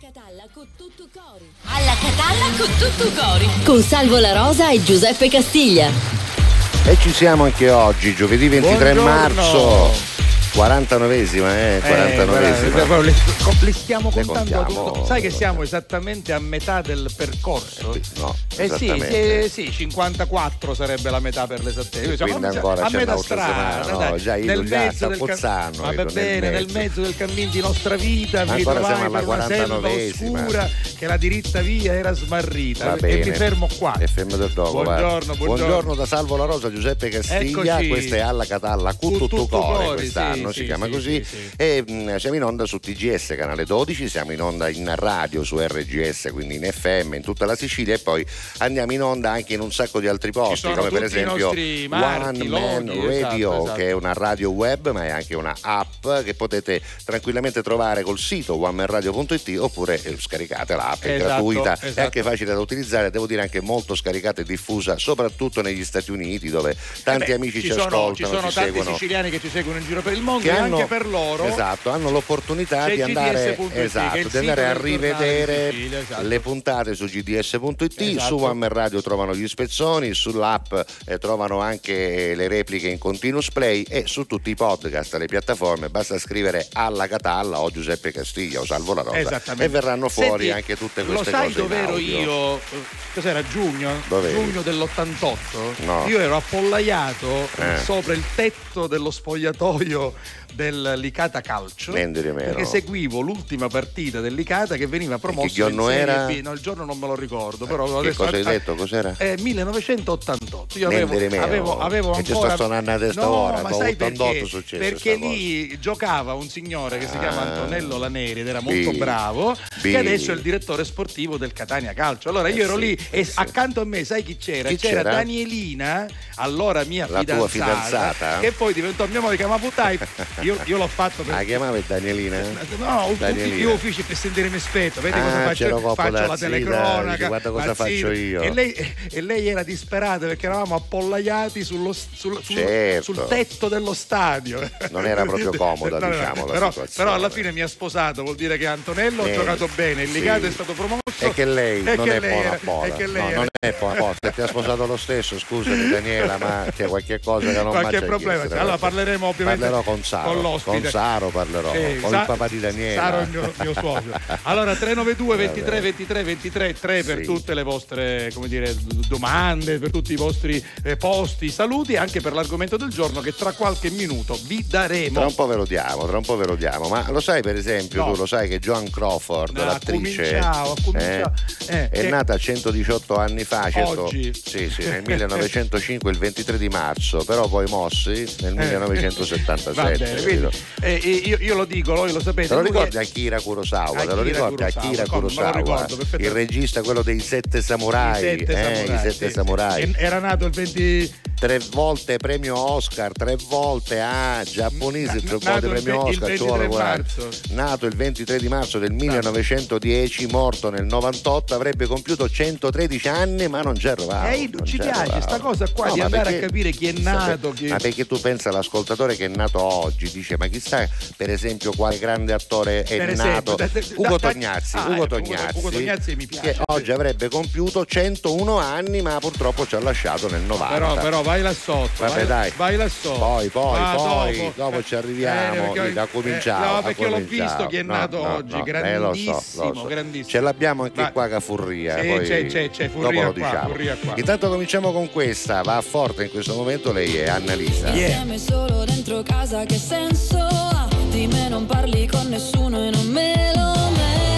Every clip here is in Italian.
Catalla con tutto cori. Alla Catalla con tutto cori. Con Salvo La Rosa e Giuseppe Castiglia. E ci siamo anche oggi, giovedì 23 Buongiorno. marzo. 49esima, eh, 49esima. Eh, le, le stiamo contando contiamo. tutto. Sai che siamo esattamente a metà del percorso? Eh, no, Eh sì, sì, sì, 54 sarebbe la metà per l'esattezza. Siamo quindi a- ancora a c'è metà strada, settimana, no, già io nel già mezzo sta del cam- puzzando, Ma va vedo, nel bene, nel mezzo. del cammin di nostra vita vi siamo alla per una selva 49esima. oscura che la diritta via era smarrita e mi fermo qua. E fermo del dopo. Buongiorno, buongiorno. da Salvo La Rosa, Giuseppe Castiglia, questa è Alla Catalla Cu- Cuttutu tutto Core Cori, quest'anno, si chiama sì, così. sì, sì. E mh, siamo in onda su TGS, canale 12, siamo in onda in radio su RGS, quindi in FM, in tutta la Sicilia e poi andiamo in onda anche in un sacco di altri posti, come per esempio marchi, One Man loghi, Radio, esatto, esatto. che è una radio web, ma è anche una app che potete tranquillamente trovare col sito onemanradio.it oppure eh, scaricate l'app, è Esatto, gratuita, è esatto. anche facile da utilizzare, devo dire anche molto scaricata e diffusa, soprattutto negli Stati Uniti dove tanti Eh beh, amici ci, sono, ascoltano, ci sono ci tanti seguono. siciliani che ci seguono in giro per il mondo Che e hanno, anche per loro esatto, hanno l'opportunità c'è di andare, esatto, di andare a rivedere Sicilia, esatto. le puntate su gds.it, Esatto. Su One Radio trovano gli spezzoni, sull'app eh, trovano anche le repliche in continuous play e su tutti i podcast, le piattaforme, basta scrivere alla Catalla o Giuseppe Castiglia o Salvo la Rosa e verranno fuori Senti, anche tutte queste Lo sai cose dove ero io? Cos'era giugno? Dov'eri? Giugno dell'88? No. Io ero appollaiato Eh. sopra il tetto dello spogliatoio del Licata Calcio. Perché seguivo l'ultima partita del Licata che veniva promosso che giorno era? B. No, il giorno non me lo ricordo, però che adesso- cosa hai detto? Cos'era? Eh, 1988. Io avevo, meno. avevo, avevo Che ci ancora. sto suonando a testa no, ora, ma sai 88 perché? Perché lì giocava un signore che si chiama Ah. Antonello Laneri ed era molto Sì. bravo, Sì. che adesso è il direttore sportivo del Catania Calcio. Allora io Eh ero sì, lì e sì. accanto a me, sai chi c'era? Chi c'era, c'era? Danielina, allora mia La tua fidanzata, fidanzata? che poi diventò mia moglie, che ma putai, io, io l'ho fatto per La chiamavi Danielina? No, Danielina. gli uffici per sentire mi spetto, vedi Ah, cosa faccio? Faccio la telecronaca, dice, guarda cosa faccio io. E lei, e lei era disperata perché eravamo appollaiati sullo, sul, sul- Certo. sul tetto dello stadio. Non era proprio comoda, No, no, diciamo, la però, però alla fine mi ha sposato, vuol dire che Antonello ha giocato bene, il sì. Ligato è stato promosso. E che lei e non che è buona era- a pola. che lei No, non è buona a pola. Se ti ha sposato lo stesso, scusami Daniela, ma c'è qualche cosa che non Qualche mangia problema. Allora parleremo ovviamente Parlerò con Saro. con l'ospite. Con Saro parlerò, Sì, con Sa- il papà di Daniela. Saro è il mio, mio suocero. Allora 392 23 23 23 3 per Sì. tutte le vostre come dire, domande, per tutti i vostri eh, posti, saluti anche per l'argomento del giorno che tra qualche minuto vi daremo. Tra un po' ve lo diamo, tra un po' ve lo diamo, ma lo sai per esempio, No. tu lo sai che Joan Crawford, No, l'attrice, cominciavo, cominciavo. Eh, è che- nata 118 anni fa, certo, Oggi. sì, sì, nel 1905, il 23 di marzo, però poi mossi nel Eh. 1977. Capito? eh, io, io lo dico, voi lo sapete. Te lo ricordi è- Akira Kurosawa? Te lo Akira ricordi Kurosawa, Akira Kurosawa? ricordo il regista, quello dei sette samurai. I sette eh, samurai, i sette sì, samurai. sì. Era nato il 20 Tre volte premio Oscar, tre volte a giapponese, tre volte il premio il Oscar. ci 23 vuole guardare. marzo. Nato il 23 di marzo del 1910, morto nel 98, avrebbe compiuto 113 anni, ma non c'è arrivato. Ehi, non ci piace arrivato. sta cosa qua No, di andare perché- a capire chi è nato. chi- Ma perché tu pensa all'ascoltatore che è nato oggi, dice ma chissà per esempio quale grande attore è Per esempio, nato? da- da- Ugo da- Tognazzi, ah, Ugo ecco, Tognazzi, Ugo Tognazzi mi piace, che sì. oggi avrebbe compiuto 101 anni, ma purtroppo ci ha lasciato nel 90. Però, però vai là sotto. Vabbè, vai, dai. vai là sotto. Poi, poi, Va, poi, dopo ci arriviamo, perché- da cominciamo. eh, no, perché l'ho visto che è No, nato no, oggi, no, eh, lo so, grandissimo, lo so. grandissimo. Ce l'abbiamo anche Va- qua che Furria. Sì, poi c'è, c'è, c'è, dopo Furria lo qua, diciamo. Furria qua. Intanto cominciamo con questa, va forte in questo momento, lei è Annalisa. Yeah. Dentro casa che senso ha? Di me non parli con nessuno e non me lo merito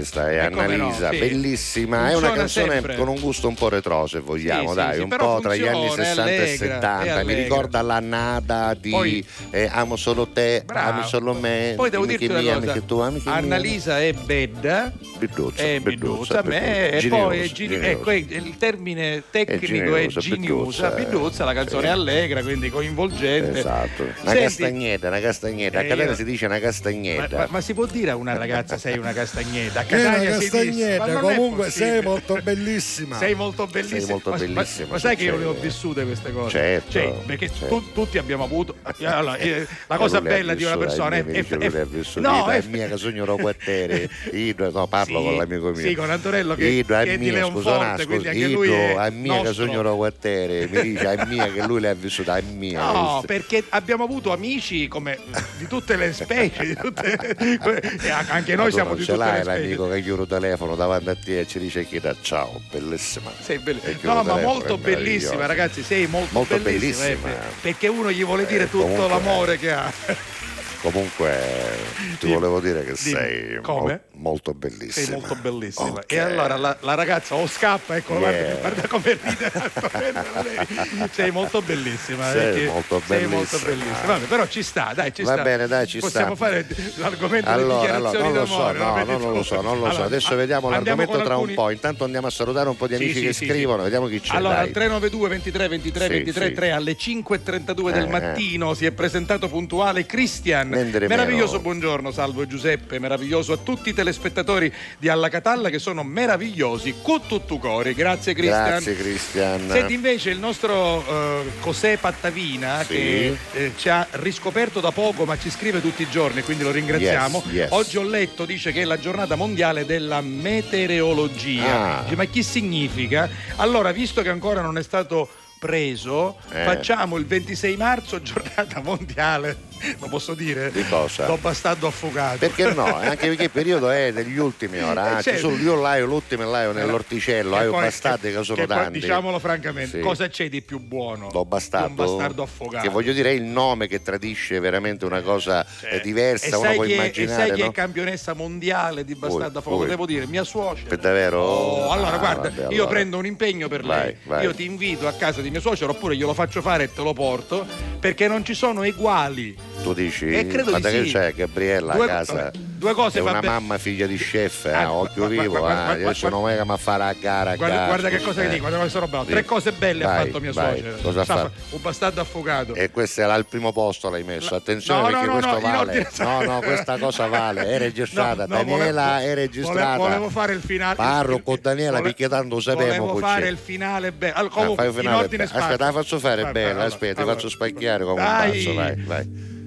questa, è Eh, come no, Annalisa, sì. bellissima. È una Funziona canzone sempre. con un gusto un po' retro, se vogliamo, Sì, dai, sì, un po' tra gli anni funziona, è 60 e allegra, è 70. Mi ricorda la nada di Poi- eh, Amo solo te, Bravo. ami solo me. Poi devo dirti che una cosa tu. Annalisa è bedda Biduzza, è biduzza, biduzza, a me e poi è gini- ecco, il termine tecnico è generosa, giniusa, biduzza, la canzone è allegra, quindi coinvolgente. Esatto, una Senti, castagnetta, una castagnetta. A Eh, Catania si dice una Ma, castagnetta. ma- ma si può dire a una ragazza sei una castagnetta? A Catania è comunque sei molto bellissima. Sei molto bellissima. Sei molto Ma- ma- bellissima, Ma, sai che io le ho vissute queste cose? Certo, Cioè, perché certo. tu- tutti abbiamo avuto. Allora, eh, la cosa bella di una persona è. è- è- no, è mia che sogno ero quartiere. Io no, parlo Sì, con l'amico mio. sì, con Antonello che- è che è di mia, Leonforte, quindi scusa, anche lui è è mia che ero quartiere. Mi dice, è mia che lui le ha vissute, è mia. No, perché abbiamo avuto amici come di tutte le specie, di tutte- anche noi siamo di ce tutte le l'hai specie. L'amico che chiude il telefono davanti a te e ci dice che da ciao, bellissima. Sei chiude No, ma molto bellissima, ragazzi. Sei molto, Molto bellissima. eh, bellissima. perché uno gli vuole dire Eh, tutto comunque- l'amore che ha. Comunque ti volevo dire che dimmi, sei come? Mol- molto bellissima. Sei molto bellissima. Ok. E allora la, la ragazza o scappa, ecco, Yeah. guarda, guarda come ride. sei molto bellissima. Sei perché molto sei molto bellissima. bellissima. Vabbè, però ci sta, dai, ci Va sta. bene, dai, ci Possiamo sta. fare l'argomento Allora, delle allora, dichiarazioni non lo so, d'amore. no, no, non lo so, non lo so. Allora, Adesso a- vediamo l'argomento tra alcuni- un po'. Intanto andiamo a salutare un po' di amici sì, che sì, scrivono, sì. vediamo chi c'è. Allora, dai. al 392 23 23 Sì, 23 sì. 3 alle 5.32 del Eh, mattino si è presentato puntuale Cristian. Meraviglioso buongiorno, salvo Giuseppe, meraviglioso a tutti i telespettatori di Alla Catalla che sono meravigliosi. Con tutto cori. Grazie Cristian. Grazie Cristian. Senti invece il nostro eh, José Pattavina Sì. che eh, ci ha riscoperto da poco ma ci scrive tutti i giorni quindi lo ringraziamo. Yes, yes. Oggi ho letto dice che è la giornata mondiale della meteorologia. Ah. Ma che significa? Allora visto che ancora non è stato preso Eh. facciamo il 26 marzo giornata mondiale lo posso dire? Di cosa? L'ho bastardo affogato. Perché no? Anche perché il periodo è degli ultimi ora. Eh, ah, certo. io l'aio l'ultimo e l'aio nell'orticello, E aio poi- bastardi che sono che poi, tanti. diciamolo francamente, Sì. cosa c'è di più buono? Di bastardo, Un bastardo affogato. che voglio dire è il nome che tradisce veramente una cosa Cioè, eh, diversa, e uno può immaginare. E sai chi no? è campionessa mondiale di bastardo a fuoco? Voi. Devo dire, mia suocera. Per davvero? Oh, allora Ah, guarda, vabbè, io allora. prendo un impegno per Vai, lei. vai. Io ti invito a casa di mia suocera oppure glielo faccio fare e te lo porto perché non ci sono eguali. Tu dici, Eh, credo guarda di che sì. c'è Gabriella Due- a casa. Due cose È una bene. mamma figlia di chef, eh, Ah, occhio vivo, guarda, eh. adesso non venga a fare a gara Guarda, guarda che cosa che eh. dico, guarda questa roba. Tre cose belle Vai, ha fatto mia vai, suocera. Cosa Sa-? Un bastardo affogato. E questo era al primo posto l'hai messo, attenzione No, perché no, questo no, vale. No, no, questa cosa vale, è registrata. Daniela volevo- è registrata. Volevo, volevo fare il finale. Parroco il- Daniela, perché tanto sappiamo Volevo fare il finale bello. Allora, Ah, comunque, in ordine. Aspetta, la faccio fare vai, aspetta, ti faccio spacchiare come un pazzo, vai, vai.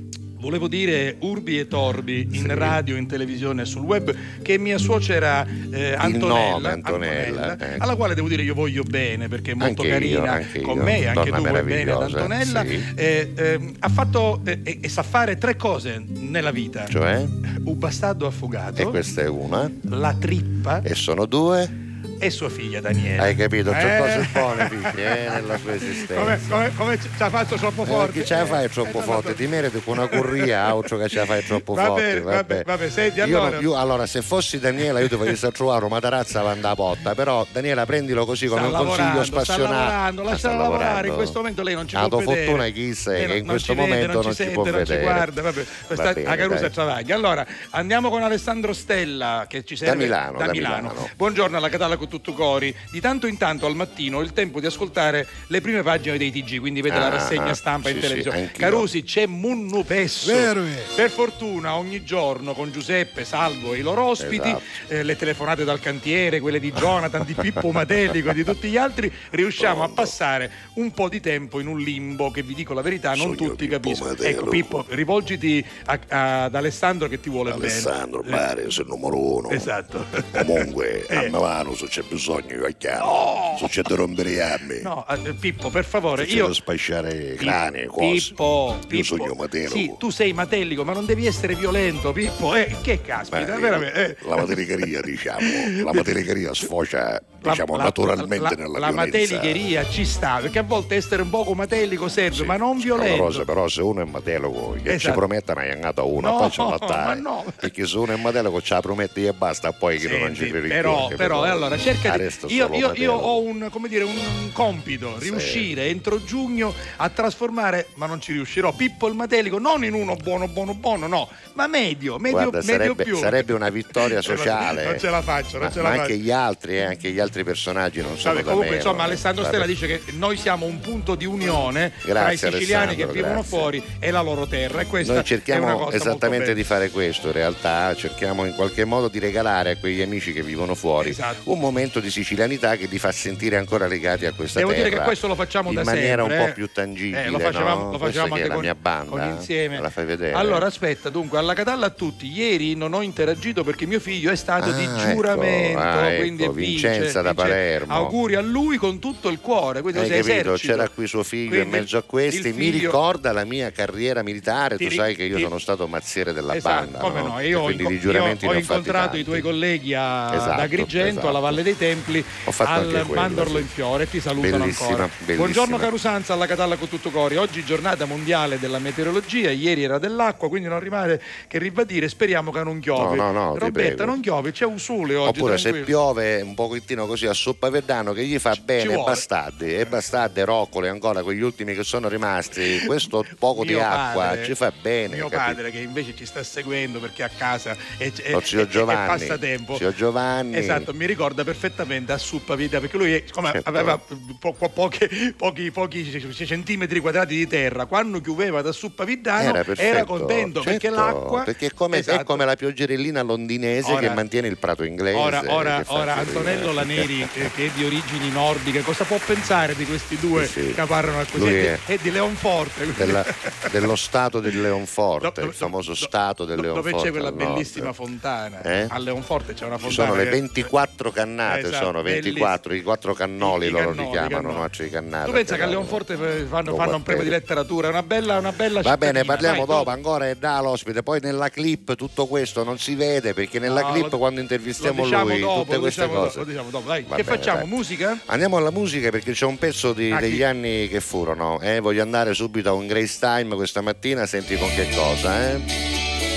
Volevo dire urbi e torbi in radio, in televisione sul web che mia suocera eh, Antonella, nome, Antonella, Antonella, ecco. alla quale devo dire io voglio bene perché è molto Anche io, carina anche con io. me, anche Donna tu vuoi bene ad Antonella, sì. eh, ehm, ha fatto eh, e, e sa fare tre cose nella vita. Cioè? Un bastardo affogato, E questa è una. la trippa E sono due. E sua figlia Daniela. Hai capito? C'è Eh. cose buone, figli, eh, nella sua esistenza. Come, come, come ci ha fatto troppo Eh, forte? Chi ce la fai troppo Eh, forte? Ti meriti con una curria, altro che ce la fai troppo Va forte. bene, va bene, va bene. Senti, Io allora- non- io- allora, se fossi Daniela, io ti a trovare una matarazza a potta. Però, Daniela, prendilo così come sta un consiglio lavorando, sta spassionato. lavorando, Ah, lasciala sta lavorare, in lavorando. questo momento lei non ci La può vedere. fortuna chi sei? Che in non questo ci vede, momento non ci ci sente, può non ci vedere. guarda, vabbè. Questa Va bene, a Carusa dai. Travaglia. Allora, andiamo con Alessandro Stella che ci serve Milano, da da Milano. Buongiorno alla Catalla con tutto cori. Di tanto in tanto al mattino ho il tempo di ascoltare le prime pagine dei TG, quindi vede la Ah, rassegna stampa in sì, televisione. sì. Carusi c'è Munnu Pesso. Vero. Per fortuna ogni giorno con Giuseppe, Salvo e i loro ospiti, Esatto. eh, le telefonate dal cantiere, quelle di Jonathan, di Pippo Matellico e di tutti gli altri, riusciamo a passare un po' di tempo in un limbo che vi dico la verità, non Sono tutti Pippo capiscono. Ecco Pippo, rivolgiti a- a- ad Alessandro che ti vuole Alessandro bene. pare sei il numero uno. Esatto. Comunque, Eh. a Milano se c'è bisogno io chiamo. Se c'è da rompere i armi. No, eh, Pippo, per favore, Se c'è io da spacciare crani, cose. Pippo, Io Pippo. sogno matelico. Sì, tu sei matellico, ma non devi essere violento, Pippo. Eh, che caspita, Beh, veramente. eh. La matelicheria, diciamo. La matelicheria sfocia, La- diciamo, la- naturalmente la, nella la violenza. matelicheria ci sta perché a volte essere un poco matelico serve Sì. ma non violento Rosa, però se uno è matelico che ci Esatto. promette una iangata una No, poi ce la dai no. perché se uno è matelico ce la promette e basta poi che non ci credi però, però allora cerca di io, io- io ho un, come dire, un, compito riuscire entro giugno a trasformare ma non ci riuscirò Pippo il matelico non in uno buono buono buono no ma medio medio, Guarda, medio sarebbe, più sarebbe una vittoria sociale. non ce la faccio non ma, ce ma la anche faccio gli altri, eh, anche gli altri personaggi non sono Vabbè, comunque, meno, insomma, eh. Alessandro. Stella dice che noi siamo un punto di unione tra i Grazie, siciliani che Alessandro, vivono grazie. fuori e la loro terra. E questa Noi è una cerchiamo esattamente di fare questo, in realtà cerchiamo in qualche modo di regalare a quegli amici che vivono fuori Esatto. un momento di sicilianità che li fa sentire ancora legati a questa Devo terra. dire che questo lo facciamo in da maniera sempre. un eh. po' più tangibile. Eh, lo facevamo, no? lo facevamo che anche con, mia banda. con insieme. Me la fai vedere? Allora, aspetta, dunque, alla Catalla a tutti. Ieri non ho interagito perché mio figlio è stato Ah, di giuramento. ah, quindi ecco, vince, Vincenza da vince. Palermo. Auguri a lui con tutto il cuore. Quindi Hai capito? esercito. C'era qui suo figlio Quindi in mezzo a questi, mi ricorda la mia carriera militare, Ti tu sai che io ti- sono stato mazziere della Esatto, banda. come no? no? E Io ho, quindi inco- io ho incontrato i tuoi colleghi a, Esatto, ad Agrigento, esatto. alla Valle dei Templi, al quello, Mandorlo sì. in Fiore. Ti salutano Bellissima, ancora. bellissima. Buongiorno Carusanza alla Catalla con tutto cori. Oggi giornata mondiale della meteorologia, ieri era dell'acqua, quindi non rimane che ribadire. Speriamo che non chiove. No, no, no, Roberta, non chiove, c'è un sole oggi. Oppure se tranquillo. piove un pochettino così a soppaverdano che gli fa bene vuole. bastardi e bastardi roccole ancora quegli ultimi che sono rimasti questo poco di acqua padre- ci fa bene Mio capito? padre che invece ci sta seguendo perché a casa è, è, è- è- passatempo. zio Giovanni. Esatto, mi ricorda perfettamente a Suppa Vita perché lui siccome Certo. aveva po- po- poche- pochi, pochi centimetri quadrati di terra, quando pioveva da Suppa Vidano era, era, contento perché certo, l'acqua perché è come, è Esatto. come la pioggerellina londinese Ora- che mantiene il prato inglese Ora, ora, ora. Antonello Laneri, che è di origini nordiche, cosa può pensare di questi due Sì, sì. che parlano a così? È, è- è di Leonforte. Della- dello stato del Leonforte, Do- do- il famoso do- stato del Leonforte. Dove c'è quella bellissima fontana? Eh? A Leonforte c'è una Ci fontana. sono le che- 24 cannate, Esatto, sono 24, i quattro cannoli I- loro cannoli, li chiamano, cannoli. no? Cioè i cannati. Tu pensa che a Leonforte eh, fanno, fanno un premio di letteratura, è una bella, una bella Va bene, parliamo Vai, dopo, ancora è da l'ospite, poi nella clip tutto questo non si vede perché nella No, clip lo- quando intervistiamo diciamo lui, dopo, tutte queste diciamo cose. dopo, diciamo dopo. Dai, che bene, facciamo? dai. Musica? Andiamo alla musica perché c'è un pezzo di- Ah, chi? degli anni che furono. eh. Voglio andare subito a un Grace Time questa mattina, senti con che cosa, eh?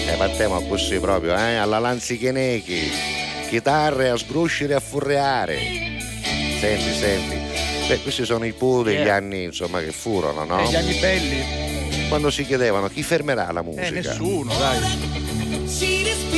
E partiamo così proprio, eh? Alla Lanzichenechi, chitarre a sgruscire e a furreare. Senti, senti. Beh, questi sono i Pooh degli Yeah. anni insomma che furono, no? Negli anni belli? Quando si chiedevano chi fermerà la musica. Eh, nessuno, dai. She just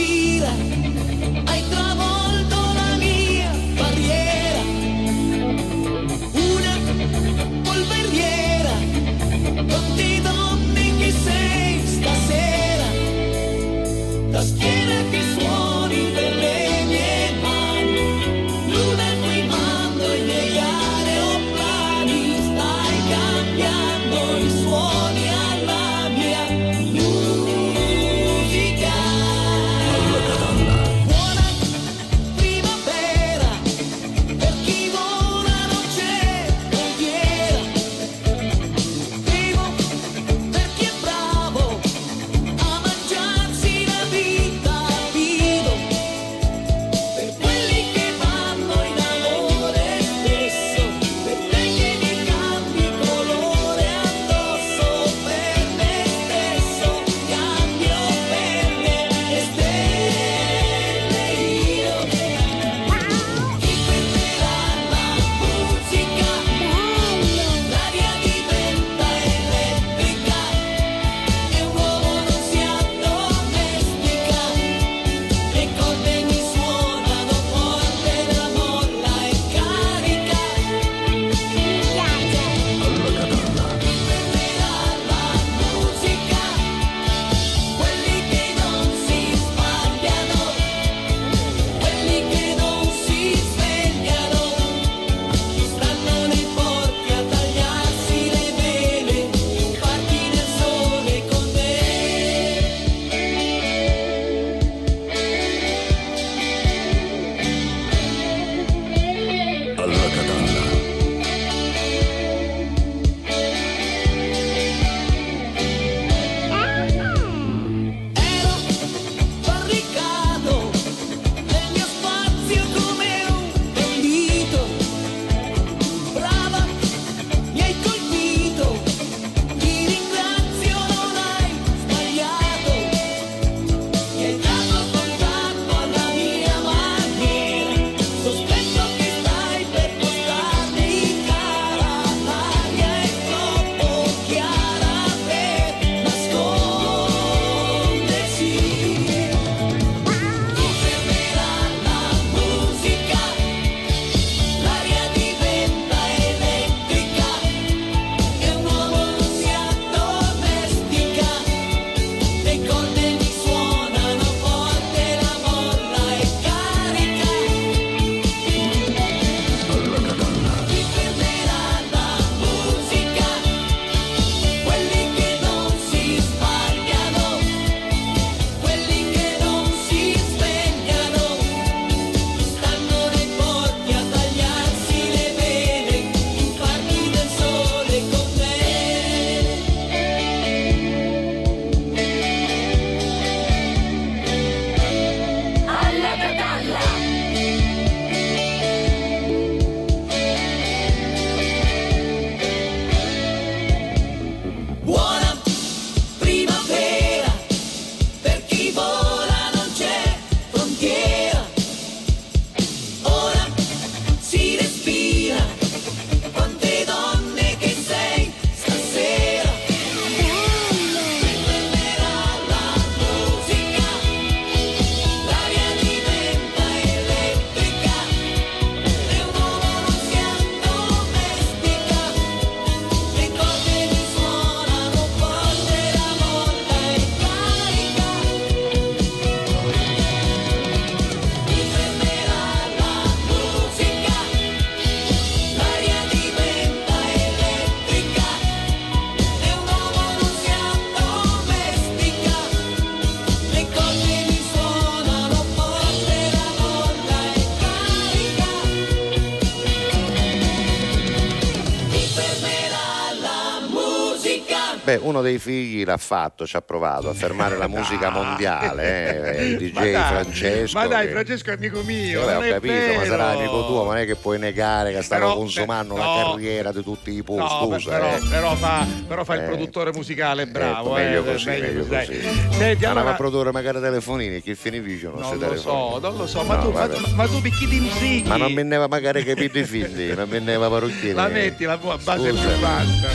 uno dei figli l'ha fatto, ci ha provato a fermare la musica mondiale, eh, il DJ Ma dai, Francesco. Ma dai, che- Francesco è amico mio. Vabbè, ho capito, ma sarà vero. amico tuo, ma non è che puoi negare che Però, consumando beh, la no. carriera di tutti i pur, No, scusa. però, eh. però fa, però fa il Eh. produttore musicale bravo. Meglio eh, così, meglio dai. così. Senti, Ma allora, a produrre magari telefonini, che finificio non, non si lo telefoni. so, non lo so, ma, No, tu, ma, tu, ma tu picchi di musichi. Ma non mi ne va magari capito i figli, non mi ne va parrucchieri. La metti la tua base più bassa.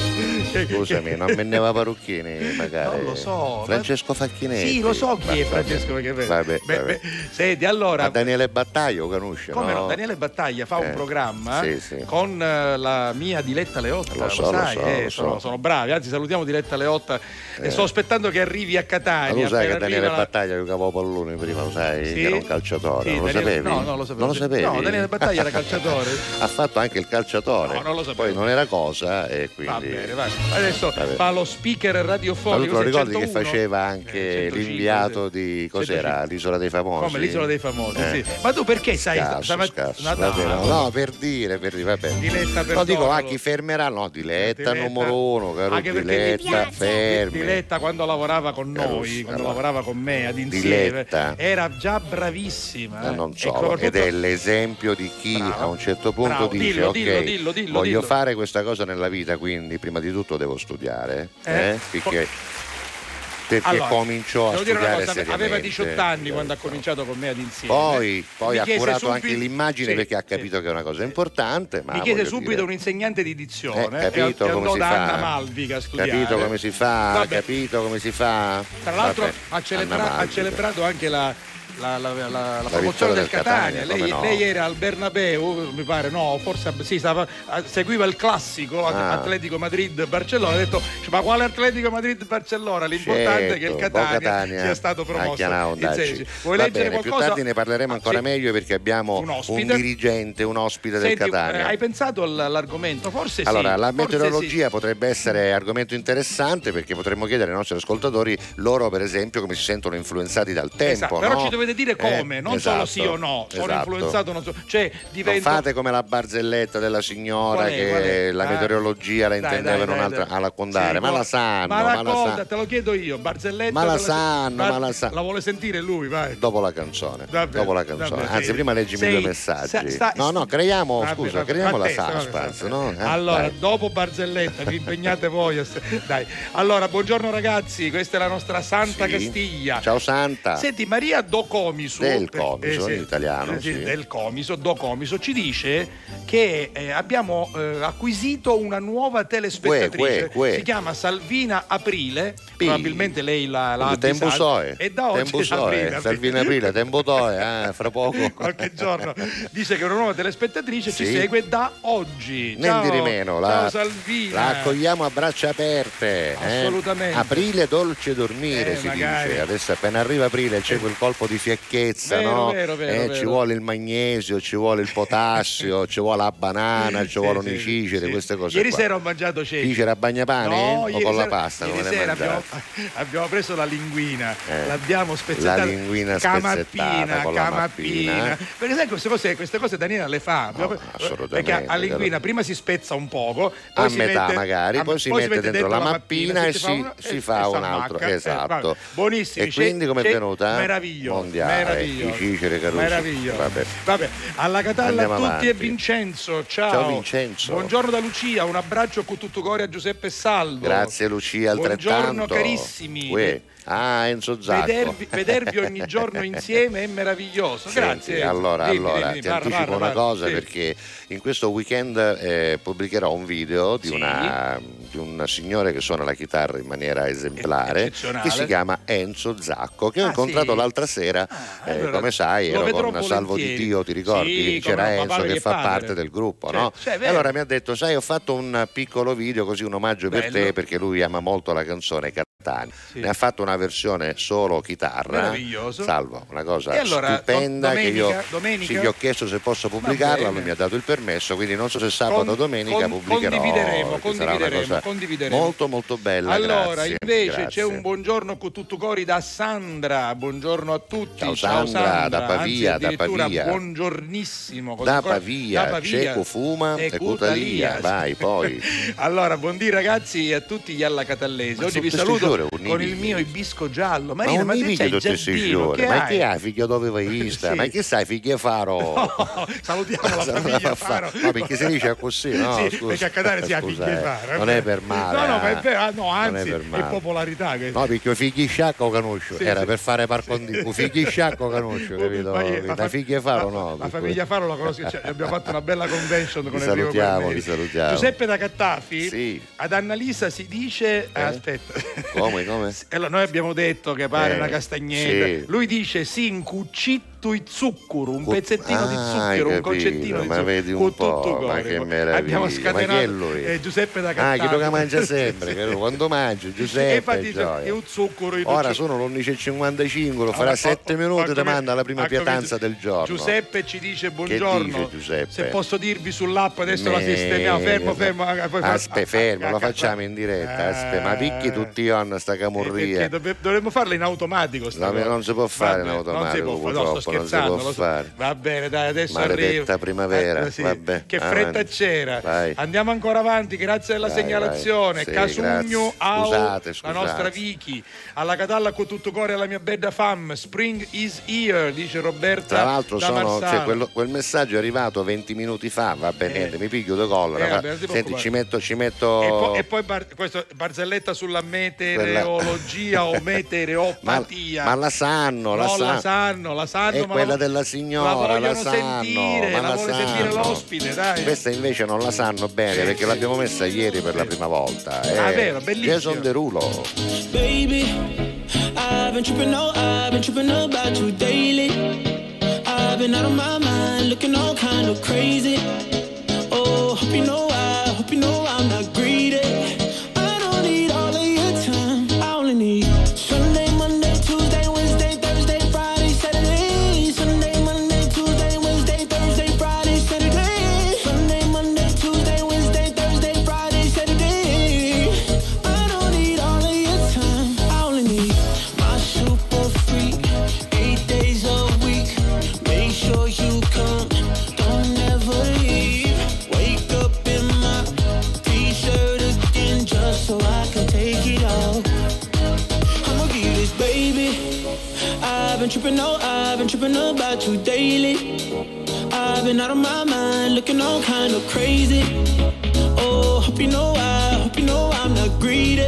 Scusami, non me ne va parrucchieri magari. Non lo so. Francesco Facchinetti. Sì, lo so chi è Francesco perché Vabbè, vabbè. beh, Senti, allora Ma Daniele Battaglio lo conosce, come no? no? Daniele Battaglia fa un Eh, programma sì, sì. con eh, la mia Diletta Leotta, Lo lo, so, lo sai, so, eh, lo sono, so. sono bravi, anzi salutiamo Diletta Leotta e sto aspettando che arrivi a Ma Catania. tu sai che Daniele la- Battaglia giocava a pallone prima, lo sai, Sì? che era un calciatore, Sì, non lo Daniele- sapevi? No, non lo sapevo. Non lo sapevi? No, Daniele Battaglia era calciatore. ha fatto anche il calciatore. No, non lo sapevo. Poi non era cosa e quindi... Va bene, vai. Adesso Vabbè. fa lo speaker Ma tu radiofonico. te lo ricordi che 101? faceva Eh, anche 105, l'inviato di cos'era? 105. L'isola dei famosi? Come l'isola dei famosi, Eh. sì. Ma tu perché sai Scarso, stamat- scarso. No, no, no, per dire, per dire, vabbè. Diletta per No, dico, a Totolo. chi fermerà? No, Diletta, Diletta. numero uno, caro Anche Diletta, Di- fermi. Diletta quando lavorava con Caruso, noi, quando allora. lavorava con me ad insieme, Diletta. era già bravissima. Ma eh. non E so, soprattutto- ed è l'esempio di chi Bravo. a un certo punto Bravo, dice dillo, ok, dillo, dillo, voglio dillo." fare questa cosa nella vita, quindi prima di tutto devo studiare, Eh? eh? perché, perché Allora, comincio a studiare cosa, aveva seriamente. 18 anni quando ha cominciato con me ad insieme. Poi, poi ha curato subito- anche l'immagine sì, perché ha sì. capito che è una cosa importante. Ma Mi chiese subito dire, un insegnante di dizione Eh, capito e, e come si fa? Capito come si fa? Vabbè. Capito come si fa? Tra l'altro Vabbè, ha, celebra- ha celebrato anche la, la, la- la- la promozione del del Catania. Catania, Lei, no? lei era al Bernabeu, mi pare, no, forse sì, stava- ah, seguiva il classico Ah. Atletico Madrid-Barcellona. Ha detto, ma quale Atletico Madrid-Barcellona? L'importante è che il Certo, Catania, Catania sia stato promosso in. Vuoi Va leggere bene, più qualcosa? tardi ne parleremo Ah, ancora sì. meglio perché abbiamo Un un, dirigente, un ospite Senti, del Catania. eh, hai pensato all- all'argomento? Forse Allora, sì. la forse meteorologia potrebbe essere argomento interessante perché potremmo chiedere ai nostri ascoltatori loro, per esempio, come si sentono influenzati dal sì. tempo. Esatto, no? Dovete dire Eh, come, non esatto, solo sì o no. Sono esatto. influenzato, non so. Cioè, Non divento. fate come la barzelletta della signora è, che la Ah. meteorologia la Dai, intendeva dai, in dai, un'altra dai. a raccontare, Sì, ma la no. sanno, Ma ma la sanno. te lo chiedo io, Barzelletta. Ma la sanno, Bar- ma la sanno. La vuole sentire lui, vai. Dopo la canzone, bene, dopo la canzone. bene, Anzi, sì. prima leggimi Sei- due messaggi. sta- sta- no, no, creiamo, Vabbè, scusa, vabbè, creiamo la suspense, no? Eh, allora, dopo Barzelletta, vi impegnate voi. Dai. Allora, buongiorno ragazzi, questa è la nostra Santa. Castiglia. Ciao Santa. Senti, Maria Do Comiso, Del Comiso, in italiano, sì. del Comiso, Do Comiso, ci dice che eh, abbiamo eh, acquisito una nuova telespettatrice. Gue, gue, gue. Si chiama Salvina Aprile, Pi. probabilmente lei l'ha, l'ha tempo soe, E da oggi tempo soe, Aprile, Salvini Aprile, tempo toe, eh, fra poco. qualche giorno dice che una nuova telespettatrice ci Sì. segue da oggi. Ciao, di meno, ciao la, Salvina. la accogliamo a braccia aperte. eh. Assolutamente. Aprile dolce dormire Eh, si magari. dice. Adesso appena arriva aprile c'è quel colpo di fiacchezza, Vero, no? vero, vero, Eh. Ci vuole il magnesio, ci vuole il potassio, ci vuole la banana, ci vuole l'unicicere, queste cose. Ieri qua. sera ho mangiato ceci. Cicera a bagnapane No, o con la pasta? Ieri sera abbiamo, abbiamo preso la linguina, Eh, l'abbiamo spezzettata. la linguina spezzettata la camappina. mappina. Perché sai queste cose, queste cose Daniela le fa. Assolutamente, Perché a linguina prima si spezza un poco, poi a si metà mette- magari, a- poi si mette dentro la mappina e si fa una- si e- fa un altro. Eh, Esatto. vabbè. Buonissimi. E quindi come è venuta? Meraviglioso. Mondiale. Meraviglioso. Di Cicere Caruso. Meraviglioso. Vabbè. Vabbè, alla Catalla Andiamo a tutti avanti. e Vincenzo. Ciao. Ciao, Vincenzo. Buongiorno da Lucia, un abbraccio con tutto cuore a Giuseppe Salvo. Grazie Lucia, altrettanto. Buongiorno carissimi. Uè. Ah, Enzo Zacco. Vedervi, vedervi ogni giorno insieme è meraviglioso. Senti, Grazie. Enzo. allora, Dimmi, allora dimmi, ti parla, anticipo parla, una parla. cosa Sì. perché in questo weekend eh, pubblicherò un video di, Sì. una, di un signore che suona la chitarra in maniera esemplare che si chiama Enzo Zacco che ho Ah, incontrato sì? l'altra sera Ah, eh, allora, come sai ero con Salvo di. Dio ti ricordi? Sì, c'era Enzo che fa padre. parte del gruppo Cioè, no? cioè, E allora mi ha detto sai ho fatto un piccolo video così un omaggio per Bello. te perché lui ama molto la canzone Sì. Ne ha fatto una versione solo chitarra. Salvo, una cosa allora, stupenda do- che io domenica- domenica? sì, gli ho chiesto se posso pubblicarla, lui mi ha dato il permesso, quindi non so se sabato o domenica con- pubblicherò. condivideremo, condivideremo, condivideremo. Molto molto bella. Allora, grazie, invece grazie. c'è un buongiorno con tutto cori da Sandra. Buongiorno a tutti. Ciao, Sandra, da Pavia, Anzi, da Pavia. Buongiornissimo. Da Pavia, da Pavia. Ceco fuma e Cutalia. Vai, poi. allora, buondì ragazzi a tutti gli alla Catallesi. Ma Oggi vi sono saluto giorni, con il mio ibisco giallo. Ma Marina, un ma, te c'hai il giardino, che ma che hai figlio dove vai sta? Sì. Ma che sai figlio faro? No, salutiamo la famiglia Faro. No, perché si dice così, no? Sì, Scusa. perché a Catania si ha Scusa, figli eh. Faro. Non è per male. No, no, ma è eh. vero, ah, no, anzi, è, male. popolarità. Che... No, perché i figli sciacco conosco, Sì, era sì. per fare par condicio, figli sciacco conosco, capito? Ma io- La fa- figlia faro no. La famiglia Faro la conosco, cioè, abbiamo fatto una bella convention con Li Enrico salutiamo, li salutiamo. Giuseppe da Cattafi, Sì. ad Annalisa si dice... Eh? Aspetta. Come, come? Allora, noi abbiamo detto che pare Eh, una castagnetta. sì. Lui dice sì, un cuccitto i zucchero, un pezzettino di Ah, zucchero, hai un concettino di ma zucchero. con po', tutto ma che meraviglia, Abbiamo scatenato eh, Giuseppe da Ah, Cattafi. chi lo mangia sempre, che lui quando mangia, E Giuseppe. infatti dice, gioia. è un zucchero in Ora sono le 11.55, lo farà Allora, 7 ho- ho- minuti e ti manda la prima pietanza del giorno. Giuseppe ci dice buongiorno. dice? Se posso dirvi sull'app adesso la Me- sistemiamo. Fermo, fermo. eh, Aspe, fermo, lo facciamo in diretta. Aspe, ma picchi tutti io sta Eh, perché camurria. dovremmo farla in automatico. sta non si può fare in automatico, può no, purtroppo, non si scherzando, può lo so. fare. Va bene, dai, adesso Maledetta arrivo. primavera, Eh, sì, vabbè, Che avanti. fretta c'era. Vai. Andiamo ancora avanti, grazie della Vai, segnalazione. vai. Sì, Casugno, grazie. Au, Scusate, la scusate. nostra Vicky. Alla Catalla con tutto cuore alla mia bella fam. Spring is here, dice Roberta. Tra l'altro sono, cioè, quello- quel messaggio è arrivato 20 minuti fa, va bene, Eh. mi piglio di collera. Eh, vabbè, Senti, ci metto, ci metto... E poi, e poi bar- questo, barzelletta sulla meteorologia o meteoropatia. ma, ma la sanno, la non la sanno. sanno, la sanno. È ma quella la- della signora, la la, sanno, sentire, ma la la sanno. sentire l'ospite, dai. Questa invece non la sanno bene Sì, perché sì. l'abbiamo messa ieri per la prima volta. Eh. Ah, vero, bellissimo. Jason Derulo. Baby, I've been tripping, oh, I've been tripping about you daily. I've been out of my mind, looking all kind of crazy. Oh, hope you know I, hope you know I'm not greedy. Tripping about you daily. I've been out of my mind, looking all kind of crazy. Oh, hope you know I, hope you know I'm not greedy.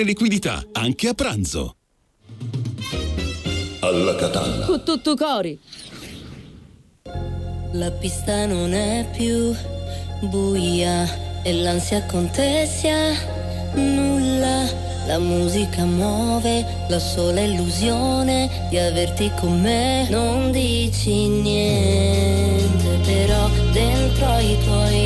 liquidità, anche a pranzo. Alla Catalla. Con tutto cori. La pista non è più buia e l'ansia contessa nulla. La musica muove la sola illusione di averti con me. Non dici niente, però dentro ai tuoi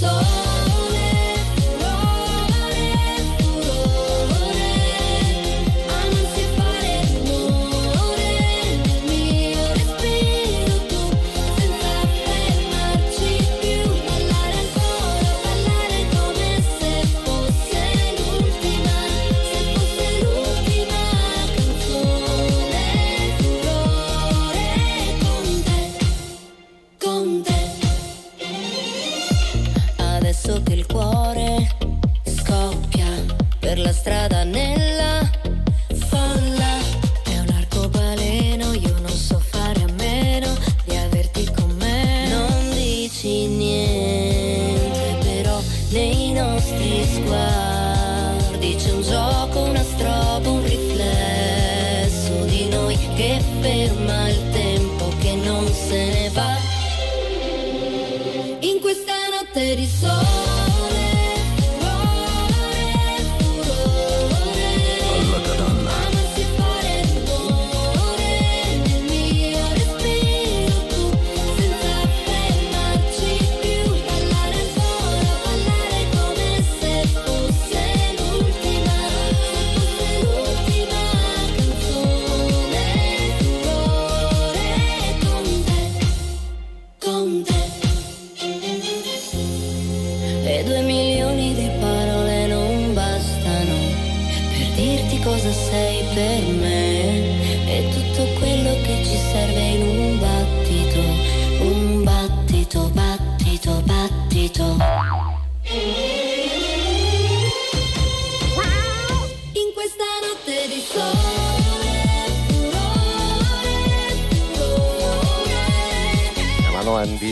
notte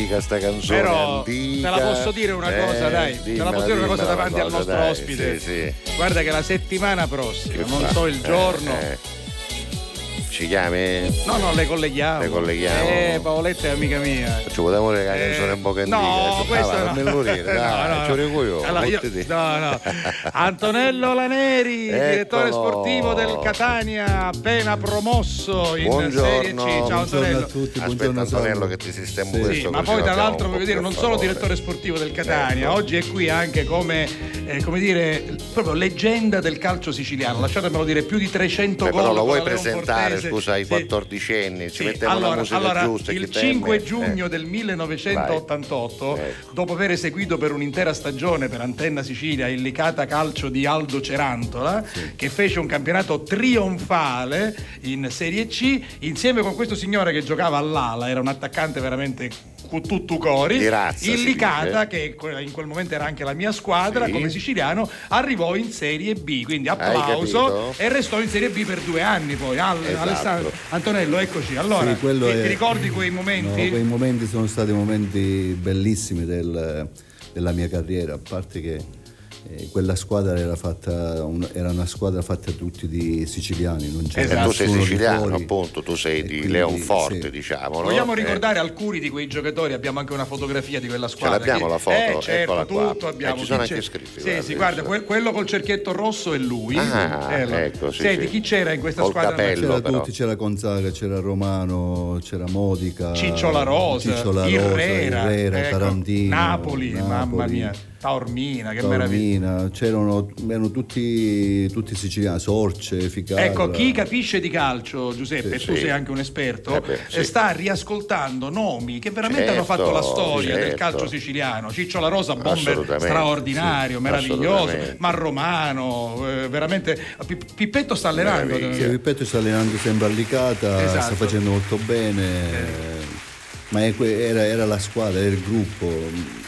antica sta canzone. Però antica. te la posso dire una cosa, Eh, dai. Te la posso dire una cosa davanti al cosa, nostro dai, ospite. Sì, sì. Guarda che la settimana prossima, Che non fa? so il Eh, giorno. eh. Ci chiami? No, no, le colleghiamo. Le colleghiamo. Eh, Paoletta è amica mia. Ci vogliamo la Eh, canzone un po' che no, antica. questo Ah, no. dire, No, dai, no, ci no. dico io. Allora, io- no, no. Antonello Laneri, direttore sportivo del Catania, appena promosso in Buongiorno. Serie C. Ciao Buongiorno Antonello. a tutti, Aspetta buongiorno Antonello Salvo. che ti sistemo Sì. questo Sì, ma poi tra l'altro voglio dire non solo favore. direttore sportivo del Catania, Ecco. oggi è qui anche come, eh, come dire proprio leggenda del calcio siciliano. Lasciatemelo dire, più di 300 Beh, gol. però lo vuoi presentare. Scusa, ai Sì. 14enni? Ci mettiamo allora, la musica allora, giusta. il chi teme? 5 giugno Eh. del 1988, Vai. Dopo aver seguito per un'intera stagione per Antenna Sicilia il Licata Calcio di Aldo Cerantola, che fece un campionato trionfale in Serie C, insieme con questo signore che giocava all'ala, era un attaccante veramente tutto cori, Di razza, il Licata, che in quel momento era anche la mia squadra, Sì. come siciliano, arrivò in Serie B, quindi applauso, e restò in Serie B per due anni poi. Al- Esatto. Alessandro, Antonello, eccoci. Allora, Sì, ti, è- ti ricordi quei No, momenti? quei momenti sono stati momenti bellissimi del- della mia carriera, a parte che eh, quella squadra era, fatta, un- era una squadra fatta tutti di siciliani, non c'era E tu sei siciliano, appunto, tu sei di quindi, Leonforte, sì. diciamo. no? Vogliamo Eh, ricordare alcuni di quei giocatori, abbiamo anche una fotografia di quella squadra. l'abbiamo Che- la foto? Eh, certo, Eccola qua. tutto abbiamo. Eh, ci sono Chi anche c'è? scritti, Sì, guarda, sì, guarda, que- quello col cerchietto rosso è lui. Ah, Eh, ecco, sì, Senti, sì. chi c'era in questa Col squadra? capello. C'era però. tutti, c'era Gonzaga, c'era Romano, c'era Modica, Ciccio La Rosa, Ciccio La Rosa, Irrera, Irrera, ecco, Tarantino, Napoli, mamma mia, Taormina, che meraviglia. Taormina, c'erano erano tutti, tutti siciliani, Sorce, Ficarra. Ecco, chi capisce di calcio, Giuseppe, Sì, tu sì. sei anche un esperto, Eh beh, sì. eh, sta riascoltando nomi che veramente hanno Certo, fatto la storia del certo. calcio siciliano. Ciccio La Rosa, bomber straordinario, sì, meraviglioso, assolutamente. ma Romano, eh, veramente. Pi- Pippetto sta allenando. Meraviglia. Sì, Ripeto, sta allenando sempre a Licata, Esatto. sta facendo molto bene, ma è que- era, era la squadra, era il gruppo.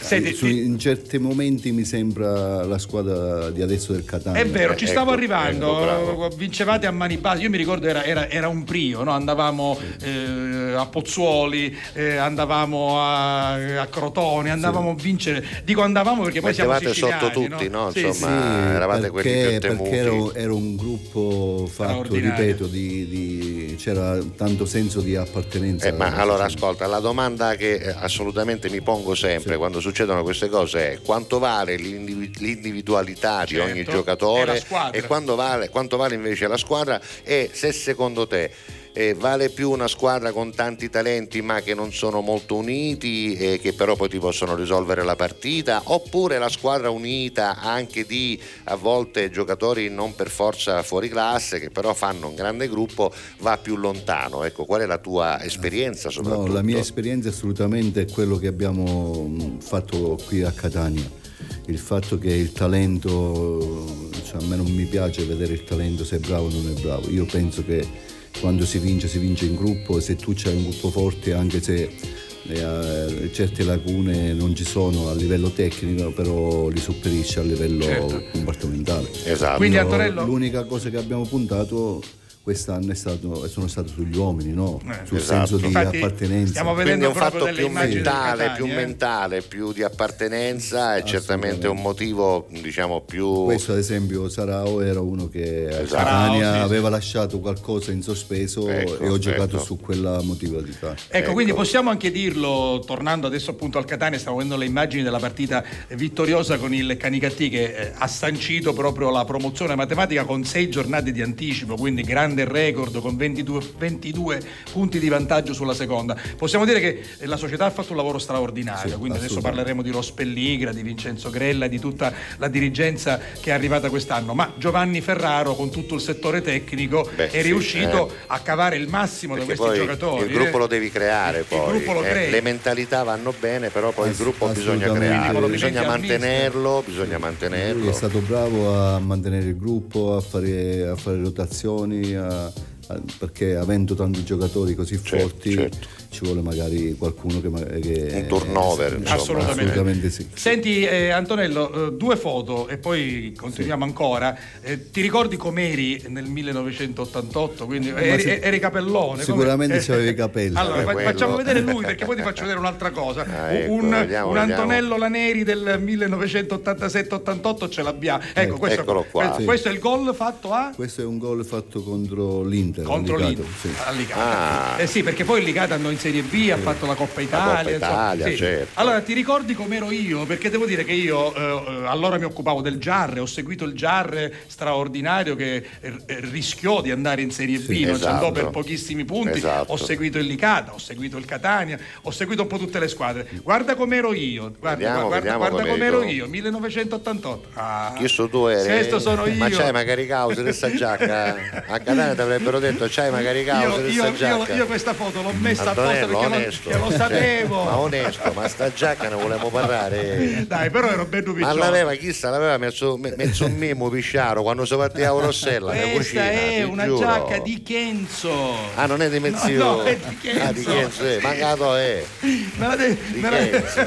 Senti, Su- ti- in certi momenti mi sembra la squadra di adesso del Catania. È vero, ci ecco, stavo arrivando, ecco, bravo. vincevate a mani basse, io mi ricordo era, era- era un prio, no? andavamo eh, a Pozzuoli, eh, andavamo a, a Crotone, andavamo a vincere, dico andavamo perché poi siamo Mettevate siciliani. sotto tutti, no? Sì, Insomma, sì. eravate quelli perché, più temuti. perché era, era un gruppo fatto, ripeto, di, di- c'era tanto senso di appartenenza. Eh, ma allora ascolta, la domanda che eh, assolutamente mi pongo sempre quando succedono queste cose è quanto vale l'indivi- l'individualità di ogni Certo, e giocatore e quanto vale, quanto vale invece la squadra e se secondo te eh, vale più una squadra con tanti talenti ma che non sono molto uniti e che però poi ti possono risolvere la partita oppure la squadra unita anche di a volte giocatori non per forza fuori classe che però fanno un grande gruppo va più lontano ecco qual è la tua esperienza soprattutto No, la mia esperienza assolutamente è quello che abbiamo mh, fatto qui a Catania. Il fatto che il talento, cioè, a me non mi piace vedere il talento se è bravo o non è bravo. Io penso che quando si vince, si vince in gruppo, se tu c'hai un gruppo forte, anche se eh, certe lacune non ci sono a livello tecnico, però li superisci a livello Certo. comportamentale. esatto Quindi, No, Antonello- L'unica cosa che abbiamo puntato quest'anno è stato, sono stati sugli uomini, no? Eh, sul esatto. senso di Infatti, appartenenza. stiamo quindi è vedendo un fatto più mentale, Catania, più eh. mentale, più di appartenenza e certamente un motivo diciamo più Questo ad esempio Sarao era uno che a Esatto. Catania Sarao, sì. aveva lasciato qualcosa in sospeso Ecco, e ho giocato ecco. su quella motivazione. Ecco, Ecco. quindi possiamo anche dirlo, tornando adesso appunto al Catania, stiamo vedendo le immagini della partita vittoriosa con il Canicattì che eh, ha sancito proprio la promozione matematica con sei giornate di anticipo, quindi grande record con 22, 22 punti di vantaggio sulla seconda. Possiamo dire che la società ha fatto un lavoro straordinario, Sì, quindi adesso parleremo di Rospelligra, di Vincenzo Grella, di tutta la dirigenza che è arrivata quest'anno, ma Giovanni Ferraro con tutto il settore tecnico Beh, è sì, riuscito eh. a cavare il massimo da perché questi poi giocatori. il gruppo eh. lo devi creare Il- poi il gruppo lo eh, le mentalità vanno bene però poi il Ass- gruppo bisogna crearlo bisogna mantenerlo bisogna Lui mantenerlo è stato bravo a mantenere il gruppo, a fare, a fare rotazioni, perché avendo tanti giocatori così Certo, forti certo. Ci vuole magari qualcuno che... che Un turnover, eh, insomma. Assolutamente. Assolutamente sì. Senti eh, Antonello, eh, due foto e poi continuiamo ancora. Eh, ti ricordi com'eri nel 1988? Quindi eri, si- eri capellone. sicuramente come- c'avevi i capelli. Allora, Eh, fa- facciamo vedere lui perché poi ti faccio vedere un'altra cosa. Ah, ecco, un, vediamo, un vediamo. Antonello Laneri del 1987-88 ce l'abbiamo. Ecco, questo, Eccolo qua. questo- Sì. questo è il gol fatto a Questo è un gol fatto contro l'Inter. contro l'Inter sì. Ah. Eh sì, perché poi il Licata andò in Serie B, ha fatto la Coppa Italia. Coppa insomma, Italia, sì. certo. Allora, ti ricordi com'ero io? Perché devo dire che io eh, eh, allora mi occupavo del Giarre, ho seguito il Giarre straordinario che eh, rischiò di andare in Serie B, Sì, non ci andò esatto. per pochissimi punti. Esatto. Ho seguito il Licata, ho seguito il Catania, ho seguito un po' tutte le squadre. Guarda com'ero io, guarda, Vediamo, guarda, vediamo guarda com'ero io, 1988. Ah, chi so tu eri Questo sono io. ma c'hai magari cause di sta giacca a Catania ti avrebbero detto c'hai magari cause io, di io- sta io- giacca io questa foto l'ho messa apposta Lo, onesto che lo sapevo. ma onesto ma sta giacca ne volevamo parlare Dai, però ero bello ma picciolo. l'aveva chissà l'aveva messo, me- messo un mimo pisciaro quando si partiva a Rossella Questa cucina è una giuro. giacca di Kenzo. ah non è di Mezzio No, no, è di Kenzo. ah di Kenzo eh. mancato è Me la de- Di me la de- Kenzo.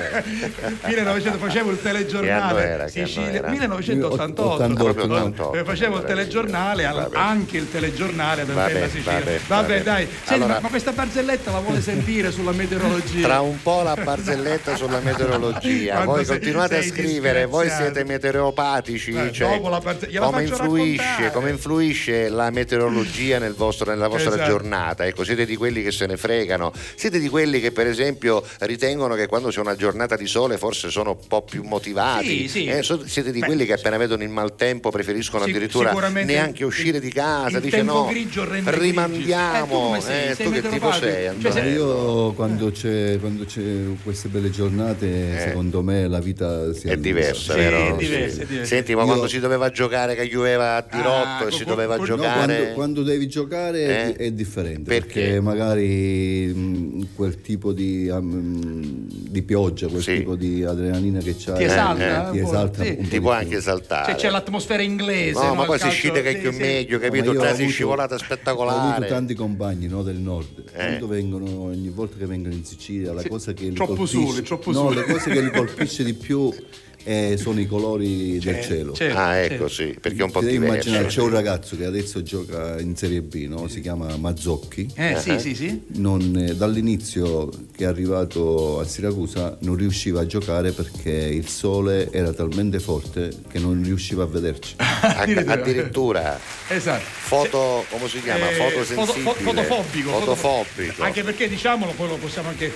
1900 facevo il telegiornale era? Sicilia era? 1988 88, proprio 88, Eh, facevo il telegiornale anche il telegiornale Vabbè, Antena Sicilia vabbè, dai Senti, Allora- ma, ma questa barzelletta la vuole sentire sulla meteorologia. Tra un po' la barzelletta sulla meteorologia, Quando voi sei- continuate a scrivere, voi siete meteoropatici, Eh, cioè, dopo la barze- gliela come, influisce, come influisce la meteorologia nel vostro- nella vostra Esatto. giornata? Ecco, siete di quelli che se ne fregano, siete di quelli che per esempio ritengono che quando c'è una giornata di sole forse sono un po' più motivati, Sì, sì. Eh, siete di Beh, quelli che appena vedono il maltempo preferiscono addirittura neanche uscire di casa, il dice tempo no, grigio rende grigi. rimandiamo, Eh, tu come sei? Eh, Sei tu che tipo sei? Cioè, Antonello? sei- Io quando c'è, quando c'è queste belle giornate, secondo me la vita si Eh. È diversa, Sì, vero? è diversa, è diversa. Senti, ma Io- quando si doveva giocare che pioveva a dirotto Ah, e si doveva co- no, No, giocare quando, quando devi giocare Eh? è, è differente Perché? perché, magari mh, quel tipo di, um, di pioggia, quel Sì. tipo di adrenalina che c'hai Ti esalta, eh, ti po', esalta sì. ti può anche esaltare. Cioè, c'è l'atmosfera inglese. No, ma il poi si scende che sì, più meglio, Ma capito? avuto- scivolata Ho avuto spettacolare. tanti compagni no, del nord. Eh. Quando vengono, ogni volta che vengono in Sicilia, la cosa che li troppo colpisce, soli, troppo no, soli. le cose che li colpisce di più eh, sono i colori del cielo. certo, Ah, ecco, sì, perché è un po' devi diverso. immaginare, c'è un ragazzo che adesso gioca in Serie B, no? si chiama Mazzocchi. Eh, sì, sì, sì. Non- eh, dall'inizio che è arrivato a Siracusa non riusciva a giocare perché il sole era talmente forte che non riusciva a vederci. Addirittura. addirittura Esatto. foto, come si chiama? Eh, Fotosensibile. foto- fo- fotofobico, Fotofobico. Anche perché diciamolo, poi lo possiamo anche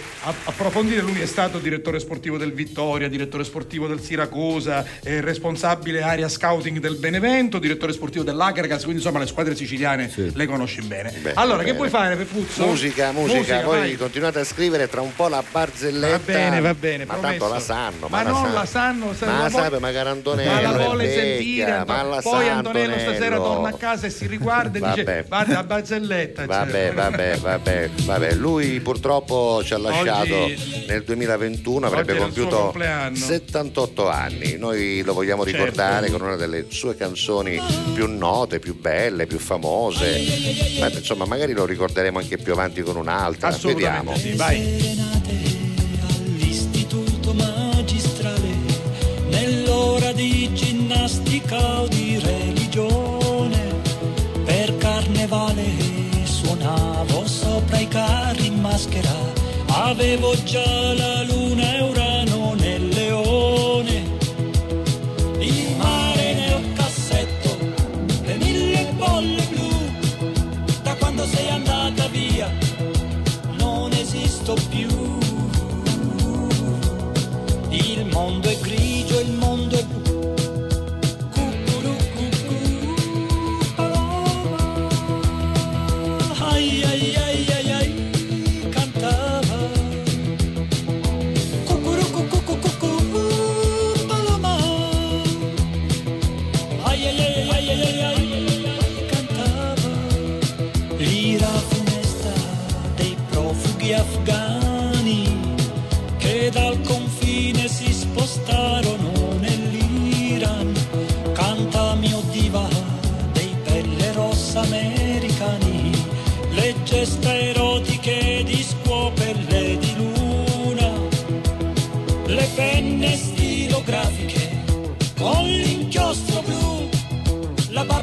approfondire. Lui è stato direttore sportivo del Vittoria, direttore sportivo del Siracusa, eh, responsabile area scouting del Benevento, direttore sportivo dell'Agragas, quindi insomma le squadre siciliane Sì. le conosci bene. Bene, allora, bene. che puoi fare per Puzzo? Musica, musica, voi vai. continuate a scrivere tra un po' la barzelletta. Va bene, va bene, Ma promesso. tanto la sanno. Ma non la sanno, sa- Ma la la vo- sape magari Antonello. Ma la vuole vecchia, sentire, ma la poi Antonello stasera torna a casa e si riguarda e dice Vabbè. guarda la barzelletta. Vabbè, cioè. vabbè, vabbè, vabbè. Lui purtroppo ci ha lasciato Oggi- nel 2021, avrebbe compiuto compleanno. 78 anni. Noi lo vogliamo Certo. ricordare con una delle sue canzoni più note, più belle, più famose. Ma, insomma, magari lo ricorderemo anche più avanti con un'altra. Vediamo. Sì, vai. serenate all'istituto magistrale nell'ora di ginnastica o di religione per carnevale suonavo sopra i carri in maschera avevo già la luna e mondo è grigio, il mondo è blu. Paloma. Ai ai ai ai ai, cantava. Cucurucucucucucù, paloma. Ai ai ai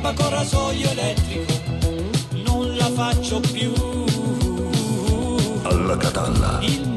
la barba con rasoio elettrico non la faccio più. Alla catalla. Il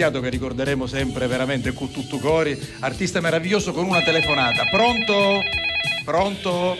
Battiato che ricorderemo sempre veramente con tutto cori, artista meraviglioso con una telefonata. Pronto? Pronto?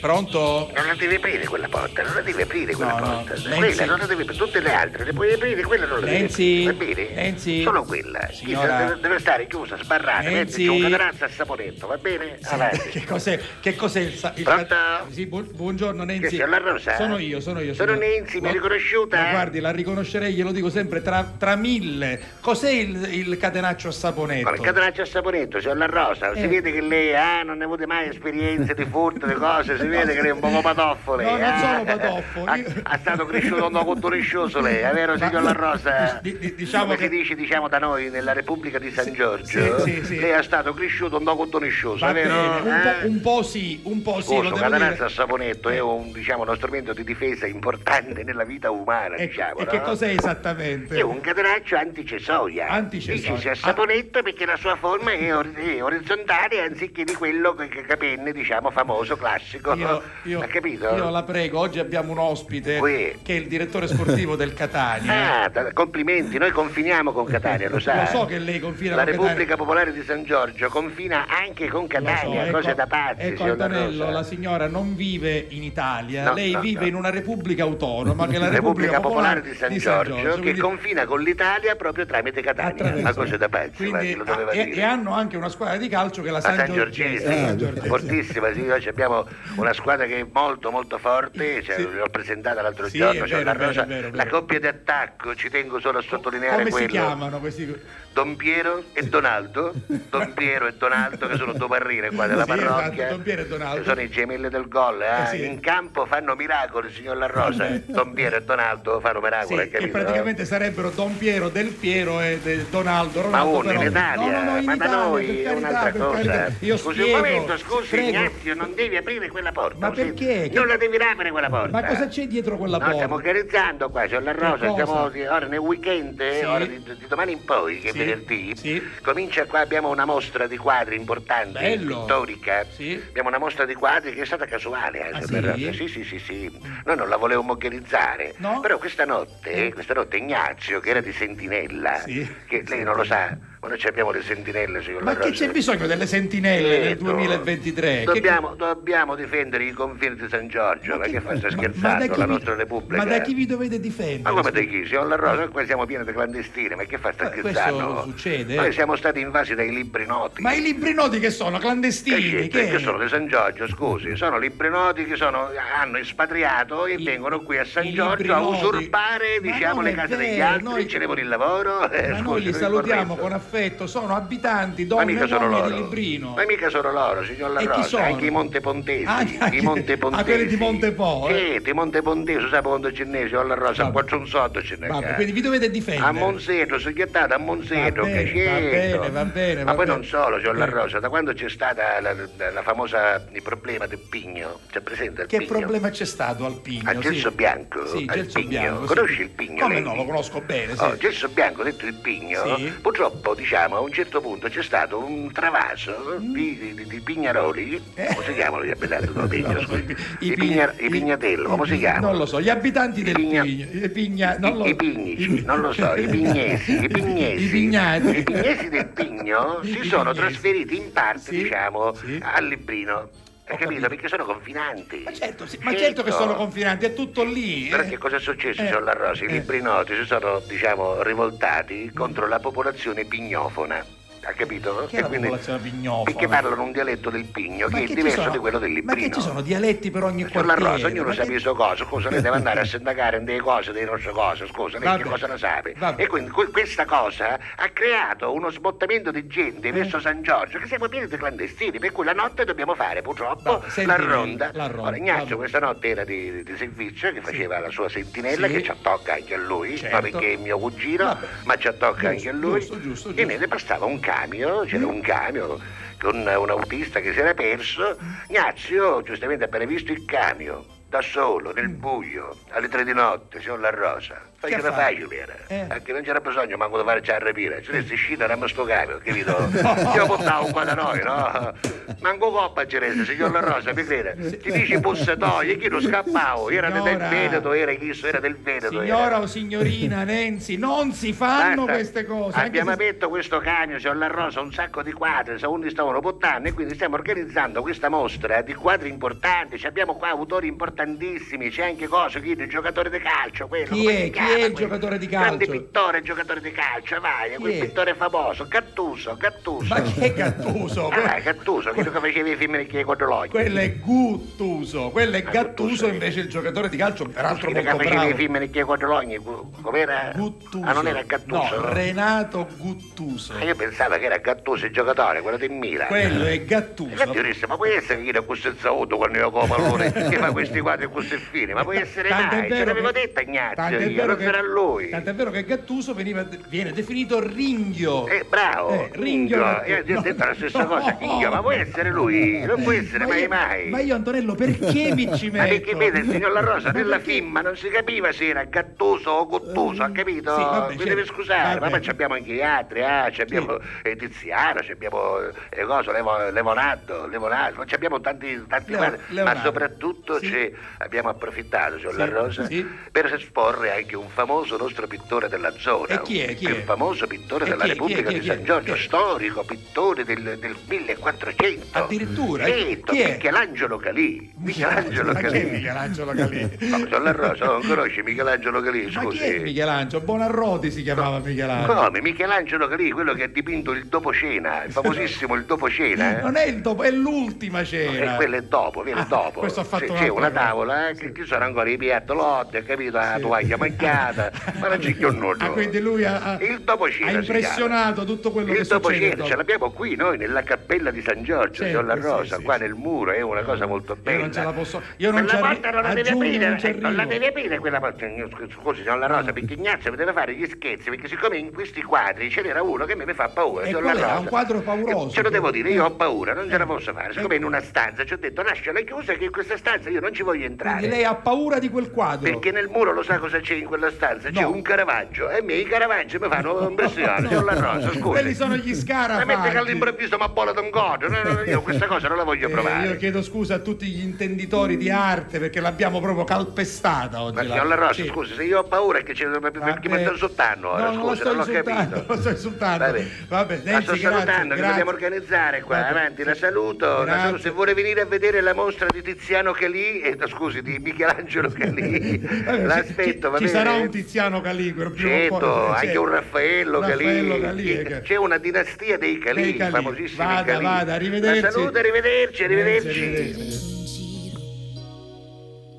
Pronto? Non la devi aprire quella porta, non la devi aprire quella No, no, porta. Nancy. Quella non la devi aprire, tutte le altre le puoi aprire, quella non la Nancy, devi aprire. Va bene? Nancy. Solo quella. Signora. Deve, deve stare chiusa, sbarrata, Nancy. metti un catenazzo a saponetto, va bene? Avanti. Che cos'è, che cos'è il, sa- il Pronto? Sì, bu- buongiorno Che Nancy. sei alla rosa? Sono io, sono io. Sono Nancy, mi hai No, riconosciuta? ma guardi, la riconoscerei, glielo dico sempre, tra, tra mille. Cos'è il, il catenaccio a saponetto? Ma il catenaccio a saponetto, c'è la rosa, si Eh. vede che lei ah, non ne avute mai esperienze di furto, di cose, si vede che lei è un po' patoffo lei. No, non ah. Sono patoffo, Ha, io- ha stato cresciuto un po' riscioso lei, è vero signor La Rosa? Di- di- diciamo Come che- si dice diciamo da noi nella Repubblica di San Giorgio, sì, sì. lei è stato cresciuto un po' riscioso, Va è vero? un, Eh? po', un po' sì, un po' sì, Scusa, lo un devo catenazzo dire. a saponetto è un, diciamo, uno strumento di difesa importante nella vita umana, E, diciamo, e che no? cos'è esattamente? È un catenaccio anticesoia. Anticesoia. Dicesi a saponetto perché la sua forma è, or- è orizzontale anziché di quello che, che capenne, diciamo, famoso, classico. Io, io- ha capito? io la prego, oggi abbiamo un ospite Qui. che è il direttore sportivo del Catania. Ah, complimenti, noi confiniamo con Catania, lo sa. Lo so che lei confina La con Repubblica Catania. Popolare di San Giorgio confina anche con Lo so, Catania, ecco- cose da pazzi, ecco Antonello, la signora non vive in Italia, No, lei no, vive no. in una repubblica autonoma che è la Repubblica Popolare di San Giorgio, che quindi- confina con l'Italia proprio tramite Catania, attraverso- ma cose da pazzi, quindi, ah, e, e hanno anche una squadra di calcio che è la La San, San Giorgese. Giorgese, San Giorgese. fortissima, sì, oggi abbiamo una squadra che è molto molto forte, cioè, Sì. l'ho presentata l'altro Sì, giorno, cioè, vero, vero, vero, la coppia di attacco, ci tengo solo a sottolineare Come quello. si chiamano questi? Don Piero e Donaldo, Don Piero e Donaldo che sono due barriere qua della Sì, esatto, parrocchia, Don Piero e Donaldo. che sono i gemelli del gol, eh? Eh, sì. in campo fanno miracoli signor La Rosa. Don Piero e Donaldo fanno Sì, miracoli, hai che praticamente sarebbero Don Piero, Del Piero e De- Donaldo Ma Ronaldo. uno però- in Italia, no, no, no, in ma da Italia, noi per è un'altra cosa. carità. Io scusi spiego, un momento, scusi prego. Ignazio, non devi aprire quella porta. Ma perché? Non la devi aprire quella porta. Ma cosa c'è dietro quella No, porta? stiamo organizzando qua, c'è la Rosa, cosa? stiamo ora nel weekend, Sì. ora di, di domani in poi, Sì, venerdì, sì. comincia qua, abbiamo una mostra di quadri importante, Bello. pittorica. Sì. Abbiamo una mostra di quadri che è stata casuale, eh, Ah, sì? Sì, sì, sì, sì. Noi non la volevo mogherizzare, No? però questa notte, questa notte Ignazio, che era di Sentinella, che lei non lo sa, ma noi ci abbiamo le sentinelle, signor Ma che c'è bisogno delle sentinelle nel Certo. 2023? Che- Dobbiamo, dobbiamo difendere i confini di San Giorgio, ma, che fa sta ma- ma scherzando la vi- nostra Repubblica? Ma da chi vi dovete Ma difendere? come da chi? Signor La Rosa, qua siamo pieni di clandestini, ma che fa sta Ma questo scherzando? succede? Noi siamo stati invasi dai libri noti. Ma i libri noti che sono? Che, Clandestini? c'entra? Che, che sono di San Giorgio, scusi, sono libri noti che sono- hanno espatriato e I- vengono qui a San Giorgio a usurpare, Ma diciamo, le case degli vero, altri, noi- ce ne vuole il lavoro. Eh, Ma scusi, noi li salutiamo con affetto, sono abitanti, donne e uomini di Librino. Ma mica sono loro, signor La Rosa, sono? anche i Montepontesi. Anche- anche- I Montepontesi. ah, quelli di Montepo, eh? Sì, i Montepontesi, sa quando ce n'è, signor La Rosa, qua c'è un soldo ce n'è. Vabbè, quindi vi dovete difendere. A Monseto, soggettato a Monseto, Va bene, che va bene, va bene, Ma va poi bene. non solo, signor La Eh. Rosa, da quando c'è stata la, la- famosa, il problema del pigno, c'è presente il Che pigno? problema c'è stato al Pigno? Al gelso sì. bianco? Sì, al gelso pigno. bianco. sì. Conosci il pigno? Come lei? no, lo conosco bene, sì. Oh, gelso bianco, detto il pigno, Sì. purtroppo diciamo a un certo punto c'è stato un travaso di, di- di pignaroli, Eh. come si chiamano gli abitanti del pigno? No, scusi? i- pigna- i pignatello, come si chiamano? Non lo so, gli abitanti del Pigno. I, pigna, non lo- I pignici, non lo so, i pignesi, i pignesi, I pignati. i pignesi del pigno si sono trasferiti in parte, Sì, diciamo, sì. al Librino. Hai capito? Perché sono confinanti. Ma certo, sì, ma certo che sono confinanti, è tutto lì. Però eh. che cosa è successo, Eh, signor La Rosa? I eh. libri noti si sono, diciamo, rivoltati contro la popolazione pignofona. Ha capito? Che è la popolazione pignofona? Perché parlano un dialetto del pigno Ma che è diverso sono- di quello del Ma librino. che ci sono dialetti per ogni quartiere? Rosa, ognuno Ma sa che- le sue cose, scusa, lei deve andare a sindacare delle cose, delle nostre cose, scusa, lei Vabbè. che cosa ne sa? E quindi que- questa cosa ha creato uno sbottamento di gente Eh. verso San Giorgio, che siamo pieni di clandestini, per cui la notte dobbiamo fare purtroppo Vabbè, la ronda. la ronda, Ora, Ignazio vabbè. questa notte era di, di servizio, che faceva la sua sentinella, Sì. che ci attocca anche a lui, Certo. non perché è mio cugino, ma ci attocca anche a lui. giusto, giusto, E giusto. ne passava un camion, c'era Mm. un camion con un autista che si era perso. Ignazio, giustamente appena visto il camion, da solo, nel buio, alle tre di notte, signor La Rosa. Faceva fa? facile era. Eh. Anche non c'era bisogno manco di fare già rapire. Se ne uscita era sto capo, capito? Io portavo qua da noi, no? Manco coppa c'era, signor La Rosa, mi crede? Ti dici bussatoio, chi non scappavo? Era del. Veneto, era chi era del Veneto. Signora era. o signorina Nenzi, non si fanno Basta. queste cose. Abbiamo se- aperto questo camion, signor La Rosa, un sacco di quadri, secondo stavano portando e quindi stiamo organizzando questa mostra di quadri importanti. Ci abbiamo qua autori importantissimi, c'è anche cosa, chi? Il giocatore di calcio, quello. Chi è? si Chi è il giocatore di Grande calcio? pittore, giocatore di calcio, vai, quel pittore famoso, Gattuso, Gattuso. Ma chi è Gattuso? Ah, vai, Gattuso, quello che faceva i film di Codologhi. Quello è Guttuso, quello è Gattuso invece il giocatore di calcio, peraltro Quello che molto faceva i bravo. film di Codologhi, com'era? Guttuso. Ah, non era Gattuso? No, Renato Guttuso. Ah, io pensavo che era Gattuso il giocatore, quello del Milan. Quello è Gattuso. Disse, ma può essere che io questo zauto quando io come pallone che fa questi quadri e questi fini? Ma può essere mai? Ce l'avevo che- detto Ignazio io, che- sarà lui. Tant'è vero che Gattuso veniva- viene definito ringhio. Eh, bravo, Eh, ringhio. Ringhio. Io ti ho No, detto la stessa no. cosa, Ringhio, ma può essere lui? Non può essere mai io, mai. Ma io Antonello, perché mi ci Ma metto? perché vede il signor La Rosa Ma nella film non si capiva se era Gattuso o Gottuso, ha capito? sì, vabbè, Mi certo, deve scusare, ma vabbè. poi ci abbiamo anche gli altri, ah, ci abbiamo eh, Tiziano, abbiamo eh, cosa, Levo- Leonardo, Leonardo, ci abbiamo tanti, tanti Leo- ma Leonardo. soprattutto Sì. abbiamo approfittato, signor Sì, La Rosa, sì. per esporre anche un famoso nostro pittore della zona, E chi è, chi è? più famoso pittore della è, è, Repubblica è, di è, San Giorgio, è? storico pittore del, del 1400. Addirittura? Certo, chi è? Michelangelo Calì. Michelangelo è Calì. Michelangelo Calì? Ma signor La Rosa, non conosci Michelangelo Calì, Ma chi è scusi. Michelangelo? Bonarroti si chiamava Michelangelo. Come? Michelangelo Calì, quello che ha dipinto il dopo cena, il famosissimo il dopo cena. eh? Non è il dopo, è l'ultima cena. quello è dopo, viene Ah, dopo. questo ha fatto Sì, c'è una tavola, eh, che ci sono ancora i piatti lotte, capito? La tovaglia macchiata, ma non c'è più nulla. Ah, quindi lui ha, ha- Il dopo ha impressionato tutto quello Il che dopo succede. cena dopo. ce l'abbiamo qui noi nella cappella di San Giorgio, Certo, La Rosa, sì, qua sì. nel muro, è una cosa molto bella. Io non ce la posso. Io non quella porta non la a devi aprire, non eh, non la devi aprire quella porta. Scusi, signor La Rosa, perché Ignazio mi deve fare gli scherzi, perché siccome in questi quadri ce n'era uno che mi fa paura, E La? Rosa. Un quadro pauroso. Eh, Ce lo devo dire, io ho paura, non ce la posso fare. Siccome Eh. in una stanza ci ho detto lasciala chiusa che in questa stanza io non ci voglio entrare. Quindi lei ha paura di quel quadro. Perché nel muro lo sa cosa c'è in quella stanza? C'è un Caravaggio e i miei Caravaggi mi fanno impressione, signor La Rosa, scusi. Quelli sono gli Ma scarafaggi. mette che all'improvviso mi abbola un godo. Io questa cosa non la voglio Eh, provare. io chiedo scusa a tutti gli intenditori di arte perché l'abbiamo proprio calpestata oggi. Ma la- Rosa, Sì. scusi, se io ho paura che ci perché mi sto insultando ora, No, sto non l'ho capito. lo sto insultando. Vabbè. Vabbè, Nenzi, sto salutando, che dobbiamo organizzare qua, avanti, la saluto, la saluto. Se vuole venire a vedere la mostra di Tiziano Calì, eh, no, scusi, di Michelangelo Calì, Vabbè, l'aspetto, va bene? Sarà un Tiziano Caliguro prima o poi, Certo, eh, anche un Raffaello. Raffaello che- C'è una dinastia dei Calì, Dei Calì. famosissimi Vada, Calì. vada, arrivederci. La saluto, arrivederci, arrivederci. Arrivederci. in giro,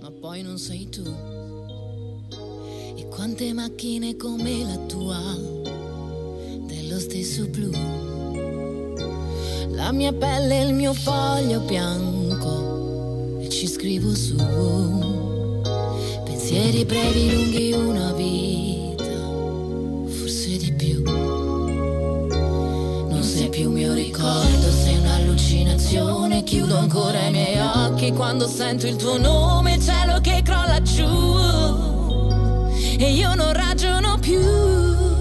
ma poi non sei tu. E quante macchine come la tua, dello stesso blu. La mia pelle è il mio foglio bianco e ci scrivo su. Pensieri brevi, lunghi, una vita, forse di più. Non sei più mio ricordo, sei un'allucinazione. Chiudo ancora i miei occhi quando sento il tuo nome, cielo che crolla giù. E io non ragiono più.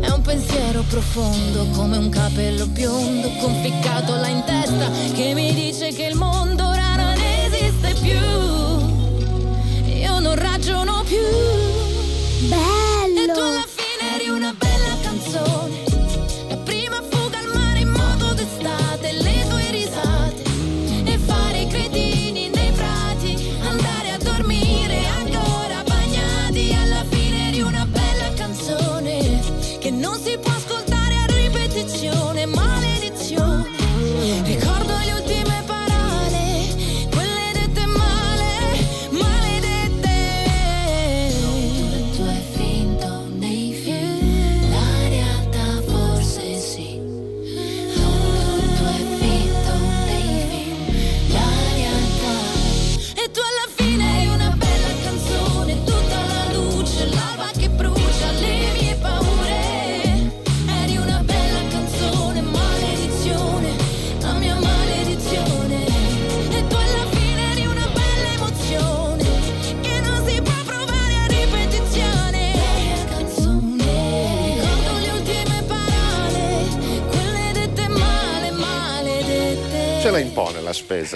È un pensiero profondo come un capello biondo conficcato là in testa che mi dice che il mondo ora non esiste più. Io non ragiono più. E tu alla fine eri una bella canzone.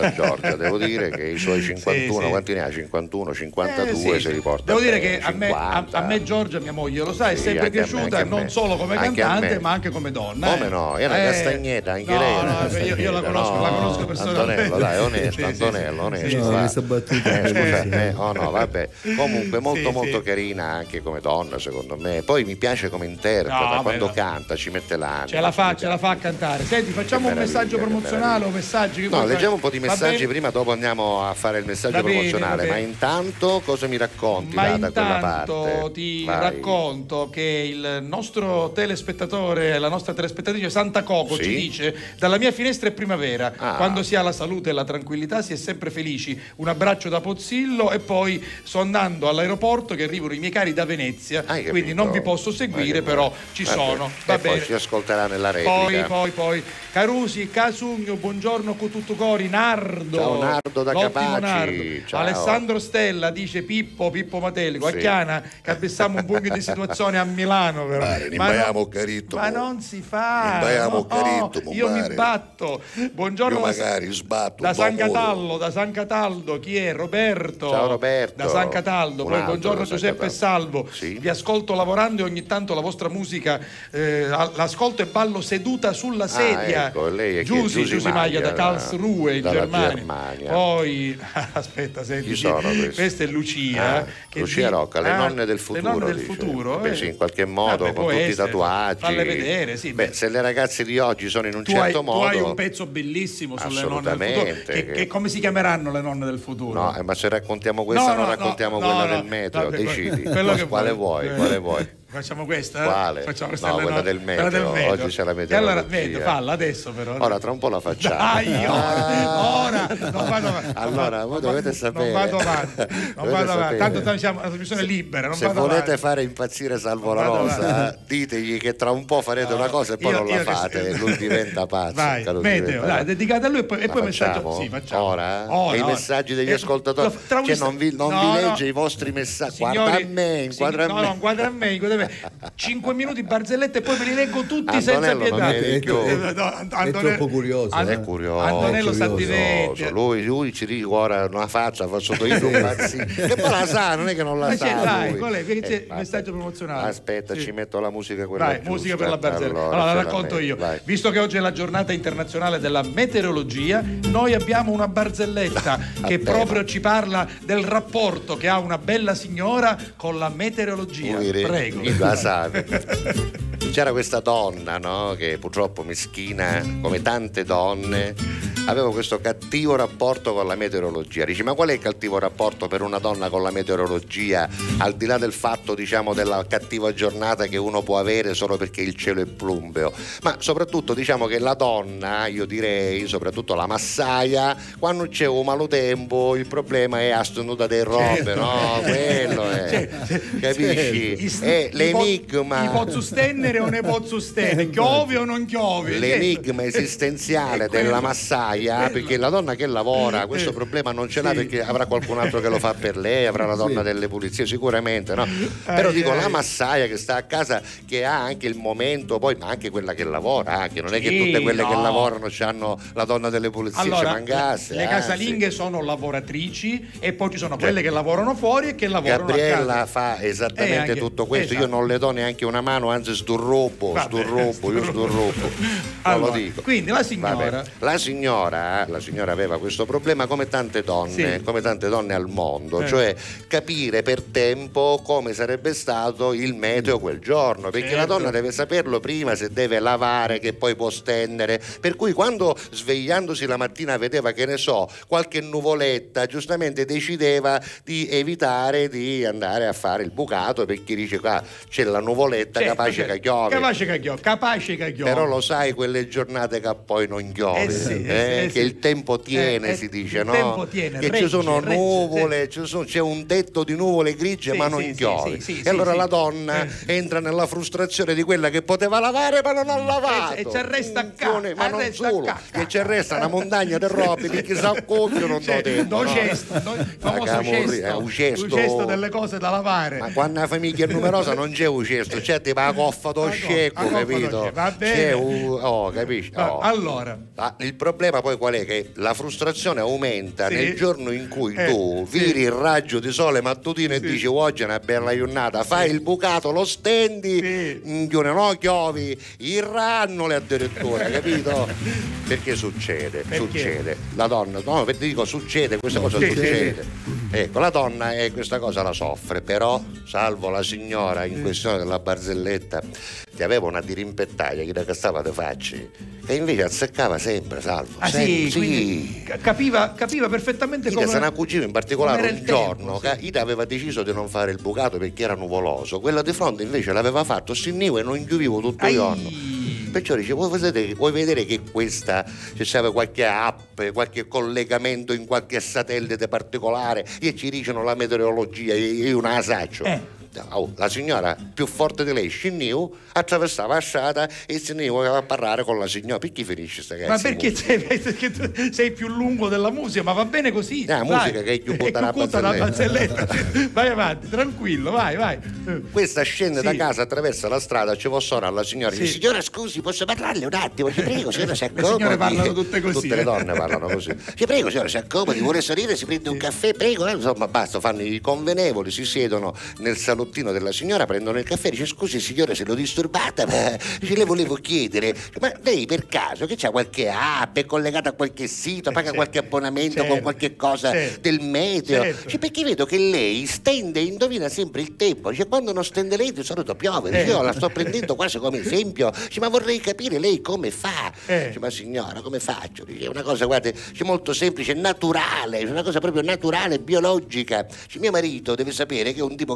La spesa Giorgia, devo dire che i suoi 51, sì. quanti ne ha? 51, 52 Eh, sì. se li porta. Devo dire bene, che a me, a, 50. a me Giorgia, mia moglie, lo sa, è sempre anche a me, piaciuta anche a me. non solo come Anche cantante, ma anche come donna. Come eh. no? È una castagneta, anche no, lei no, io- io, la conosco, la no. conosco personalmente. Antonello, dai, onesto, Antonello, sì. onesto. Sì, questa battuta Eh, scusa, eh, oh no, vabbè. Comunque molto Sì, molto sì. carina anche come donna, secondo me. Poi mi piace come interpreta, No, quando canta, ci mette l'anima. Ce la fa, ce la fa a cantare. Senti, facciamo un messaggio promozionale o messaggi? che No, leggiamo un po' di messaggi prima, dopo andiamo a fare il messaggio bene, promozionale. Ma intanto cosa mi racconti Ma là, da quella parte? ti Vai. racconto che il nostro telespettatore, la nostra telespettatrice Santa Coco Sì? ci dice dalla mia finestra è primavera, Ah. quando si ha la salute e la tranquillità si è sempre felici. Un abbraccio da Pozzillo e poi sto andando all'aeroporto che arrivano i miei cari da Venezia, Hai capito? quindi non vi posso seguire, però ci Vabbè. sono. E Va poi bene. ci ascolterà nella replica. Poi, poi, poi, Carusi, Casugno, buongiorno con tutto cori, Nardo. Ciao, Nardo da Capaci, Nardo. ciao. Alessandro Stella dice Pippo, Pippo Matelico, Sì. a Chiana, che abbiamo un pugno di situazione a Milano. Però. Pare, Ma non- caritto, Ma non si fa. No, caritto, mo Io mi pare. batto. Buongiorno Io da- magari sbatto da San. Cataldo, da San Cataldo, chi è? Roberto. Ciao, Roberto. Da San Cataldo, poi buongiorno da Giuseppe. Salvo. Sì. Vi ascolto lavorando e ogni tanto la vostra musica eh, l'ascolto e ballo seduta sulla sedia. ecco, lei è? Giusy, Giusy Giusy Maglia da Maglia, Karlsruhe in dalla Germania. Germania. Poi aspetta, senti. Questa è Lucia. Ah, che Lucia di- Rocca, le ah, nonne del futuro. Le nonne del dice. futuro. Beh, eh. sì, in qualche modo, Vabbè, con può tutti i essere, tatuaggi. Falle vedere, sì. Beh, se le ragazze di oggi sono in un tu, hai, certo tu modo. hai un pezzo bellissimo sulle nonne del futuro. Che, che- che come si chiameranno le nonne del futuro? No, eh, ma se raccontiamo questa No, non no, raccontiamo no, quella del meteo, decidi. quale vuoi. Quale vuoi? Facciamo questa? Quale? Facciamo questa No, quella nonne- del meteo. quella del meteo. Oggi c'è la E allora, meteorologia. meteo, falla adesso però. Ora tra un po' la facciamo. Dai, ora, Ah. ora, non vado avanti. Allora, non voi dovete non sapere. vado avanti, non vado avanti. Tanto tanto siamo una trasmissione libera, non Se vado volete avanti. fare impazzire Salvo La Non Rosa, ditegli che tra un po' farete una cosa e poi Io- non la che- fate e lui diventa pazzo. Vai, meteo, dai, dedicata a lui e poi, e poi messaggio. Sì, facciamo. Ora? Ora, e i ora. messaggi degli Eh, ascoltatori? un Cioè, non vi, non No, no. legge i vostri messaggi. Guarda a me, inquadra a no, me. no, inquadra a me, inquadra a me. 5 minuti barzellette e poi ve li leggo tutti senza Antonello non pietà. più. Eh, no, Ant- È Antonello- troppo curioso. Ant- eh. È curioso. Antonello È Santinetti. curioso. Lui, lui ci dice ora una faccia, fa sotto io un pazzino. Che poi la sa, non è che non la Ma sa. dai, lui. qual è? Perché c'è il vabbè. messaggio promozionale. Aspetta, Sì. ci metto la musica quella Vai, giusta. musica per la barzelletta. Allora, Allora, la racconto io. vai. Visto che oggi è la giornata internazionale della meteorologia, noi abbiamo una barzelletta che Appena. proprio ci parla del rapporto che ha una bella signora con la meteorologia. Prego. sape. C'era questa donna, no, che purtroppo meschina, come tante donne, aveva questo cattivo rapporto con la meteorologia. Dici, ma qual è il cattivo rapporto per una donna con la meteorologia, al di là del fatto, diciamo, della cattiva giornata che uno può avere solo perché il cielo è plumbeo? Ma soprattutto, diciamo che la donna, io direi, soprattutto la massaia, quando c'è un malo tempo, il problema è astenuta delle robe, Certo. no? Quello è. Capisci? I s- È i po- l'enigma. I pozzo stennere o ne pozzo stennere? Chiovi o non chiovi? L'enigma esistenziale della massaia perché la donna che lavora questo problema non ce l'ha Sì. perché avrà qualcun altro che lo fa per lei, avrà la donna delle pulizie sicuramente, no? Però Ai, dico ai. la massaia che sta a casa che ha anche il momento poi, ma anche quella che lavora, anche non è che Sì, tutte quelle che no. lavorano hanno la donna delle pulizie, ci Allora, mancasse. le anzi. casalinghe sono lavoratrici e poi ci sono quelle che lavorano fuori e che lavorano a Gabriella casa. fa Eh, esattamente tutto questo, esatto. io non le do neanche una mano, anzi sturropo, Vabbè, sturropo, io sturropo, non Allora, lo dico. quindi la signora-. La signora, la signora aveva questo problema come tante donne, Sì. come tante donne al mondo, Eh. cioè capire per tempo come sarebbe stato il meteo quel giorno, perché la Certo. donna deve saperlo prima se deve lavare, che poi può stendere, per cui quando svegliandosi la mattina vedeva che ne so, qualche nuvoletta, giustamente decideva di evitare di andare a fare il bucato perché dice qua c'è la nuvoletta Certo, capace certo. che piove. Capace che piove, capace che piove. Però lo sai quelle giornate che poi non piove, Eh sì, eh, eh sì, che sì. il tempo tiene, Eh, eh, si dice, il no? tempo tiene, che regge, ci sono regge, nuvole, ci sono- c'è un tetto di nuvole grigie Sì, ma non sì, sì, sì, sì, e allora sì, la sì. donna Eh. entra nella frustrazione di quella che poteva lavare ma non ha lavato. E- e ci arresta a ca- Minchione, Ma non solo, che ci arresta una montagna di robe di chissà come non do Cioè, tempo. no? cesto, il famoso che eh, cesto. un cesto delle cose da lavare. Ma quando la famiglia è numerosa non c'è un cesto, c'è tipo la coffa do scecco, capito? va bene. C'è un... Oh, capisci? Ma Oh. Allora, Ah, il problema poi qual è? Che la frustrazione aumenta Sì. nel giorno in cui Eh, tu sì. viri il raggio di sole mattutino e Sì. dici oggi è una bella giornata, fai il bucato, lo stendi, Sì. mm, no, chiovi, il rannole addirittura, capito? Perché succede, Perché? succede. La donna, no, ti dico succede, questa cosa succede. Ecco, la donna eh, questa cosa la soffre, però, salvo la signora in questione della barzelletta, che aveva una dirimpettaia che da stava de facci, che invece azzeccava sempre, salvo. ah sempre, sì, ca- capiva, capiva perfettamente Ida come se ne accugiva in particolare un giorno tempo, che Ida aveva deciso di non fare il bucato perché era nuvoloso, quella di fronte invece l'aveva fatto, sinivo e non chiudevo tutto il giorno. Perciò dice, vuoi vedere, vuoi vedere che questa, se serve qualche app, qualche collegamento in qualche satellite particolare e ci dicono la meteorologia, io io non la saccio. Eh. Oh, la signora più forte di lei scenniu attraversava la strada e se ne a parlare con la signora perché finisce sta Ma cazzo perché sei, perché sei più lungo della musica? Ma va bene così. Vai. musica che è più più la la barzelletta. vai avanti, tranquillo, vai, vai. Questa scende Sì. da casa, attraversa la strada, ci può suonare alla signora. Sì. Dice, signora scusi, posso parlarle un attimo? Ci prego, signora, si Le accomodi. signore parlano tutte così, Tutte le eh. donne parlano così. Ci prego, signora, si accomodi, vuole salire, si prende un caffè, prego. eh, Insomma, basta, fanno i convenevoli, si siedono nel salottino della signora, prendono il caffè, dice scusi signora se l'ho disturbata, ma ce le volevo chiedere, ma lei per caso che c'ha qualche app, è collegata a qualche sito, paga certo, qualche abbonamento certo, con qualche cosa certo, del meteo? certo. Dice, perché vedo che lei stende e indovina sempre il tempo. Dice, quando non stende lei di solito piove. Dice, Eh. io la sto prendendo quasi come esempio. Dice, ma vorrei capire lei come fa. Eh. Dice, ma signora, come faccio? Dice, è una cosa, guarda, dice, molto semplice, naturale, è una cosa proprio naturale, biologica. Dice, mio marito deve sapere che è un tipo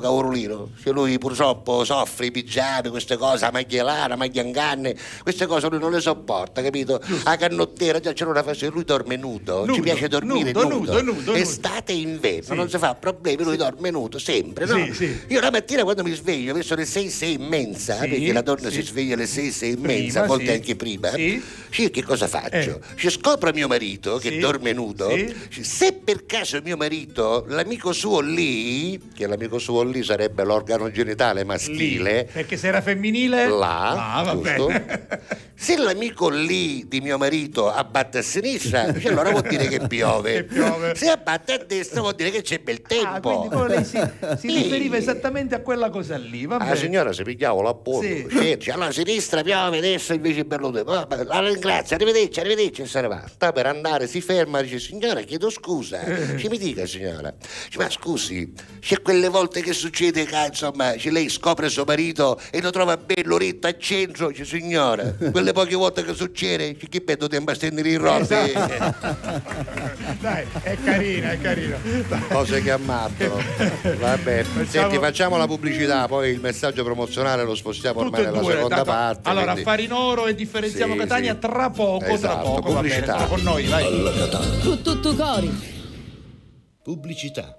cavorolino. Dice, lui purtroppo soffre i pigiami, queste cose, la maglia là, la maglia inganne, queste cose lui non le sopporta, capito? La canottiera, già c'è una fase, lui dorme nudo, ci Nudo, piace dormire nudo, nudo. nudo, nudo. Estate e inverno, Sì. non si fa problemi, lui dorme nudo sempre, no? Sì. Io la mattina quando mi sveglio verso le 6, 6 e mezza, Sì, perché la donna si sveglia alle 6, 6 e mezza, a volte anche prima. Sì. Sì, che cosa faccio? Eh. Ci scopro mio marito che dorme nudo. Se per caso mio marito, l'amico suo lì, che l'amico suo lì sarebbe l'organo genitale Lì, maschile, perché se era femminile là, ah. Se l'amico lì di mio marito abbatte a sinistra, dice, allora vuol dire che piove. Piove. Se abbatte a destra vuol dire che c'è bel Ah, tempo. però lei si, si riferiva esattamente a quella cosa lì, va La bene. signora si pigliava la porta, Sì. allora a sinistra piove, a destra invece tempo. Vabbè, La ringrazio, arrivederci, arrivederci e se ne va. Sta per andare, si ferma, dice signora chiedo scusa. Ci mi dica signora. Dice, ma scusi, c'è quelle volte che succede che insomma che lei scopre suo marito e lo trova bello ritto a centro, dice signora, quelle poche volte che succede, che perdo tempo a stendere i robe. Dai, è carina, è carina. Cose che ammattano. Vabbè, Facciamo- senti, facciamo la pubblicità, poi il messaggio promozionale lo spostiamo Tutte ormai nella due, seconda tanto- parte. Allora, quindi- affari in oro e differenziamo Sì, Catania sì. tra poco, tra Esatto, poco, va bene, pubblicità. con noi, vai. Con tutto cori. Pubblicità.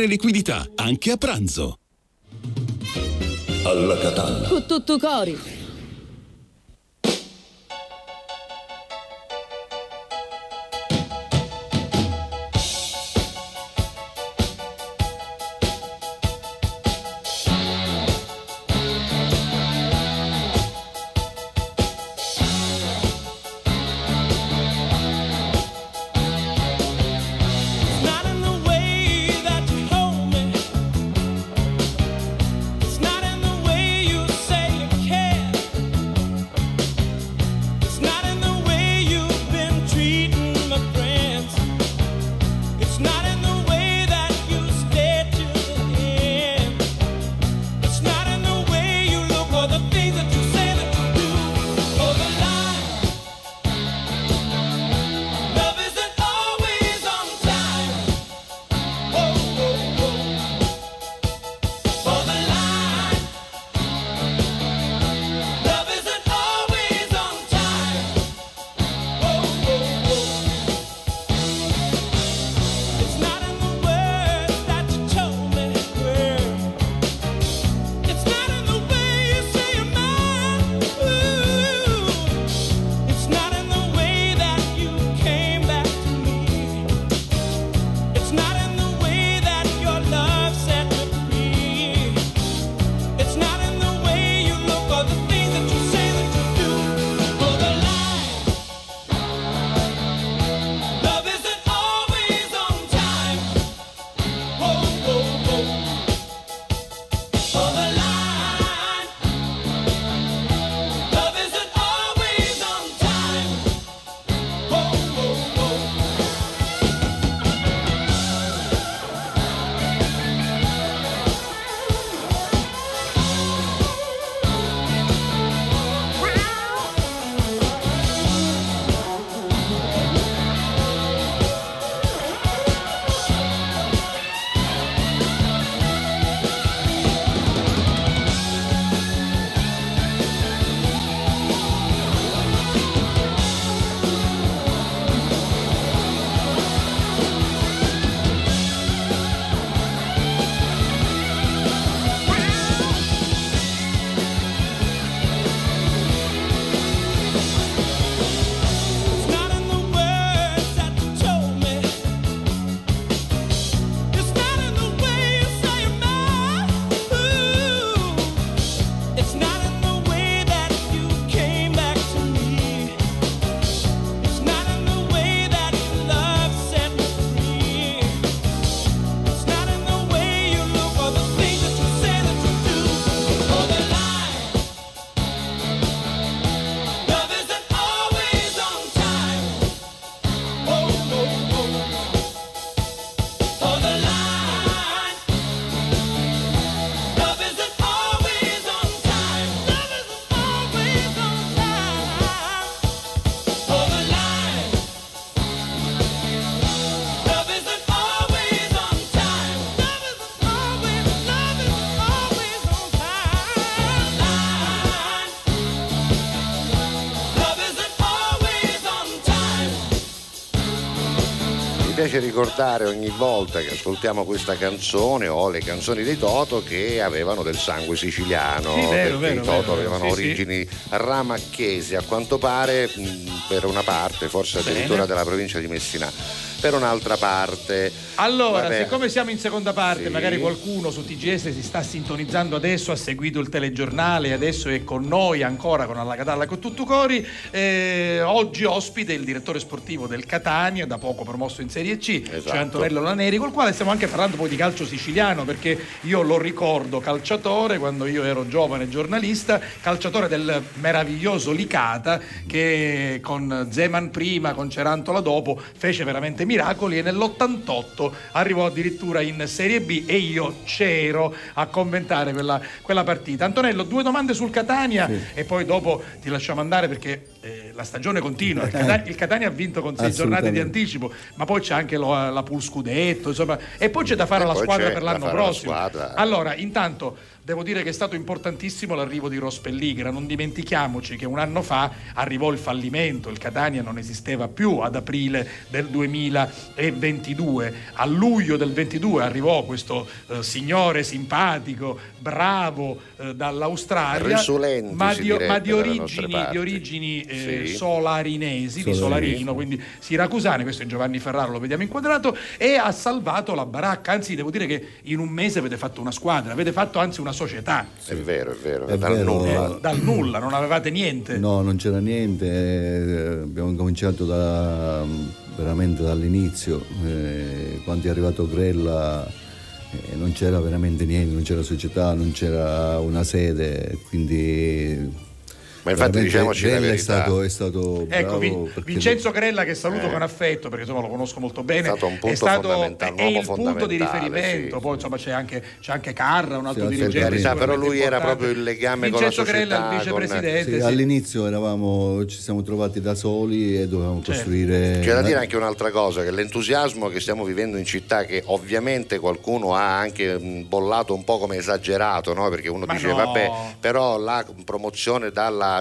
liquidità, anche a pranzo. Alla Catalla. Con tutto cori. Piace ricordare ogni volta che ascoltiamo questa canzone o le canzoni dei Toto che avevano del sangue siciliano, Sì, vero, perché vero, i Toto vero, avevano sì, sì. origini ramacchesi, a quanto pare mh, per una parte, forse addirittura Bene. della provincia di Messina. Per un'altra parte. Allora, Vabbè. siccome siamo in seconda parte, Sì. magari qualcuno su TGS si sta sintonizzando adesso, ha seguito il telegiornale adesso è con noi ancora con Alla Catalla con tutto cori. eh, oggi ospite il direttore sportivo del Catania, da poco promosso in Serie C, Esatto. cioè Antonello Laneri, col quale stiamo anche parlando poi di calcio siciliano, perché io lo ricordo calciatore quando io ero giovane giornalista, calciatore del meraviglioso Licata che con Zeman prima, con Cerantola dopo, fece veramente miracoli e nell'88 arrivò addirittura in Serie B e io c'ero a commentare quella, quella partita. Antonello, due domande sul Catania e poi dopo ti lasciamo andare perché eh, la stagione continua. Il Catania, il Catania ha vinto con sei giornate di anticipo, ma poi c'è anche lo- la pool scudetto, insomma, e poi c'è da fare E alla squadra per l'anno prossimo. squadra. Allora, intanto devo dire che è stato importantissimo l'arrivo di Rospelligra. Non dimentichiamoci che un anno fa arrivò il fallimento, il Catania non esisteva più ad aprile del 2022. A luglio del 22 arrivò questo eh, signore simpatico, bravo eh, dall'Australia, ma di, ma di origini, di origini eh, Sì. solarinesi, di Solarino. Solarino, quindi siracusane, questo è Giovanni Ferraro, lo vediamo inquadrato, e ha salvato la baracca, anzi devo dire che in un mese avete fatto una squadra, avete fatto anzi una società, È vero, è vero, È dal vero. nulla. eh, dal nulla, non avevate niente. No, non c'era niente, eh, abbiamo cominciato da- veramente dall'inizio, eh, quando è arrivato Grella eh, non c'era veramente niente, non c'era società, non c'era una sede, quindi... Ma infatti diciamoci la Grella è verità. stato, è stato Ecco, Vin- Vincenzo Grella che saluto Eh. con affetto perché insomma lo conosco molto bene, È stato un punto stato- fondamentale, è il punto di riferimento, sì. poi insomma c'è anche, c'è anche Carra, un altro Sì, dirigente. però lui sicuramente era importante. proprio il legame con la Vincenzo Grella, il società, con- vicepresidente. Sì. All'inizio eravamo, ci siamo trovati da soli e dovevamo Certo. costruire... C'è da dire anche un'altra cosa, che l'entusiasmo che stiamo vivendo in città, che ovviamente qualcuno ha anche bollato un po' come esagerato, no? perché uno Ma dice no. vabbè, però la promozione dalla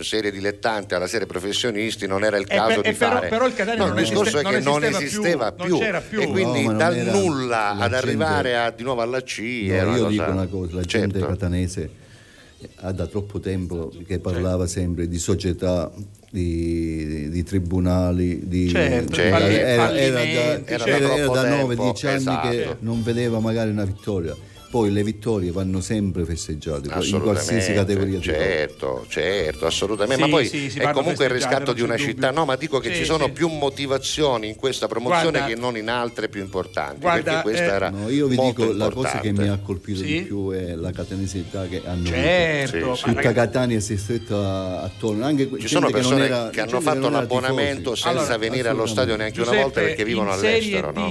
serie dilettante alla serie professionisti non era il E caso per- di e però- fare. però il Catania No, non il discorso esiste- è che non esisteva più, più, non c'era più. e quindi No, dal nulla la ad gente- arrivare a, di nuovo alla C No, era una io cosa- dico una cosa, la gente Certo. catanese ha da troppo tempo che parlava sempre di società, di, di tribunali, di, Certo, Certo. era, falli- era- era da, era da era troppo da tempo, 9-10 anni che esatto. non vedeva magari una vittoria. Poi le vittorie vanno sempre festeggiate in qualsiasi categoria certo, certo, assolutamente. Sì, ma poi sì, è comunque il riscatto di una c'è città. dubbio. No, ma dico che Sì, ci sono sì. più motivazioni in questa promozione Guarda- che non in altre più importanti. Guarda, perché questa eh, era No, io vi molto dico la cosa che mi ha importante. colpito Sì? di più è la catanesità che hanno. Certo, Sì. Tutta Catania si è stretta attorno. Anche Ci sono persone che, non era, che hanno fatto l'abbonamento tifosi. senza Allora, venire allo stadio neanche una volta perché vivono all'estero. No?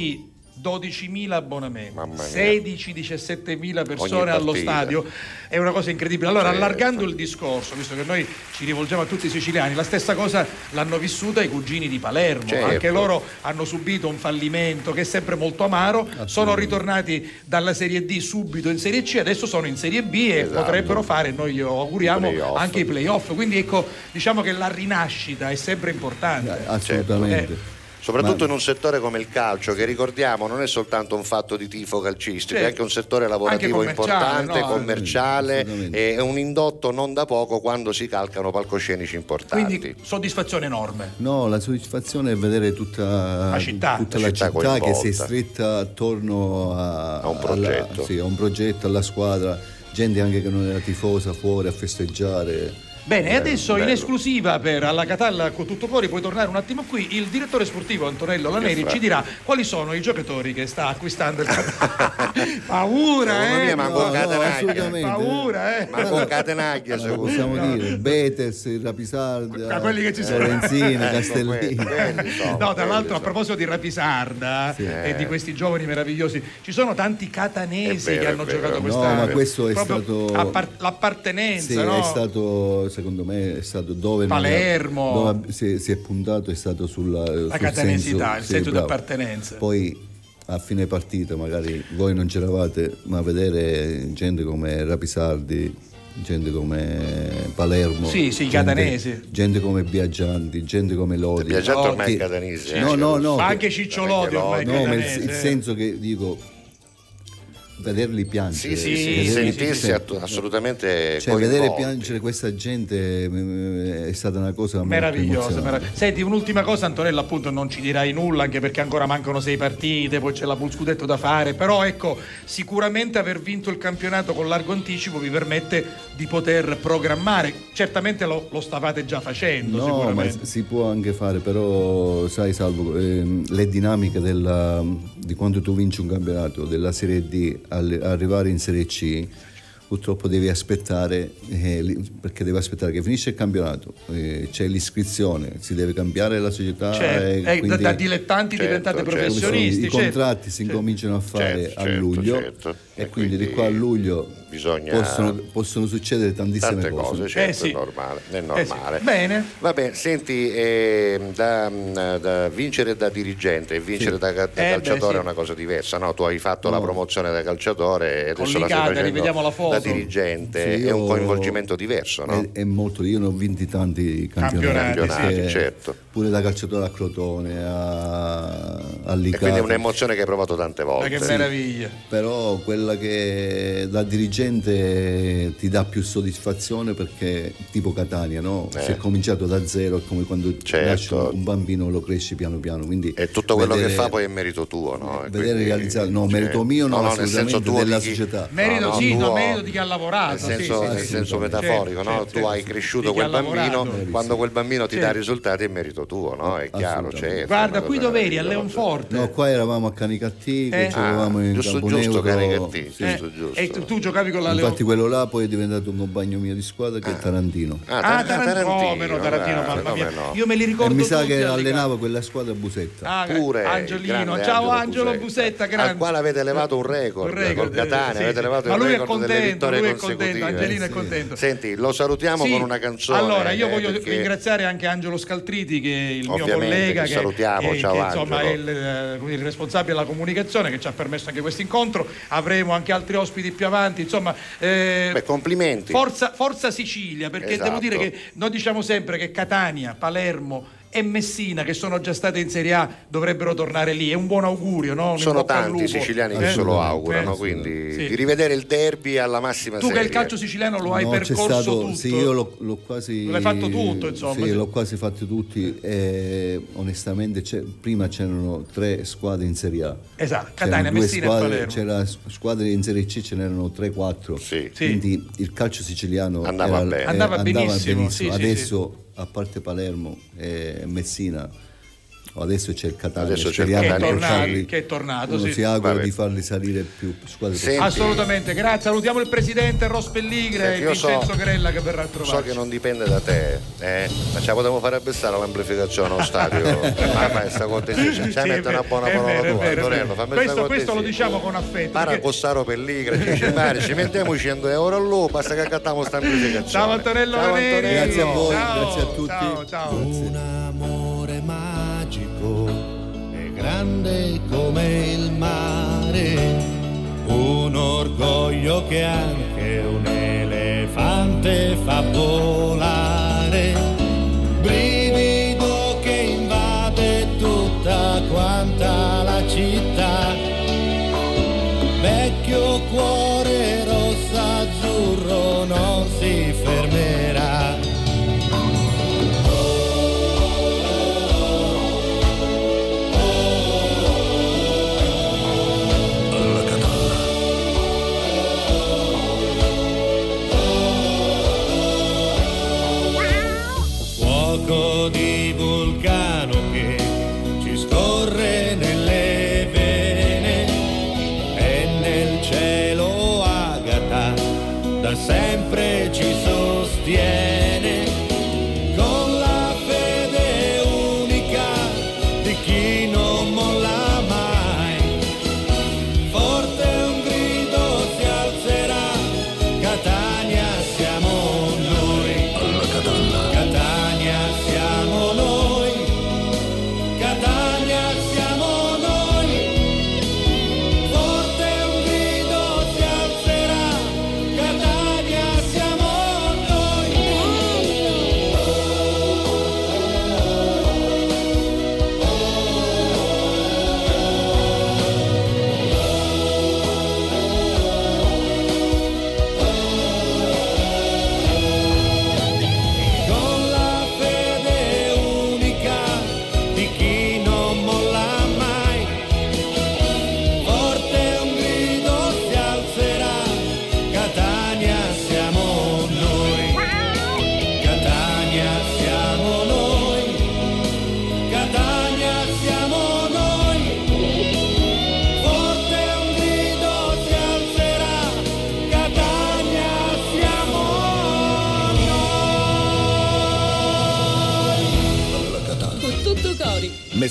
D 12.000 abbonamenti, Mamma mia. 16-17.000 persone allo stadio, è una cosa incredibile. Allora, allargando il discorso, visto che noi ci rivolgiamo a tutti i siciliani, la stessa cosa l'hanno vissuta i cugini di Palermo, Certo. anche loro hanno subito un fallimento che è sempre molto amaro, sono ritornati dalla Serie D subito in Serie C, adesso sono in Serie B e Esatto. potrebbero fare, noi glielo auguriamo, I playoff. anche i playoff. Quindi ecco, diciamo che la rinascita è sempre importante. Assolutamente. Eh, Soprattutto Ma- in un settore come il calcio, che ricordiamo non è soltanto un fatto di tifo calcistico, Certo. è anche un settore lavorativo commerciale, importante, no? commerciale, Assolutamente. e un indotto non da poco quando si calcano palcoscenici importanti. Quindi soddisfazione enorme. No, la soddisfazione è vedere tutta La città. tutta La la città città, che si è stretta attorno a, A un progetto. alla, sì, a un progetto, alla squadra, gente anche che non era tifosa fuori a festeggiare. Bene, e adesso in bello. esclusiva per Alla Catalla con tutto fuori, puoi tornare un attimo qui, il direttore sportivo Antonello Laneri ci dirà quali sono i giocatori che sta acquistando il Paura, eh? me manco No, Catenaglia. no, assolutamente. Paura, eh? Ma con Catenaglia Ma lo secondo possiamo me. dire, Betes, il Rapisarda, Da quelli che ci sono. Lorenzini, Ecco, Castellini. quelli, quelli sono, No, tra l'altro a proposito di Rapisarda e di questi giovani meravigliosi, ci sono tanti catanesi vero, che hanno giocato No, quest'anno. ma questo è Proprio stato- appar- l'appartenenza, Sì, no? è stato, secondo me, è stato dove, è- Palermo. dove si, si è puntato, è stato sulla, La sul catanesità, senso, il sì, senso di appartenenza. Poi a fine partita, magari voi non c'eravate, ma vedere gente come Rapisardi, gente come Palermo, Sì, sì, gente- catanesi. gente come Viaggianti, gente come Lodi. Viaggiato ormai è catanese. eh, No, no, no. Ma che- anche Cicciolotti ormai No, ma il, catanese, il eh. senso che dico vederli piangere. Sì, sì, sì, sentirsi attu- assolutamente cioè, vedere coinvolti. piangere questa gente eh, è stata una cosa emozionante. meraviglioso. Senti, un'ultima cosa, Antonella, appunto non ci dirai nulla, anche perché ancora mancano sei partite, poi c'è la Pul Scudetto da fare, però ecco, sicuramente aver vinto il campionato con largo anticipo vi permette di poter programmare. Certamente lo, lo stavate già facendo, No, ma sicuramente. si può anche fare, però sai Salvo, ehm, le dinamiche della- di quando tu vinci un campionato della Serie D arrivare in Serie C, purtroppo devi aspettare, eh, perché devi aspettare che finisce il campionato, eh, c'è l'iscrizione, si deve cambiare la società. Cioè, e eh, da, quindi- da dilettanti Certo, diventate certo. professionisti. I certo. contratti si incominciano a fare Certo, a certo, luglio certo. E, E quindi, di quindi qua a luglio bisogna- possono, possono succedere tantissime Tante cose, certo, Eh sì. è normale. È Eh sì. normale. Bene. Vabbè, senti, ehm, da, da vincere da dirigente e vincere da, da Eh, beh, calciatore sì. è una cosa diversa, no? Tu hai fatto la No. promozione da calciatore e adesso la stai facendo rivediamo la foto. da dirigente, Sì, è un io- coinvolgimento diverso, no? È, è molto, io ne ho vinti tanti Campionati, campionati, certo. Pure da calciatore a Crotone, a, a E Licata. quindi è un'emozione che hai provato tante Ma volte. che meraviglia. Però quella che da dirigente ti dà più soddisfazione perché tipo Catania, no? Eh. Si è cominciato da zero, è come quando Certo. un bambino lo cresci piano piano. Quindi E tutto quello vedere- che fa poi è merito tuo, no? E Vedere quindi- realizzato, no, cioè, merito mio, no, nel senso tuo della chi- società. Merito, No, no, sì, no, tuo- merito di chi ha lavorato. Nel sì, senso, sì, nel sì. senso Certo, metaforico, no? certo, tu hai certo. cresciuto quel bambino, quando quel bambino ti dà Certo. risultati è merito tuo, no? È chiaro, certo. Guarda, qui dove eri? A. Leonforte. No, qua eravamo a Canicattì, che Eh? ci eravamo in giusto, Camponeuro. giusto, Canicattì, sì. Eh, giusto, giusto. E tu, tu giocavi con la Leon Infatti quello là poi è diventato un compagno mio di squadra che è Tarantino. Ah, Ah, Tar- Tarantino, come no, Tarantino, guarda, mamma mia. no. Io me li E ricordo mi sa tutti che allenava quella squadra a Busetta. Ah, Pure Angelino, ciao Angelo Busetta, grande. al quale avete levato un record, Un record, col Catania, avete sì. levato Ma il lui è record delle contento, vittorie lui è consecutive. contento, Angelino è contento. Senti, lo salutiamo con una canzone. Allora, io eh, voglio ringraziare anche Angelo Scaltriti, che il mio collega, che salutiamo, che- ciao che, insomma, è il, eh, il responsabile della comunicazione, che ci ha permesso anche questo incontro. Avremo anche altri ospiti più avanti. Insomma, eh, Beh, complimenti. Forza, forza Sicilia, perché Esatto. devo dire che noi diciamo sempre che Catania, Palermo e Messina, che sono già state in Serie A, dovrebbero tornare lì. È un buon augurio, no? Sono tanti i siciliani che Eh? se lo augurano, Eh, quindi sì. di rivedere il derby alla massima Tu serie. che il calcio siciliano lo hai No, percorso stato, tutto. sì, io l'ho, l'ho quasi. L'hai fatto tutto, insomma. Sì, l'ho quasi fatto tutti. E onestamente, c'è- prima c'erano tre squadre in Serie A. Esatto, C'erano Catania, Messina e squadre, Palermo. C'era squadre in Serie C, ce n'erano 3-4. Sì. Sì. Quindi il calcio siciliano Andava era- bene. eh, Andava benissimo, sì, sì, Adesso, a parte Palermo e Messina, adesso c'è il Catania. Adesso c'è il speriamo Che è tornato, farli- che è tornato, sì. si augura Vabbè. di farli salire più squadre Senti. Assolutamente, grazie. Salutiamo il presidente Ros Pelligre Senti, e io so- Vincenzo Grella che verrà a So trovarci. che non dipende da te, eh? ma ce la potremmo fare abbassare l'amplificazione allo stadio. Ma fai sta cortesia, ci mettere una buona è parola vero, tua, vero, Antonello, vero. Questo, questo lo diciamo con affetto. Para perché- Cossaro Pelligra, ci dice pare, ci mettiamo 100 euro all'uomo, basta che accattiamo sta amplificazione. Ciao Antonello Ciao. Antonello. Grazie a voi, Ciao, grazie a tutti. Ciao, ciao. Un amore magico è grande come il mare, un orgoglio che anche un elefante fa volare, brivido che invade tutta quanta la città, vecchio cuore rosso azzurro non si Yeah.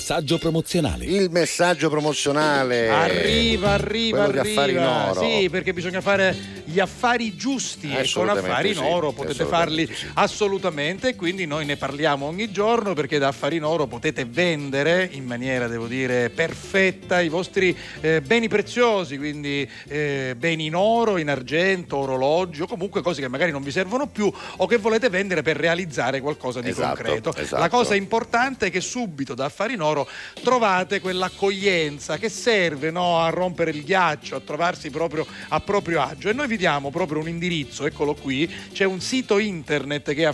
Messaggio promozionale. Il messaggio promozionale. Arriva, arriva, quello di affari in arriva. oro. Sì, perché bisogna fare gli affari giusti e con affari in sì, oro potete farli assolutamente sì. assolutamente e quindi noi ne parliamo ogni giorno perché da affari in oro potete vendere in maniera, devo dire, perfetta i vostri eh, beni preziosi, quindi eh, beni in oro, in argento, orologi o comunque cose che magari non vi servono più o che volete vendere per realizzare qualcosa di Esatto, concreto. esatto. La cosa importante è che subito da affari in oro trovate quell'accoglienza che serve no, a rompere il ghiaccio, a trovarsi proprio a proprio agio. E noi vi diamo proprio un indirizzo, eccolo qui, c'è un sito internet che è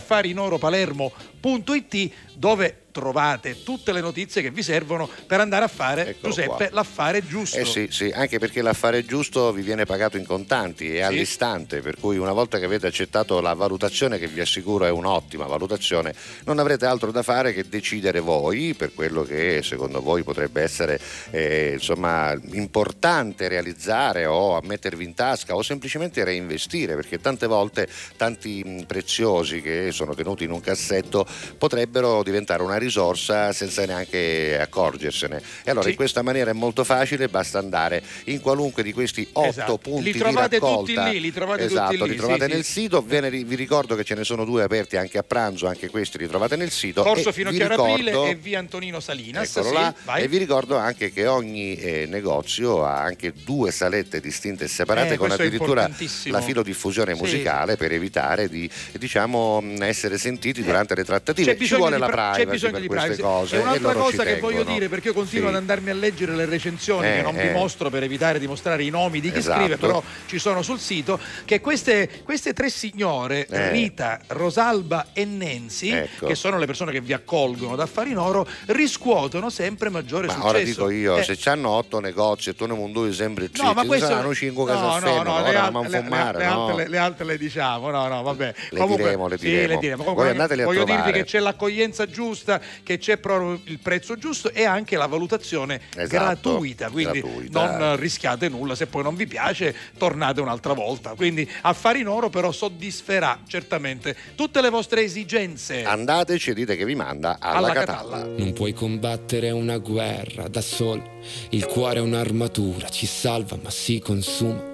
affarinoroppalermo.it dove trovate tutte le notizie che vi servono per andare a fare, Eccolo Giuseppe, qua. l'affare giusto. Eh sì, sì, anche perché l'affare giusto vi viene pagato in contanti e all'istante, per cui una volta che avete accettato la valutazione, che vi assicuro è un'ottima valutazione, non avrete altro da fare che decidere voi per quello che secondo voi potrebbe essere eh, insomma, importante realizzare o mettervi in tasca o semplicemente reinvestire, perché tante volte tanti preziosi che sono tenuti in un cassetto potrebbero diventare una risorsa senza neanche accorgersene. E allora Sì. in questa maniera è molto facile, basta andare in qualunque di questi otto Esatto. punti Li trovate tutti lì, li trovate esatto, tutti lì, li trovate sì, nel sì. sito. Ve ne ri- vi ricordo che ce ne sono due aperti anche a pranzo, anche questi li trovate nel sito. Corso e fino a vi Chiaro Aprile ricordo- e via Antonino Salinas. Eccolo là. E vi ricordo anche che ogni eh, negozio ha anche due salette distinte e separate Eh, con addirittura la filodiffusione musicale per evitare di diciamo essere sentiti durante le trattative. C'è Ci bisogno vuole di la pra- c'è privacy bisogno di queste privacy. cose E e un'altra ci cosa che voglio tengono. dire, perché io continuo Sì. ad andarmi a leggere le recensioni Eh, che non vi eh. mostro per evitare di mostrare i nomi di chi Esatto. scrive, però ci sono sul sito, che queste, queste tre signore, Eh. Rita, Rosalba e Nancy, Ecco. che sono le persone che vi accolgono da Affari in Oro, riscuotono sempre maggiore Ma successo. ora dico io, Eh, se c'hanno otto negozi e tu ne un due sempre No, ma zitti, questo saranno cinque case no, no, no, le, al- le- le- altre, le diciamo, no, no, vabbè. Le diremo, le sì, diremo. le diremo. Voi andateli a voglio trovare. Che c'è l'accoglienza giusta, che c'è proprio il prezzo giusto e anche la valutazione Esatto, gratuita, quindi gratuita. non rischiate nulla, se poi non vi piace tornate un'altra volta. Quindi affari in oro però soddisferà certamente tutte le vostre esigenze. Andateci e dite che vi manda alla, Alla Catalla. Catalla. Non puoi combattere una guerra da solo, il cuore è un'armatura, ci salva ma si consuma.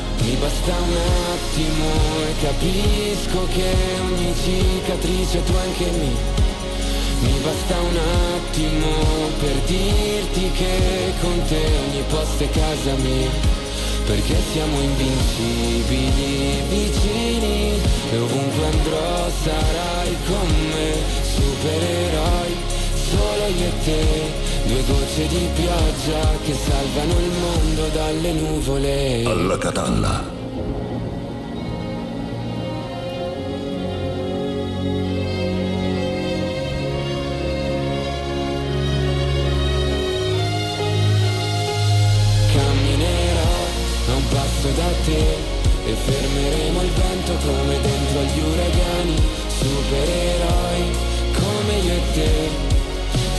mi basta un attimo e capisco che ogni cicatrice tu anche mi. Mi basta un attimo per dirti che con te ogni posto è casa mia. Perché siamo invincibili vicini e ovunque andrò sarai con me, supereroi, solo io e te. Due gocce di pioggia che salvano il mondo dalle nuvole. Alla catalla. da te e fermeremo il vento come dentro agli uragani, supereroi come io e te.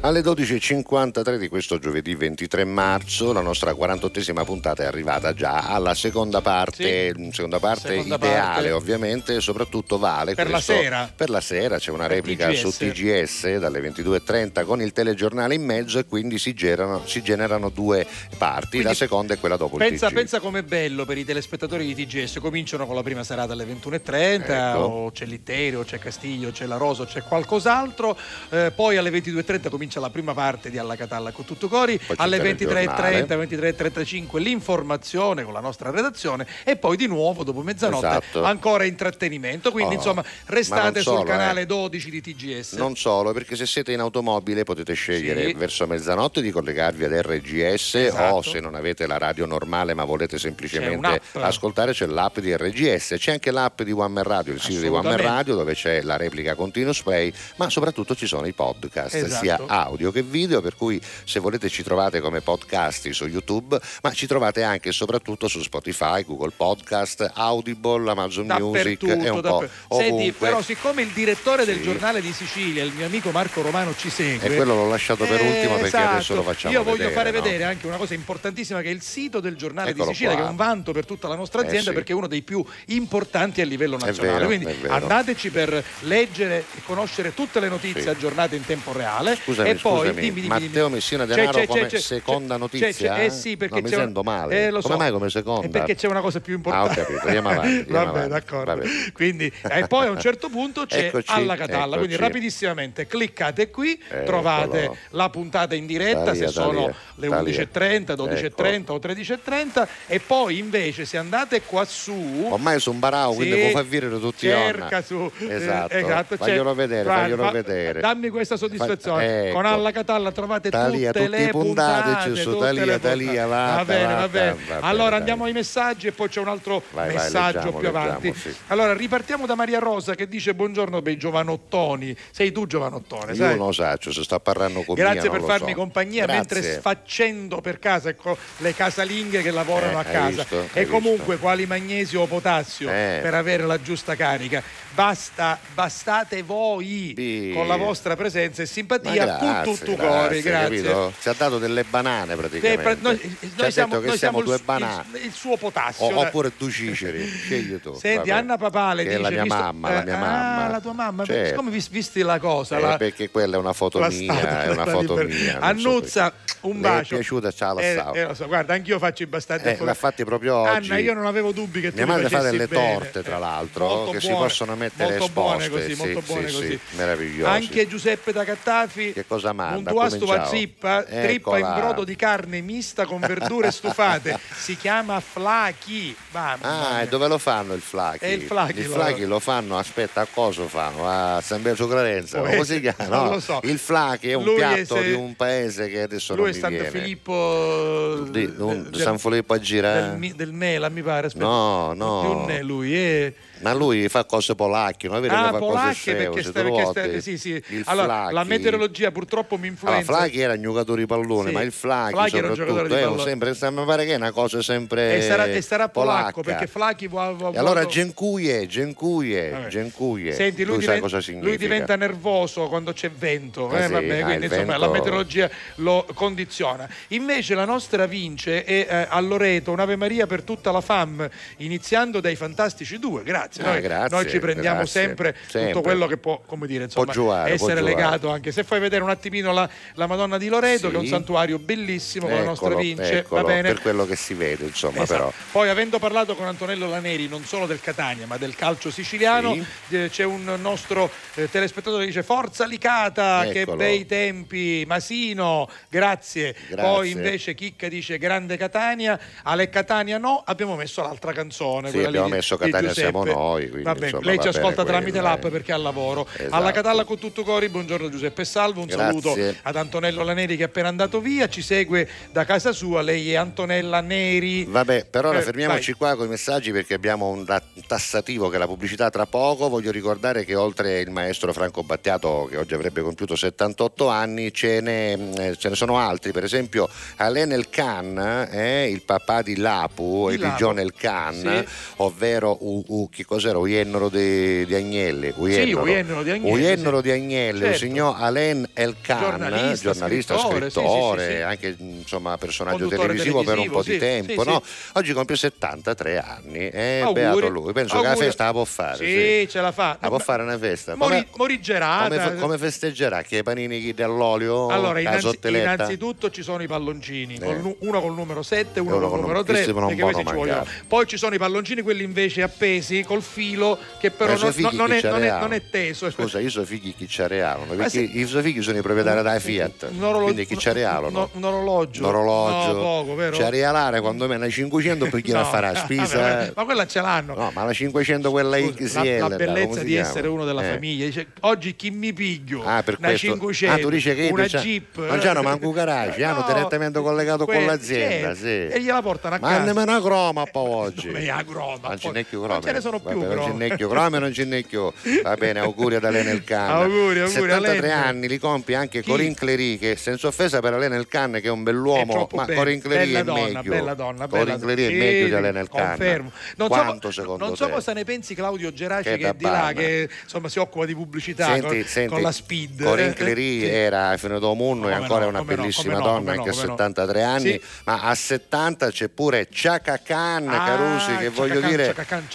Alle 12.53 di questo giovedì 23 marzo la nostra 48esima puntata è arrivata già alla seconda parte, seconda parte Seconda ideale parte. ovviamente, soprattutto vale Per la questo- sera. Per la sera c'è una replica TGS. su TGS dalle 22.30 con il telegiornale in mezzo e quindi si generano, si generano due parti, la seconda è quella dopo Pensa, il TG. pensa com'è bello per i telespettatori di TGS, cominciano con la prima serata alle 21.30, Ecco. o c'è Litterio, c'è Castiglio, c'è La Rosa, c'è qualcos'altro, eh, poi alle 22.30 comincia la prima parte di Alla Catalla con tutto cori, c'è alle il 23.30, 23.35 l'informazione con la nostra redazione e poi di nuovo dopo mezzanotte Esatto. ancora intrattenimento, quindi Oh, insomma ma restate non sul solo, canale eh. 12 di TGS. Non solo, perché se siete in automobile potete scegliere Sì. verso mezzanotte di collegarvi ad RGS Esatto. o se non avete la radio normale ma volete semplicemente un'app. ascoltare c'è l'app di RGS, c'è anche l'app di One Man Radio, il sito di One Man. Radio dove c'è la replica continuous play, ma soprattutto ci sono i podcast, Esatto. sia audio che video, per cui se volete ci trovate come podcast su YouTube, ma ci trovate anche e soprattutto su Spotify, Google Podcast, Audible, Amazon Music e un po' dapper- Senti, ovunque. però siccome il direttore del Sì. giornale di Sicilia, il mio amico Marco Romano ci segue. E quello l'ho lasciato per Eh, ultimo perché esatto. adesso lo facciamo Io voglio vedere, fare no? vedere anche una cosa importantissima che è il sito del giornale Eccolo di Sicilia, qua. che è un vanto per tutta la nostra Eh, azienda sì. perché è uno dei più importanti a livello nazionale. vero, Quindi andateci per leggere e conoscere tutte le notizie Sì. aggiornate in tempo reale. Scusami, e poi scusami, dimmi, dimmi, Matteo dimmi. Messina C'è- Denaro c'è- come c'è- c'è- seconda c'è- notizia? c'è- eh sì, perché No, mi c'è sento male. Eh, lo Come so. mai come seconda? Eh, perché c'è una cosa più importante. Ah, ho capito, andiamo avanti, andiamo Vabbè, avanti. d'accordo. Vabbè. Quindi, e poi a un certo punto c'è Eccoci, alla Catalla. Quindi eccoci. rapidissimamente cliccate qui, Eccolo. trovate la puntata in diretta Da se da sono le da lì. 11.30, 12.30 o 13.30 e poi invece se andate qua su Ormai su un barao, quindi può far vedere tutti i cerca su eh, Esatto. esatto, c'è- Faglielo vedere, faglielo fa- vedere. dammi questa soddisfazione Fa- ecco. Con Alla Catalla trovate Talia, tutte le puntate, puntate tutte Talia, le Talia, va va bene va bene, allora andiamo ai messaggi e poi c'è un altro Vai, vai, messaggio leggiamo, più avanti leggiamo, sì. allora ripartiamo da Maria Rosa che dice buongiorno bei giovanottoni sei tu giovanottone Io sai? non lo so, se sta parlando con Grazie mia, per farmi so. compagnia Grazie. mentre sfaccendo per casa ecco, le casalinghe che lavorano Eh, a casa. visto? e comunque quali magnesio o potassio Eh. per avere la giusta carica. Basta, bastate voi Sì. con la vostra presenza e simpatia con tutto cuore. Grazie. capito? Ci ha dato delle banane praticamente. pra- noi, Ci noi ha siamo, detto che siamo due banane. il- il suo potassio. O- oppure due ciceri, scegli tu. Senti, vabbè. Anna Papale che dice è la mia mamma, la mia eh, mamma. Ah, la tua mamma, Certo. come vis- visti la cosa? Eh, la- perché quella è una foto la mia, è una foto liber- mia. so Annuzza, perché. un Le è bacio. piaciuta, ciao la Eh, eh, so, guarda, anch'io faccio i bastardi Eh, l'ha fatti proprio oggi. Anna, io non avevo dubbi che tu Mia madre fa delle torte, tra l'altro, che si possono mettere molto buone esposte. così, sì, molto sì, buone sì, così. meravigliosi. Anche Giuseppe da Cattafi, Che cosa manda? un duasto Cominciamo. a zippa, trippa in brodo di carne mista con verdure stufate. si chiama flachi. Mamma Ah, mia. e dove lo fanno il flaki? E il flaki Il lo- flaki lo fanno, aspetta, a cosa lo fanno? A San Belgio Clarenza, come si chiama? non No, lo so. Il flaki è un Lui è piatto se- di un paese che adesso Lui non è mi Santo viene. Filippo Di, del- un- del- San Filippo a girare? del, del Mela, mi pare. Aspetta. No, no. Più ne lui è. Ma lui fa cose polacche, non è vero che Ah, fa cose polacche sceme, perché, sta, perché sta- sì, sì. Allora, la meteorologia purtroppo mi Allora, influenza. Flaki era un giocatore di pallone, Sì. ma il Flaki, Flaki era un soprattutto giocatore di un pallone. sempre, mi pare che è una cosa sempre e sarà, e sarà polacco perché Flaki vuole. vuole- E allora Genkuje, Genkuje, Vabbè. Genkuje. Senti, lui, sai diven- cosa lui diventa nervoso quando c'è vento, Ah, eh, sì? vabbè, Ah, quindi insomma vento- la meteorologia lo condiziona. Invece la nostra vince è eh, a Loreto un'Ave Maria per tutta la FAM, iniziando dai Fantastici 2. Grazie. Ah, Noi, grazie, noi ci prendiamo grazie. sempre, Sempre. tutto quello che può, come dire, insomma, Può può essere legato anche. Se fai vedere un attimino la, la Madonna di Loreto, Sì. che è un santuario bellissimo con la nostra Eccolo, vince, eccolo, va bene? per quello che si vede, insomma, Esatto. però. Poi avendo parlato con Antonello Laneri non solo del Catania ma del calcio siciliano, Sì. eh, c'è un nostro eh, telespettatore che dice Forza Licata, che Eccolo. bei tempi, Masino, grazie. Grazie. Poi invece Chicca dice Grande Catania, Ale Catania no, abbiamo messo l'altra canzone. Sì, lì abbiamo di- messo Catania siamo noi. Quindi, Va bene, insomma, lei ci ascolta tramite l'app perché è al lavoro. Esatto. Alla Catalla con tutto cori, buongiorno Giuseppe Salvo, un Grazie. saluto ad Antonello Laneri che è appena andato via, ci segue da casa sua, lei è Antonella Neri. Vabbè, per ora Eh, fermiamoci qua con i messaggi perché abbiamo un tassativo che è la pubblicità tra poco. Voglio ricordare che oltre il maestro Franco Battiato, che oggi avrebbe compiuto 78 anni, ce ne, eh, ce ne sono altri. Per esempio, Alain El Khan, eh, il papà di Lapu Di e di Lapu. John El Khan, Sì. ovvero U- U- che cos'era? Uiennolo di, di Agnelli. Uiennolo, Uiennolo di Agnelli, Uiennolo sì. di Agnelli, il Certo. signor Alain El Khan, Giornalista, giornalista, scrittore, scrittore, sì, sì, sì, sì. anche insomma personaggio Conduttore televisivo, per un televisivo, po' di sì, tempo. sì, no? sì. Oggi compie 73 anni e Auguri. beato lui. Penso che la Auguri. festa la può fare. Sì, ce la fa. La può fare una festa. Mori- Come, morigerata. come, come festeggerà? Che i panini dell'olio? Allora, innanzi- innanzitutto ci sono i palloncini, Eh. nu- uno col numero 7, uno uno col numero num- 3, questi non perché questi buono ci vogliono. mangiare. Poi ci sono i palloncini, quelli invece appesi col filo, che però Ma i non, non è, non, è, c'areavano? non è teso. Scusa, i suoi figli chi c'areavano? Perché Ma sì. i suoi figli sono i proprietari della Fiat. Un orologio- Quindi chi c'areavano? un- un orologio. Un orologio. No, poco, vero? C'è regalare quando me ne 500 per chi la No, farà vabbè, spesa. ma quella ce l'hanno. No, ma la 500 quella Scusa, XL. la, la bellezza di essere uno della Eh. famiglia. Dice, oggi chi mi piglio? Ah, per una questo. 500, Ah, tu dici che una c'ha- Jeep. non c'hanno manco garage, hanno direttamente collegato con l'azienda, sì. E gliela portano a Ma casa. nemmeno una croma poi oggi. Dove è la croma? Non ce ne sono più Vabbè, Non ce crome. n'è più crome, non ce n'è più. Va bene, auguri ad Alain El Khan. Auguri, auguri, 73 Alain. anni li compie anche Chi? Corinne Clery, che senza offesa per Alain El Khan, che è un È bell'uomo, troppo ma bello. Corinne Clery bella è donna, meglio. bella donna, bella Clery è meglio di Khan. Confermo. Non Quanto so, secondo non so te? cosa ne pensi Claudio Geraci Che che, è di là, che insomma si occupa di pubblicità Senti, con, senti, con la speed. Corinne Eh, Clery sì. era finito munno e ancora no, è una bellissima no, donna, anche a come no. 73 anni, ma a 70 c'è pure Chaka Khan, Ah, Carusi, che voglio dire, Chaka Khan,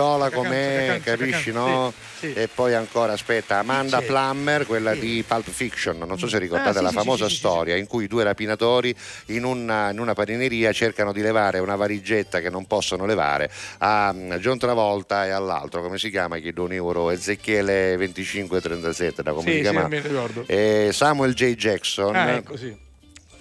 Khan, com'è, capisci, no? sì, sì. E poi ancora, aspetta, Amanda? Plummer, quella Chi? di Pulp Fiction, non so se ricordate Ah, sì, la sì, famosa sì, sì, sì, storia in cui due rapinatori in una, in una panineria cercano di levare una valigetta che non possono levare a mm, John Travolta e all'altro, come si chiama? Chiedo un euro, Ezechiele 2537, da come Sì, si sì, chiama? Eh, Samuel J. Giackson. Ah, ecco, sì.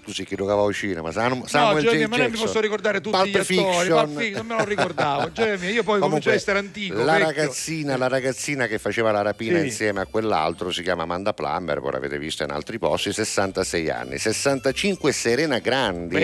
Scusi, chi giocava al cinema? Sam- Samuel no, Germia, J. ma non mi posso ricordare tutti Pulp gli attori. Fiction. Pulp Fiction, non me lo ricordavo. Germia, io poi comincio a essere antico. La ragazzina, la ragazzina che faceva la rapina Sì. insieme a quell'altro si chiama Amanda Plummer, voi l'avete vista in altri posti, 66 anni. 65 Serena Grandi.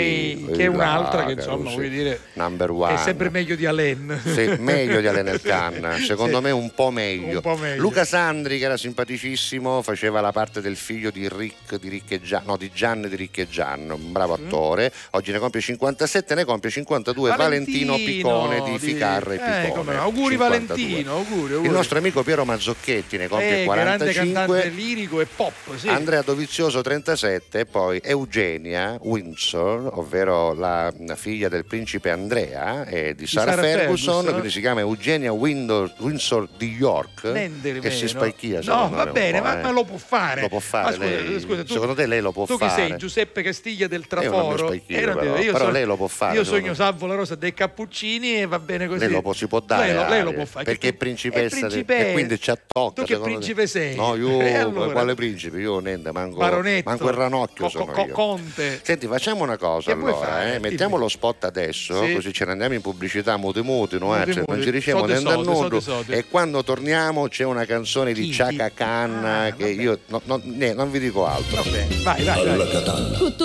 Beh, che è un'altra che insomma, Carusi. voglio dire, Number one. è sempre meglio di Alain. Sì, meglio di Alain El Khan, secondo Sì. me un po' meglio. Un po' meglio. Luca Sandri, che era simpaticissimo, faceva la parte del figlio di Rick di Rick e Gian, no, di Gian di Rick Gian, un bravo Mm. attore. Oggi ne compie 57, ne compie 52 Valentino, Piccone di Ficarra e eh, Piccone. come no. Auguri 52. Valentino, auguri, auguri. Il nostro amico Piero Mazzocchetti ne compie eh, grande 45. cantante lirico e pop, sì. Andrea Dovizioso 37 e poi Eugenia Windsor, ovvero la figlia del principe Andrea e di Sarah, Sarah Ferguson, Ferguson. quindi si chiama Eugenia Windor- Windsor di York Nendere che si meno. spacchia No, va bene, ma, eh. ma lo può fare. Lo può fare Ma scusa, lei? scusa, tu, Secondo te lei lo può tu fare? chi sei? Giuseppe Castiglia del non Traforo. Eh, non però. io Però so- lei lo può fare, Io sogno Salvo la Rosa dei Cappuccini e va bene così. Lei lo può, si può dare Lei lo, lei lo può fare. perché è Tu- principessa è de- principe- e quindi ci attocca Tu che secondo te. principe sei? no io E allora? quale principe io niente manco, Baronetto. manco il ranocchio Co- sono co- io Conte. senti facciamo una cosa Che allora eh, mettiamo lo spot adesso Sì. così ce ne andiamo in pubblicità muti muti no, eh, Muti cioè, non muti. ci riusciamo sode, nudo e quando torniamo c'è una canzone di? Chaka Khan Ah, che io no- no- ne- non vi dico altro vai, vai, vai.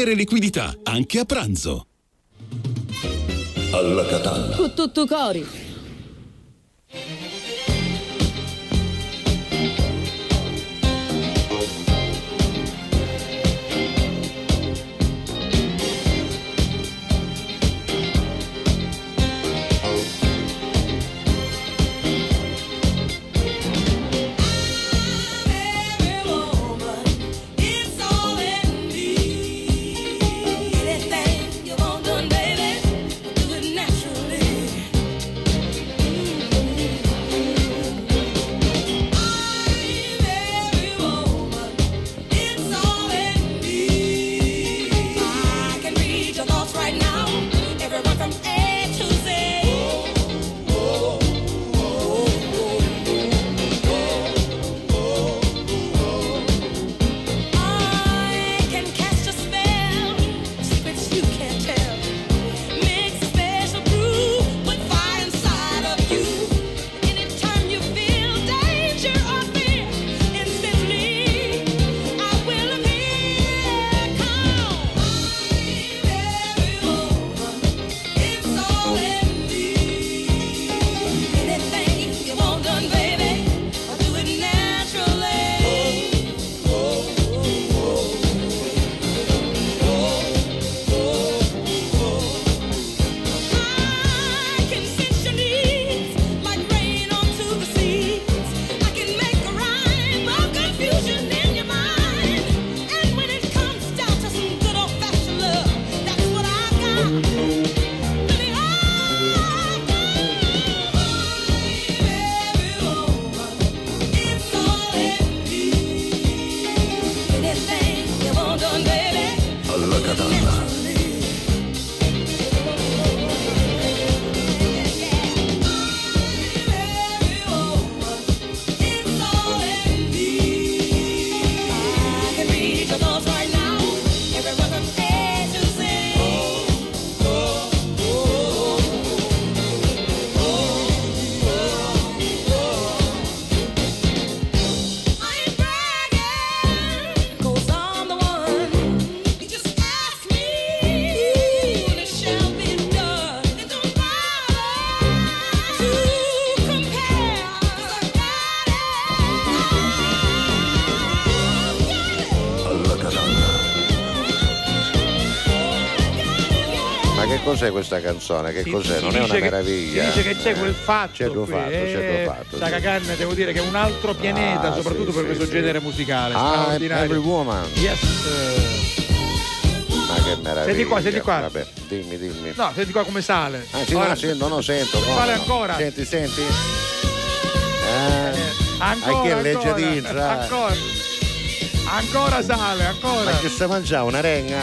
liquidità, anche a pranzo. Alla Catalla. Con tutto cori. Che cos'è questa canzone? Che Si- cos'è? si Non è una che- meraviglia. si dice che c'è quel fatto. C'è quel fatto, c'è quel eh, fatto. Chaka sì. Khan, devo dire che è un altro pianeta, Ah, soprattutto sì, per sì, questo sì. genere musicale. Ah. Every Woman. Yes. Ma che meraviglia. Senti qua, senti qua. Vabbè, dimmi, dimmi. No, senti qua come sale. Ah, sì, Ora- no, sento, no, sento. no, Sale no. ancora. Senti, senti. Eh, Ancora, chi ancora, legge dentro? ancora. Ancora sale, ancora. Ma che sta mangiando? Una renga?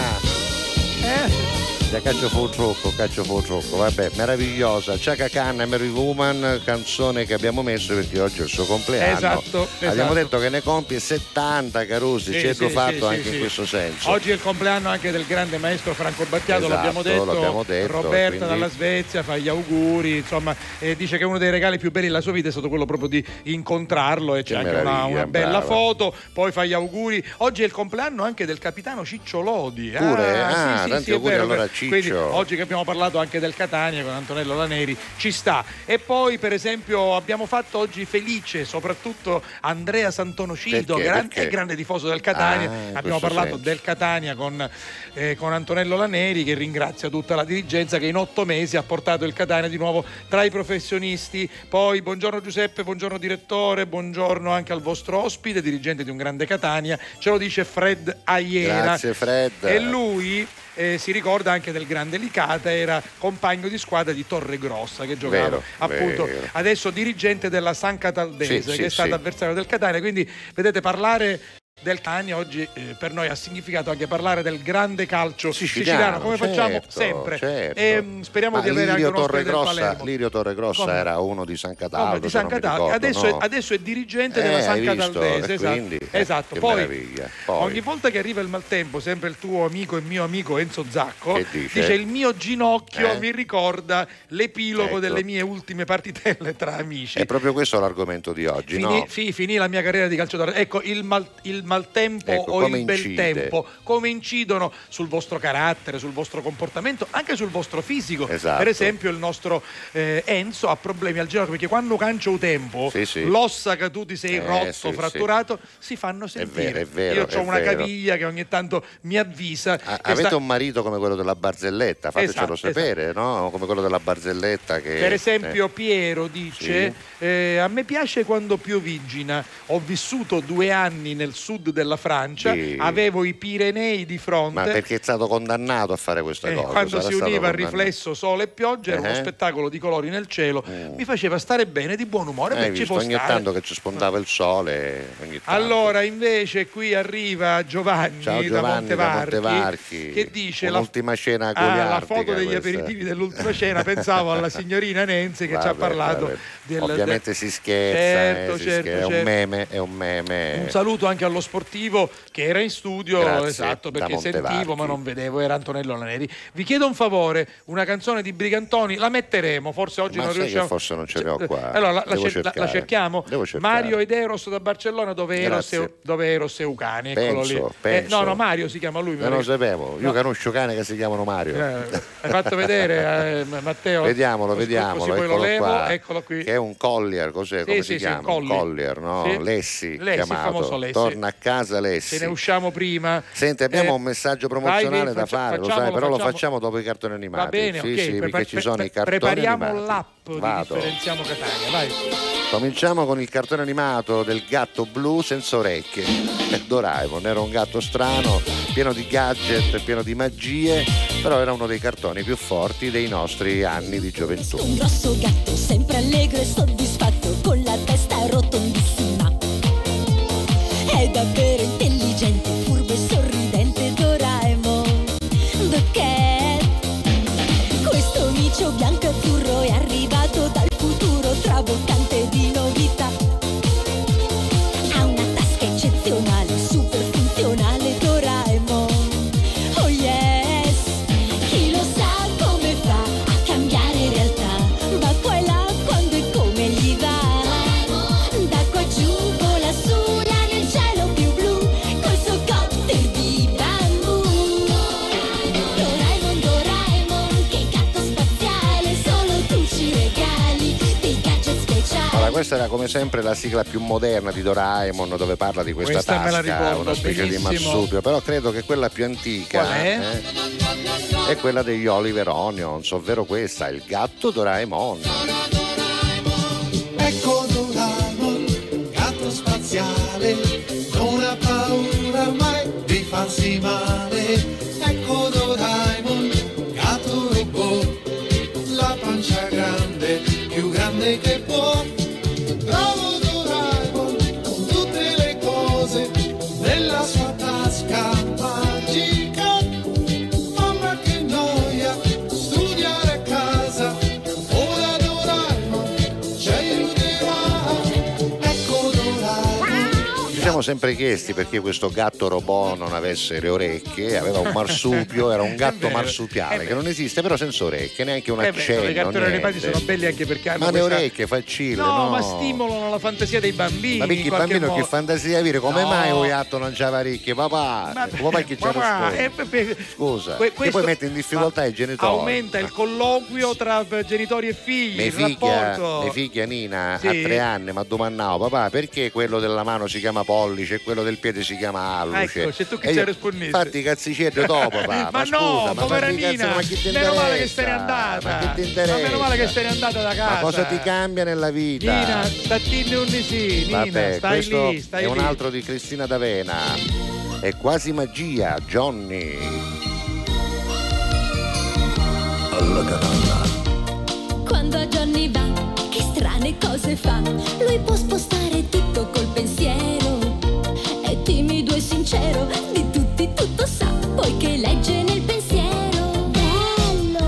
Eh? Da caccio fu troppo, caccio fu troppo, vabbè, meravigliosa. Chaka Khan, Mary Woman, canzone che abbiamo messo perché oggi è il suo compleanno. Esatto, Abbiamo esatto. detto che ne compie 70 Carusi, Sì, hanno sì, fatto sì, anche in questo senso. Oggi è il compleanno anche del grande maestro Franco Battiato, Esatto, l'abbiamo, detto. l'abbiamo detto, Roberta quindi- dalla Svezia fa gli auguri, insomma, eh, dice che uno dei regali più belli della sua vita è stato quello proprio di incontrarlo e c'è Che anche una, una bella brava. foto, poi fa gli auguri. Oggi è il compleanno anche del capitano Ciccio Lodi. Pure? Ah, Ah, sì, tanti auguri allora a. Ciccio. Quindi oggi che abbiamo parlato anche del Catania con Antonello Laneri ci sta. E poi per esempio abbiamo fatto oggi felice soprattutto Andrea Santonocido, Perché? gran- Perché? è grande tifoso del Catania. Ah, abbiamo parlato senso. del Catania con, eh, con Antonello Laneri che ringrazia tutta la dirigenza che in otto mesi ha portato il Catania di nuovo tra i professionisti. Poi buongiorno Giuseppe, buongiorno direttore, buongiorno anche al vostro ospite, dirigente di un grande Catania. Ce lo dice Fred Aiera. Grazie Fred. E lui eh, si ricorda anche del grande Licata, era compagno di squadra di Torregrossa che giocava Vero, appunto vero. adesso dirigente della San Cataldese Sì, che sì, è stato sì. avversario del Catania. Quindi vedete parlare del Catania oggi eh, per noi ha significato anche parlare del grande calcio siciliano, come facciamo certo, sempre. certo. E, mm, speriamo Ma di avere anche Lirio Torregrossa, Palermo. Lirio Torregrossa Come? era uno di San Come Cataldo. di se San Cataldo. ricordo, adesso, no? è, adesso è dirigente Eh, della San? Cataldese. Esatto. quindi, eh, esatto. che Poi. Poi. ogni volta che arriva il maltempo, sempre il tuo amico e mio amico Enzo Zacco Che dice? il mio ginocchio Eh? mi ricorda l'epilogo Ecco. delle mie ultime partitelle tra amici. È proprio questo l'argomento di oggi, Finì, no? sì, finì la mia carriera di calciatore. Ecco, il, mal- il maltempo Ecco, o il bel incide? tempo, come incidono sul vostro carattere, sul vostro comportamento, anche sul vostro fisico. Esatto. Per esempio, il nostro eh, Enzo ha problemi al ginocchio perché quando cancia un tempo, Sì, sì. l'ossa che tu ti sei Eh, rotto, sì, fratturato, si fanno sentire. vero, è vero, Io è ho una vero. caviglia che ogni tanto mi avvisa. A- Avete sta- un marito come quello della barzelletta, fatecelo Esatto, sapere, no? Come quello della barzelletta che... Per esempio eh, Piero dice eh, a me piace quando piovigina, ho vissuto due anni nel sud della Francia, Sì. avevo i Pirenei di fronte. Ma perché è stato condannato a fare questa Eh, cosa? quando si univa il riflesso sole e pioggia era uno Eh. spettacolo di colori nel cielo, mi faceva stare bene, di buon umore, beh, ci visto, ogni stare. tanto che ci spuntava il sole. ogni tanto. Allora invece qui arriva Giovanni, Ciao da Giovanni da Montevarchi, Montevarchi. che dice la, Un'ultima cena Ah, la foto degli questa. aperitivi dell'ultima cena, pensavo alla signorina Nenzi che ci ha Vabbè, parlato vabbè. del, Ovviamente del- si scherza, Certo, eh, si certo, scherza, è un certo. meme, è un meme. Un saluto anche allo sportivo che era in studio, Grazie, esatto, perché sentivo ma non vedevo, era Antonello Laneri. Vi chiedo un favore, una canzone di Brigantoni, la metteremo, forse oggi Ma non riusciamo. forse non ce l'ho qua. Allora la, la cer- la- cerchiamo? Mario ed Eros da Barcellona, dove Eros, e, dove Eros e Ucani, eccolo Penso, lì. Eh, penso. no, no, Mario si chiama lui. Non lo sapevo, io No. conosco cane che si chiamano Mario. Eh, hai fatto vedere, eh, Matteo? Vediamolo, Così- vediamolo, Così eccolo levo, qua. eccolo qui. Che è un collier, cos'è? Sì, Come sì, si sì, chiama? un collier. collier, no? Lessi, Lessi, chiamato. Lessi. Torna a casa Lessi. Ce ne usciamo prima. Senti, abbiamo Eh, un messaggio promozionale vai, da faccia- fare, lo sai, però lo facciamo. facciamo dopo i cartoni animati. Va bene, sì, ok. sì, pre- perché ci sono pre- i cartoni prepariamo animati. l'app Vado. di Differenziamo Catania, vai. Cominciamo con il cartone animato del gatto blu senza orecchie. Doraemon era un gatto strano, pieno di gadget, pieno di magie, però era uno dei cartoni più forti dei nostri anni di gioventù. Un grosso gatto sempre allegro e soddisfatto È davvero intelligente, questa era come sempre la sigla più moderna di Doraemon dove parla di questa, Questa tasca, ricordo una specie benissimo. di marsupio, però credo che quella più antica Qual è? eh, è quella degli Oliver Onions, ovvero questa, il gatto Doraemon. Ecco Doraemon, gatto spaziale, non ha paura mai di farsi male. Sempre chiesti perché questo gatto robot non avesse le orecchie, aveva un marsupio, era un gatto vero, marsupiale che non esiste, però senza orecchie, neanche un Eh accenno. i cartoni animati niente. sono belli anche perché hanno Ma le questa- orecchie, faccille, No, no? ma stimolano la fantasia dei bambini. Ma perché il bambino che modo. fantasia dire come No. mai un gatto non c'ha ricche? Papà, Ma- papà che c'ha Papà, eh, pe- Scusa, que- che poi questo- mette in difficoltà ma i genitori. Aumenta il colloquio tra eh, genitori e figli, il figlia, rapporto. mia figlia Nina Sì. a tre anni mi ha domandato papà perché quello della mano si chiama pollice e quello del piede si chiama alluce. Ecco, c'è tu che ci io, rispondete. fatti i cazziceddi dopo papà Ma no, scusa, ma cazzi, Nina, ma chi ti meno male che se n'è andata. ma chi ti Ma interessa meno male che se n'è andata da casa. ma cosa ti cambia nella vita? Nina, statini unni sì, Nina, Vabbè, stai questo lì, stai è un altro di Cristina D'Avena. È quasi magia Johnny. Alla Quando a Johnny va, che strane cose fa. Lui può spostare sincero, di tutti tutto sa, poiché legge nel pensiero. Bello!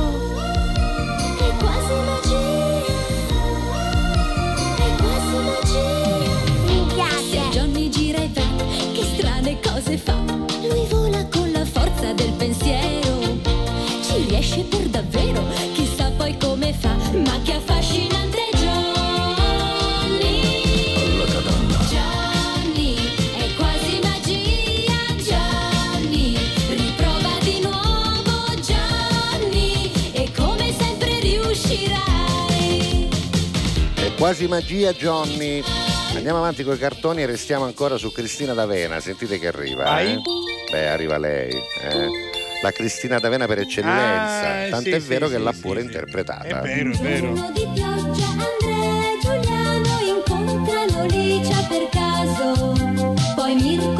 È quasi magia! È quasi magia! Mi piace! Johnny gira e va, che strane cose fa. Lui vola con la forza del pensiero. Ci riesce per davvero, chissà poi come fa, ma che affascinante quasi magia Johnny. Andiamo avanti con i cartoni e restiamo ancora su Cristina D'Avena. Sentite che arriva. Vai. eh. Beh, arriva lei. eh. La Cristina D'Avena per eccellenza. Ah, Tant'è sì, vero sì, che sì, l'ha sì, pure sì. interpretata. È vero, è vero. Di pioggia Andrea e Giuliano incontrano Licia per caso. Poi Mirko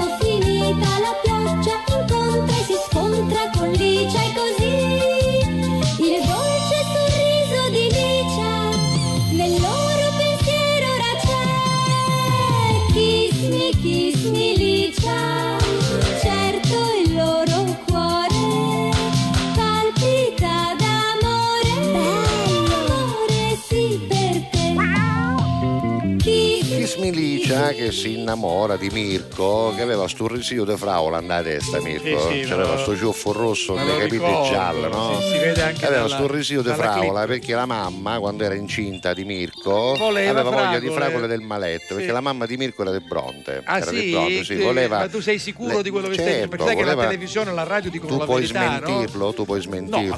Licia che si innamora di Mirko che aveva sto risio di fravola nella testa Mirko Sì, sì, C'aveva me lo- sto ciuffo rosso le capite gialle no? sì, si vede anche aveva dalla- sto risio di fravola clip. perché la mamma quando era incinta di Mirko Voleva aveva voglia di fragole. fragole del maletto Sì. perché la mamma di Mirko era di Bronte Ah era sì? Bronte sì, voleva Ma tu sei sicuro le- di quello che stai certo, Perché sai che la voleva- televisione e la radio dicono tu la puoi verità, no? smentirlo tu puoi smentirlo no, e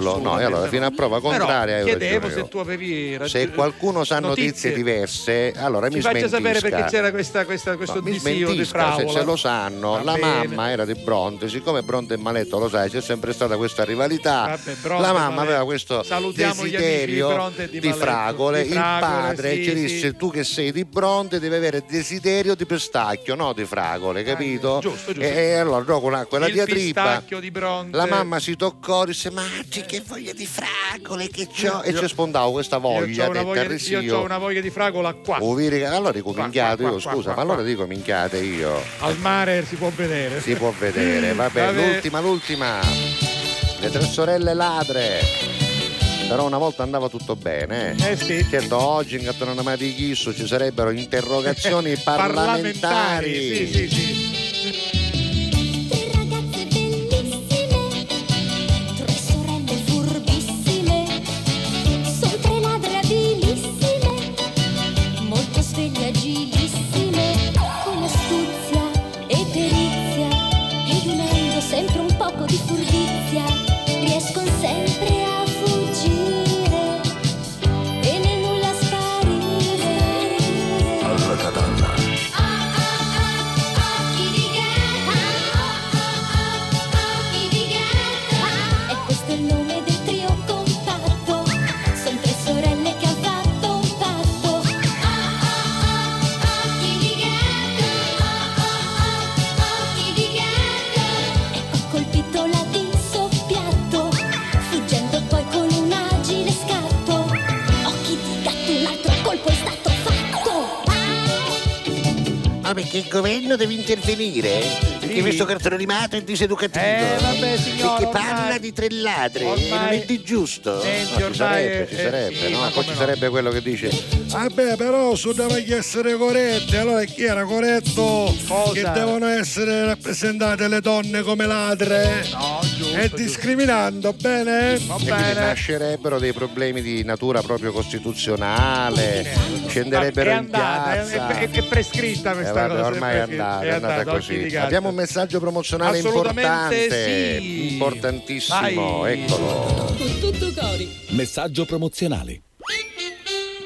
assolutamente allora no. fino a prova Però contraria hai chiedevo se tu avevi se qualcuno sa notizie, diverse allora Ci mi faccia smentisca sapere perché c'era questa, questa, questo No, disio di smentisca se, fravola. se lo sanno Va la bene. mamma era di Bronte siccome Bronte e Maletto lo sai c'è sempre stata questa rivalità Vabbè, Bronte la e mamma Maletto. aveva questo Salutiamo di desiderio e di Maletto. fragole Di il padre sì, ci disse sì. tu che sei di Bronte devi avere desiderio di pistacchio no di fragole capito giusto, giusto. E, e allora dopo una- quella il diatriba di Bronte. la mamma si toccò disse ma che voglia di fragole che c'ho e Io- ci spondavo questa io voglia ho una del voglia, di- terrisio io ho una voglia di fragola qua. Allora qua, io qua, scusa ma allora dico minchiate io Al mare si può vedere. si può vedere vabbè, Vabbè. l'ultima l'ultima le tre sorelle ladre però una volta andava tutto bene eh? Eh sì. certo oggi in Cattonana Mai di Chisso ci sarebbero interrogazioni parlamentari Sì, sì, sì. Che il governo deve intervenire. Perché Sì. questo cartone animato è diseducativo. Eh, vabbè, signora, Perché parla ormai- di tre ladri e ormai- non è di giusto. Senti, No, ci sarebbe, è- ci eh, sarebbe, sì, no? ma Poi ci no? sarebbe quello che dice Vabbè, però su deve essere corretti, allora chi era corretto Cosa? che devono essere rappresentate le donne come ladre? No, giusto. E discriminando, bene? Va e bene. nascerebbero dei problemi di natura proprio costituzionale, scenderebbero è in andata, è, piazza. è- è prescritta Eh, questa vabbè, cosa. ormai è andata, è andata occhi così. Abbiamo un messaggio promozionale importante, sì. importantissimo, Vai. eccolo. Con tutto cori. Messaggio promozionale.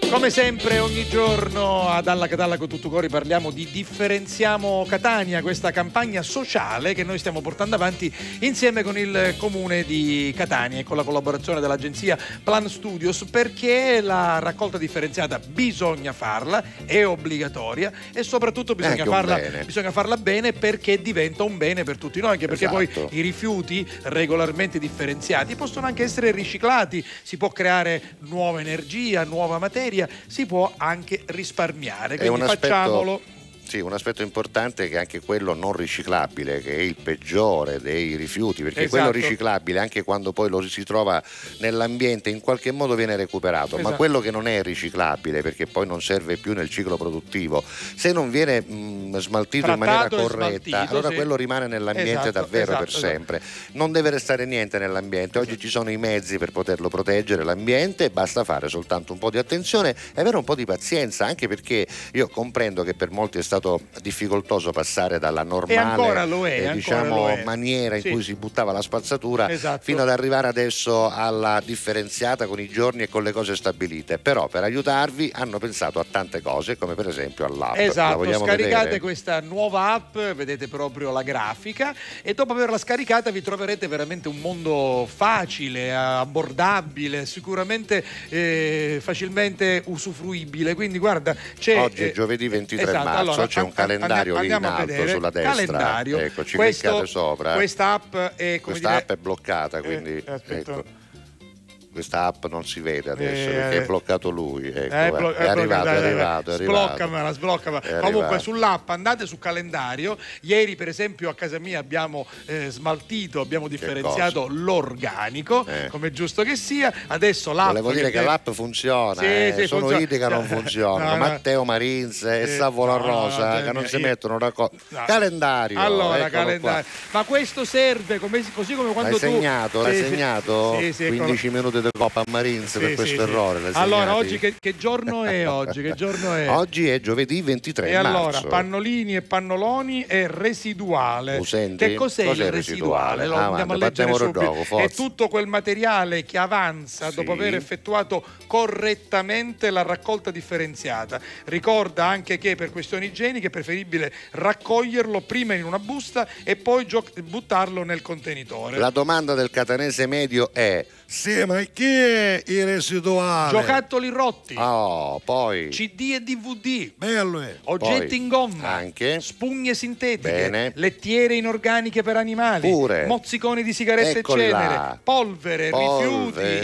Come sempre, ogni giorno ad Alla Catalla con tutto cori parliamo di Differenziamo Catania, questa campagna sociale che noi stiamo portando avanti insieme con il comune di Catania e con la collaborazione dell'agenzia Plan Studios perché la raccolta differenziata bisogna farla, è obbligatoria e soprattutto bisogna, anche un farla, bene. bisogna farla bene perché diventa un bene per tutti noi, anche perché Esatto. poi i rifiuti regolarmente differenziati possono anche essere riciclati, si può creare nuova energia, nuova materia, si può anche risparmiare. Quindi facciamolo. Sì, un aspetto importante è che anche quello non riciclabile, che è il peggiore dei rifiuti, perché Esatto. quello riciclabile, anche quando poi lo si trova nell'ambiente, in qualche modo viene recuperato, ma Esatto. quello che non è riciclabile, perché poi non serve più nel ciclo produttivo, se non viene mh, smaltito in maniera Trattato corretta, allora sì. quello rimane nell'ambiente Esatto, davvero esatto, per esatto. sempre. Non deve restare niente nell'ambiente, oggi ci sono i mezzi per poterlo proteggere l'ambiente, basta fare soltanto un po' di attenzione e avere un po' di pazienza, anche perché io comprendo che per molti è stato difficoltoso passare dalla normale è, eh, diciamo, maniera in Sì. cui si buttava la spazzatura Esatto. fino ad arrivare adesso alla differenziata con i giorni e con le cose stabilite. Però per aiutarvi hanno pensato a tante cose, come per esempio all'app. La Esatto, scaricate vedere? questa nuova app, vedete proprio la grafica e dopo averla scaricata vi troverete veramente un mondo facile, abbordabile, sicuramente eh, facilmente usufruibile. Quindi guarda, c'è Oggi è eh, giovedì 23 esatto, marzo, allora, c'è un calendario lì in alto sulla destra. Ecco, ci Questo- cliccate sopra. Questa app è Questa dire, app è bloccata, quindi Eh, aspetta. ecco. Questa app non si vede adesso Eh, perché eh. è bloccato lui. Ecco, Eh, eh, blo- è, eh, arrivato, è arrivato, è dai. arrivato. Sbloccamela, sbloccamela. È Comunque arrivato. sull'app andate su calendario. Ieri, per esempio, a casa mia abbiamo eh, smaltito, abbiamo differenziato l'organico, Eh. come è giusto che sia. Adesso l'app. Volevo dire che deve- l'app funziona, Sì, eh, sì, sono funziona. che non funzionano. No. Matteo Marins e Savola no, no, Rosa no, che non si mettono d'accordo. Calendario. Allora, eccolo calendario. Ma questo serve come- così come qua. quando L'hai tu. segnato, l'hai segnato? Sì, sì, eccolo. 15 minuti di Coppa Marins Sì, per questo sì. errore. Allora, oggi che, che giorno è oggi? Che giorno è? Oggi è giovedì 23 E marzo. allora, pannolini e pannoloni è residuale. Senti? Che cos'è, Cos'è il residuale? residuale? Lo Avanti, andiamo a leggere subito. dopo, è tutto quel materiale che avanza dopo aver effettuato correttamente la raccolta differenziata. Ricorda anche che per questioni igieniche è preferibile raccoglierlo prima in una busta e poi gio- buttarlo nel contenitore. La domanda del catanese medio è: Sì, ma chi è il residuale? Giocattoli rotti, oh, poi CD e DVD. Bello è. Oggetti Poi, in gomma, anche. spugne sintetiche, Bene. lettiere inorganiche per animali, Pure. mozziconi di sigarette Eccoli e cenere, polvere, Polvere.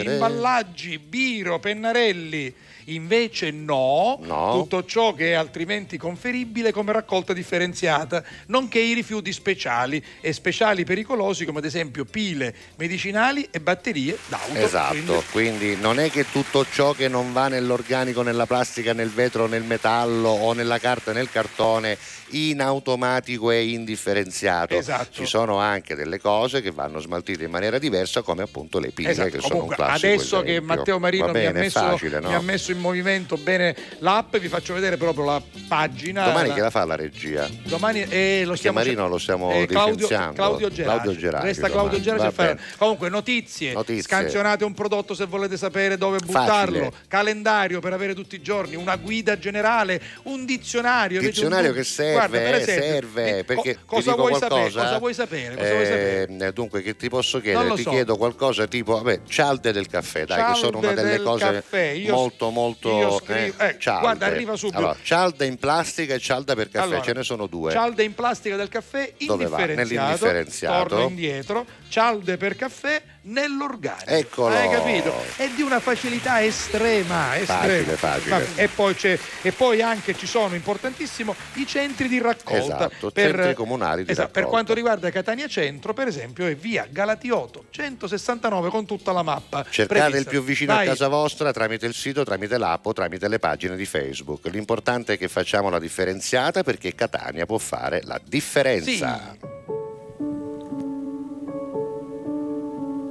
rifiuti, imballaggi, biro, pennarelli. Invece no, No. tutto ciò che è altrimenti conferibile come raccolta differenziata, nonché i rifiuti speciali e speciali pericolosi come ad esempio pile, medicinali e batterie d'auto. Esatto, Quindi- quindi non è che tutto ciò che non va nell'organico, nella plastica, nel vetro, nel metallo o nella carta, nel cartone, in automatico è indifferenziato. Esatto. Ci sono anche delle cose che vanno smaltite in maniera diversa, come appunto le pile, Esatto, che sono un comunque classico adesso che esempio. Matteo Marino Va mi, ha bene, messo, facile, no? mi ha messo in movimento bene l'app, vi faccio vedere proprio la pagina. Domani la- che la fa la regia? Domani eh, lo stiamo Marino lo stiamo eh, Claudio. Claudio Gerardi. Claudio Gerardi Resta Claudio Gerardi bene. Comunque notizie, Notizie. scansionate un prodotto se volete sapere dove buttarlo, Facile. calendario per avere tutti i giorni, una guida generale, un dizionario. dizionario che serve, Guarda, per eh, esempio, serve eh, perché co- cosa, vuoi sapere? qualcosa, cosa vuoi sapere? Cosa vuoi sapere? Eh, dunque, che ti posso chiedere? Ti so. chiedo qualcosa tipo, vabbè, cialde del caffè, dai, che sono una Cialde delle del cose. Io- molto, molto. io scrivo- eh, cialde. guarda, arriva subito. Allora, cialda in plastica e cialda per caffè, Allora, ce ne sono due. Cialde in plastica del caffè Dove va? indifferenziato. Nell'indifferenziato. Torno indietro. Cialde per caffè nell'organico. Eccolo. Hai capito? È di una facilità estrema, estrema. Facile, facile. E poi, c'è- e poi anche ci sono importantissimo i centri di raccolta. Esatto, centri comunali di esatto, Per raccolta. quanto riguarda Catania Centro, per esempio, è via Galatiotto 169 con tutta la mappa. Cercate prevista. il più vicino Vai. a casa vostra tramite il sito, tramite l'app o tramite le pagine di Facebook. L'importante è che facciamo la differenziata perché Catania può fare la differenza.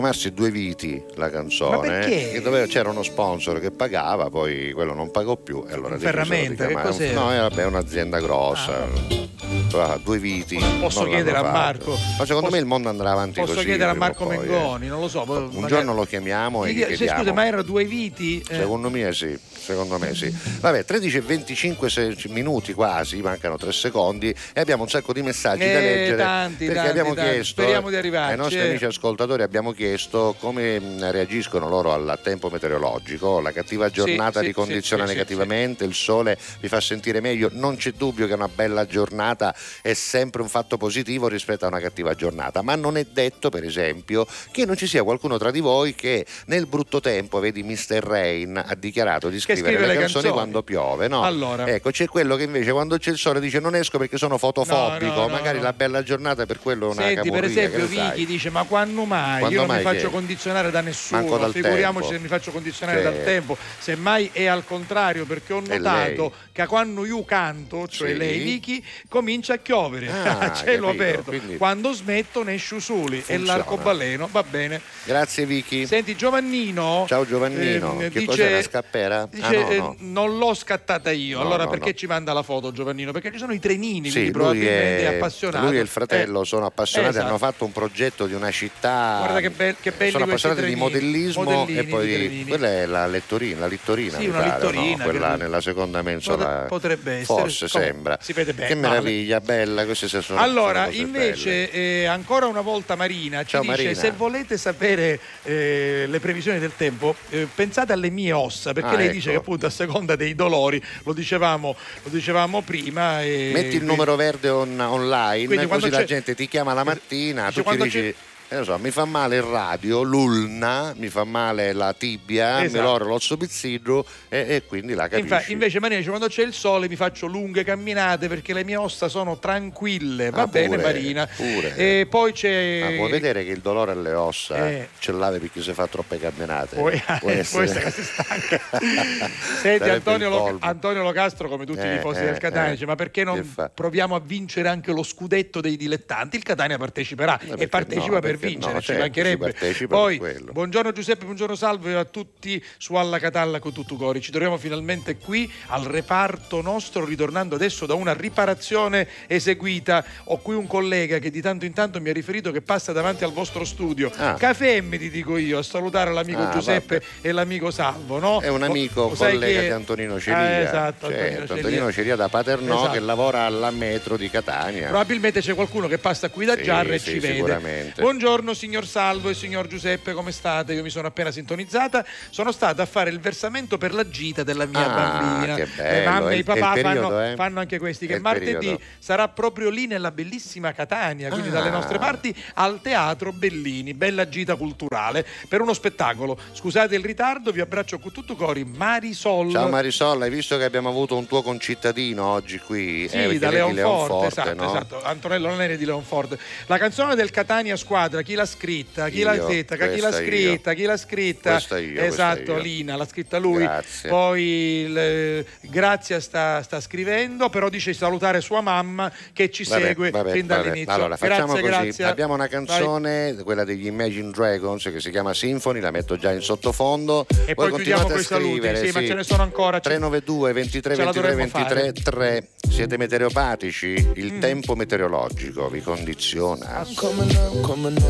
chiamarsi Due Viti la canzone. Perché? eh, che doveva- c'era uno sponsor che pagava, poi quello non pagò più e allora Ferramenta, che cos'era? Ah. No, era vabbè, un'azienda grossa. Doveva- Due Viti. Posso chiedere a l'hanno fatto. Marco? Ma secondo Posso- me il mondo andrà avanti Posso così. chiedere a Marco poi, eh. Mengoni, non lo so. Un magari- giorno lo chiamiamo e Gli gli chiediamo. scusa, ma era due viti? eh, Secondo me sì, secondo me sì. Vabbè, 13 e 25 se- minuti quasi, mancano 3 secondi e abbiamo un sacco di messaggi da Eh, leggere. tanti, perché tanti, abbiamo tanti. chiesto Speriamo di arrivarci, ai nostri eh. amici ascoltatori abbiamo chiesto come reagiscono loro al tempo meteorologico, la cattiva giornata sì, li condiziona sì, sì, negativamente, il sole vi fa sentire meglio, non c'è dubbio che una bella giornata è sempre un fatto positivo rispetto a una cattiva giornata, ma non è detto per esempio che non ci sia qualcuno tra di voi che nel brutto tempo, vedi Mr. Rain ha dichiarato di scrivere scrive le le canzoni, canzoni. quando piove, no? Allora. Ecco, c'è quello che invece quando c'è il sole dice non esco perché sono fotofobico, No, no, magari no. la bella giornata per quello è una Senti, per esempio? Vicky dice: Ma quando mai? Quando Io non mi faccio che? condizionare da nessuno, figuriamoci tempo. se mi faccio condizionare Sì. dal tempo. Semmai è al contrario, perché ho notato. Che quando io canto, cioè Sì. lei Vicky, comincia a piovere Ah, a cielo capito, aperto. quindi- Quando smetto ne esce soli e l'arcobaleno va bene. Grazie Vicky. Senti, Giovannino. Ciao Giovannino, ehm, che dice- cos'è la scappera? Dice, ah, no, eh, no. non l'ho scattata io, No, allora perché ci manda la foto Giovannino? Perché ci sono i trenini, Sì, quindi lui probabilmente è, è, appassionato. lui e il fratello Eh, sono appassionati, esatto. hanno fatto un progetto di una città. Guarda che, be- che belli sono appassionati di trenini. modellismo Modellini e di poi quella è la lettorina, la littorina, Sì, una littorina, quella nella seconda mensola. Potre- potrebbe essere. Forse Comunque, sembra. si vede bene, Che meraviglia, bella, queste sono sono Allora, belle. invece, eh, ancora una volta Marina ci Ciao, dice: Marina. se volete sapere eh, le previsioni del tempo, eh, pensate alle mie ossa, perché Ah, lei ecco. dice che appunto a seconda dei dolori, lo dicevamo, lo dicevamo prima. e Metti il numero verde on- online, così la gente ti chiama la mattina, Dice, tu ti dici. Eh, non so, mi fa male il radio, l'ulna, mi fa male la tibia, mi Esatto. loro l'osso pizzidro e, e quindi la capisci. Infa- invece Marina dice quando c'è il sole mi faccio lunghe camminate perché le mie ossa sono tranquille. Va Ah, bene pure, Marina. pure. E poi c'è... Ma puoi vedere che il dolore alle ossa Eh. ce l'ave perché si fa troppe camminate. Puoi- Può eh, essere. può essere che si stanca. Senti Antonio, Lo-. Antonio Locastro come tutti i Eh, tifosi eh, del Catania eh. dice ma perché non proviamo a vincere anche lo scudetto dei dilettanti? Il Catania parteciperà perché e partecipa no, per vincere, no, ci certo, mancherebbe. Poi buongiorno Giuseppe, buongiorno salve a tutti su Alla Catalla con tutto cori. Ci troviamo finalmente qui al reparto nostro ritornando adesso da una riparazione eseguita. Ho qui un collega che di tanto in tanto mi ha riferito che passa davanti al vostro studio. Ah. Caffè mi ti dico io a salutare l'amico Ah, Giuseppe e l'amico Salvo, no? È un amico, sai collega chi è? di Antonino Ceria. Ah, esatto, Certo, Antonino Ceria. Antonino Ceria da Paternò Esatto. che lavora alla metro di Catania. Probabilmente c'è qualcuno che passa qui da Sì, Giarra e sì, ci vede. sicuramente. Buongiorno signor Salvo e signor Giuseppe, come state? Io mi sono appena sintonizzata. Sono stata a fare il versamento per la gita della mia Ah, bambina. che Le bello, mamme è e i papà periodo, fanno, eh? fanno anche questi. Che martedì periodo. sarà proprio lì nella bellissima Catania, quindi Ah. dalle nostre parti, al Teatro Bellini. Bella gita culturale per uno spettacolo. Scusate il ritardo, vi abbraccio con tutto cori. Marisol. Ciao Marisol, hai visto che abbiamo avuto un tuo concittadino oggi qui? Sì, Eh, da di Leonforte, esatto, no? esatto. Antonello Laneri di Leonforte. La canzone del Catania Squadra, chi l'ha scritta? Chi l'ha Io, scritta? Chi l'ha scritta? Chi l'ha scritta? Questa io, Esatto, io. Lina, l'ha scritta lui. Grazie. Poi il- Grazia sta, sta scrivendo, però dice di salutare sua mamma che ci Vabbè, segue vabbè, fin vabbè. dall'inizio. Allora, facciamo grazie, così. grazie. Abbiamo una Vai. canzone, quella degli Imagine Dragons, che si chiama Symphony, la metto già in sottofondo. E Voi poi chiudiamo a coi saluti, scrivere, sì, ma ce ne sono ancora. 392 23 Ce la 23 dovremmo 23 3. Siete meteoropatici? Il Mm. tempo meteorologico vi condiziona. I'm coming up, coming up.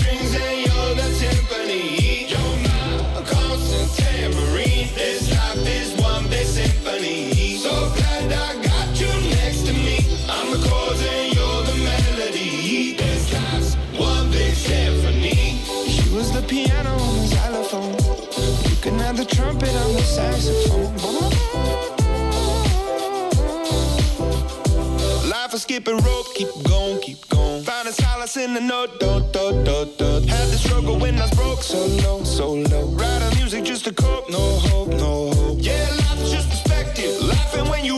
Have the trumpet on the saxophone. Life is skipping rope, keep going, keep going. Finding solace in the note, dot, dot, dot, dot. Had the struggle when I was broke, so low, so low. Writing music just to cope, no hope, no hope. Yeah, life is just perspective. Laughing when you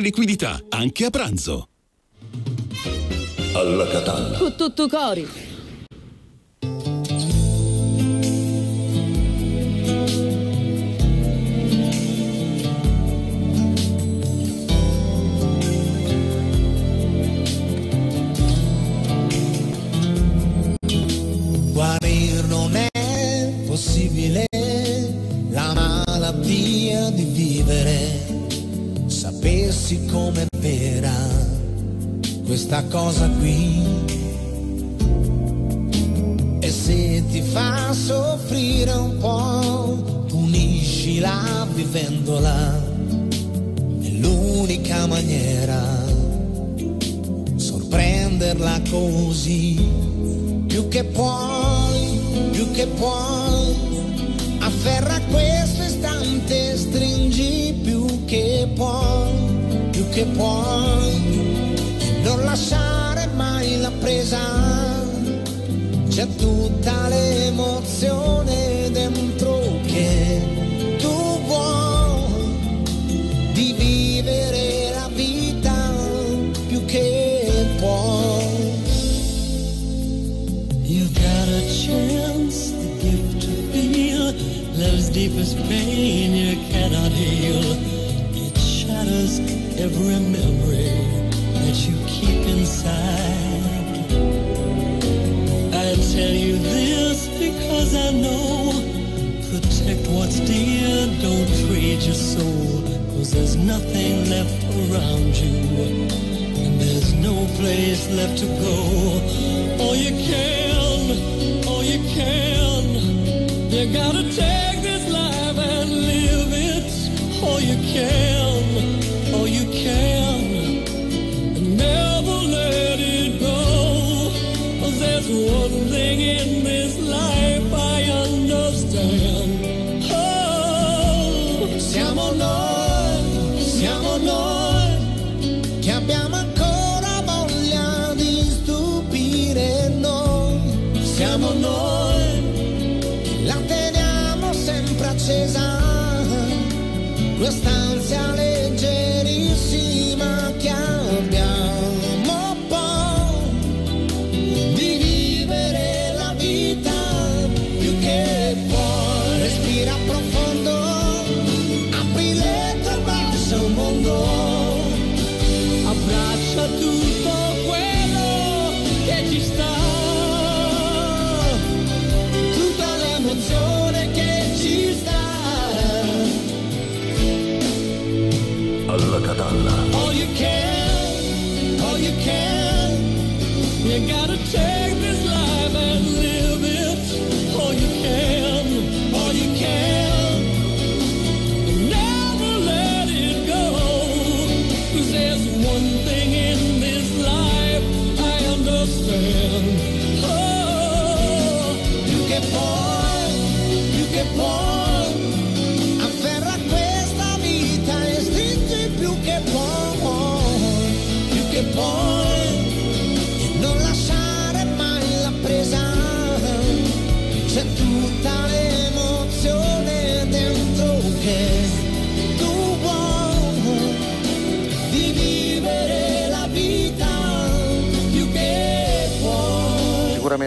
liquidità, anche a pranzo. Alla Catalla. Tutto cori. Guarir non è possibile la malattia di vivere. Sapessi com'è vera questa cosa qui. E se ti fa soffrire un po', puniscila vivendola. È l'unica maniera sorprenderla così più che puoi, più che puoi, afferra questo istante, stringi più che puoi, più che puoi, non lasciare mai la presa, c'è tutta l'emozione dentro che tu vuoi di vivere la vita più che puoi. You've got a chance, the gift to feel love's deepest pain you cannot heal. Every memory that you keep inside. I tell you this because I know. Protect what's dear, don't trade your soul. Cause there's nothing left around you. And there's no place left to go. All you can, all you can. You gotta take this life and live it. All you can, Siamo noi, la teniamo sempre accesa, quest'ansia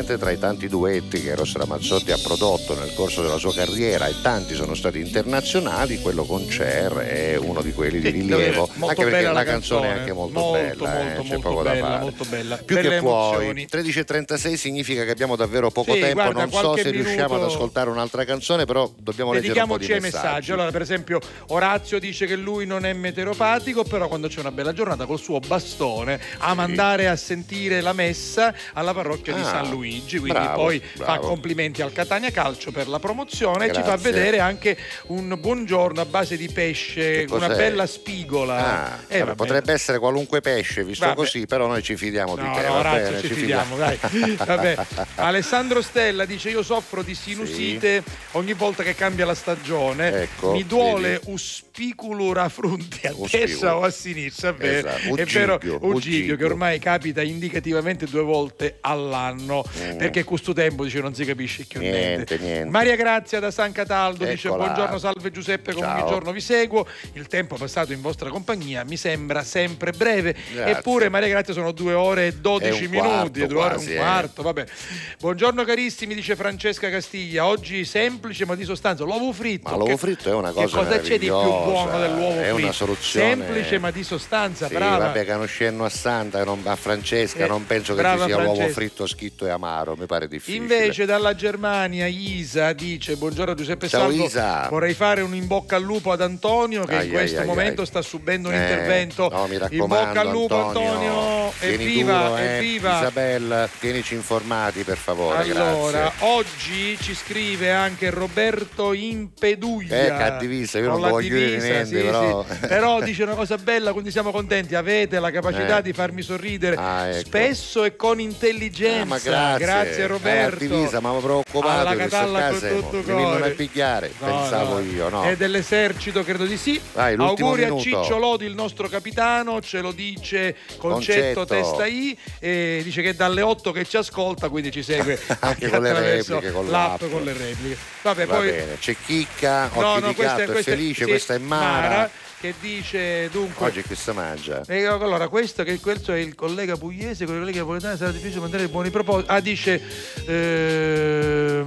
Sicuramente tra i tanti duetti che Eros Ramazzotti ha prodotto nel corso della sua carriera e tanti sono stati internazionali, quello con Cher è uno di quelli di Sì, rilievo, molto anche perché la canzone è anche molto, molto, bella, eh, molto, c'è molto poco da bella, fare. molto bella. Più Belle che puoi, emozioni. 13.36 significa che abbiamo davvero poco Sì, tempo, guarda, non so se riusciamo ad minuto- ascoltare un'altra canzone, però dobbiamo leggere un po' di messaggi. messaggi. Allora, per esempio, Orazio dice che lui non è meteoropatico, però quando c'è una bella giornata col suo bastone ama andare a sentire la messa alla parrocchia di Ah, San Luigi. Quindi bravo, poi fa bravo. complimenti al Catania Calcio per la promozione e ci fa Grazie. vedere anche un buongiorno a base di pesce, una bella spigola. Ah, Eh, vabbè, potrebbe essere qualunque pesce visto Vabbè. così, però noi ci fidiamo di No, te. no, Orazio, bene, ci fidiamo, dai. Vabbè. Alessandro Stella dice: Io soffro di sinusite ogni volta che cambia la stagione. Ecco, Mi duole vedi. uspiculura fronte a destra o a sinistra. È vero, Esatto, è vero Uggigio, Uggigio. che ormai capita indicativamente due volte all'anno. Perché questo tempo dice non si capisce più niente. Niente, niente. Maria Grazia da San Cataldo dice: Eccola. Buongiorno, salve Giuseppe, come ogni giorno vi seguo. Il tempo passato in vostra compagnia mi sembra sempre breve. Grazie. Eppure, Maria Grazia, sono due ore e 12 un minuti, due ore e un eh. quarto. Vabbè. Buongiorno carissimi, dice Francesca Castiglia. Oggi semplice ma di sostanza. L'uovo fritto. Ma l'uovo Che- fritto è una cosa Che cosa c'è di più buono dell'uovo è fritto? una soluzione- Semplice ma di sostanza, Sì, brava. vabbè, canoscenno a Santa, che non- a Francesca, Eh, non penso che ci sia l'uovo Francesca. fritto schitto e amaro, mi pare difficile. Invece dalla Germania Isa dice buongiorno Giuseppe Ciao, Salvo Isa. vorrei fare un in bocca al lupo ad Antonio che Ai, in questo ai, momento ai. sta subendo un Eh, intervento no, mi in raccomando, bocca al lupo Antonio, tieni evviva duro, eh. evviva Isabella, tienici informati per favore, allora, grazie. oggi ci scrive anche Roberto Impeduglia. Eh, cattivista, io non la voglio dire divisa, niente, sì, però. sì. Però dice una cosa bella, quindi siamo contenti. Avete la capacità Eh. di farmi sorridere Ah, ecco. spesso e con intelligenza. Ah, ma grazie, Roberto. È divisa, ma mi preoccupato Alla questo Catalla con tutto a cuore. picchiare, No, pensavo no. io, no? È dell'esercito, credo di sì. Vai, Auguri minuto. a Ciccio Lodi, il nostro capitano, ce lo dice Concetto, Concetto. Testa I, e dice che è dalle 8 che ci ascolta, quindi ci segue Anche con le repliche, con l'app l'app. con le repliche. Vabbè, Va poi bene, c'è Chicca, No, no, questa, è questa felice, sì, questa è Mara. Che dice dunque Oggi si mangia? e allora questo che questo è il collega pugliese con i colleghi napoletani sarà difficile mandare buoni propositi ah dice eh,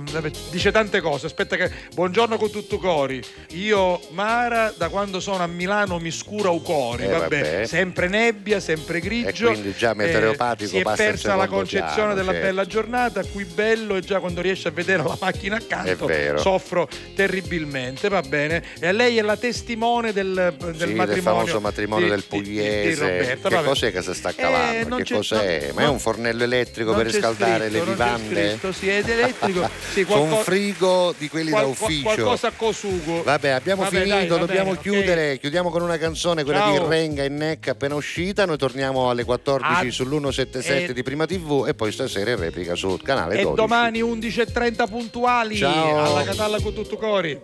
dice tante cose aspetta che buongiorno con tutto cori io Mara da quando sono a Milano mi scura u cori Eh, vabbè. vabbè. sempre nebbia sempre grigio E quindi già meteoropatico si è persa la concezione piano, della certo. bella giornata qui bello e già quando riesce a vedere la macchina accanto soffro terribilmente va bene e lei è la testimone del, del Sì, del matrimonio famoso matrimonio di- del di- di- pugliese. Roberto, che vabbè. cos'è che si sta Eh, calando? non che cos'è? no, Ma è un fornello elettrico per riscaldare scritto, le vivande? scritto, sì, ed elettrico sì, Con un qualco- frigo di quelli qual- da ufficio. qualcosa a cosugo Vabbè, abbiamo Vabbè, finito, dai, va dobbiamo bene, ok. chiudere. Chiudiamo con una canzone, quella Ciao. di Renga e Neck appena uscita. Noi torniamo alle 14 Ah, sull'177 e- di Prima TV e poi stasera in replica sul canale e 12. domani 11.30 puntuali Ciao. alla Catalla con tutto cori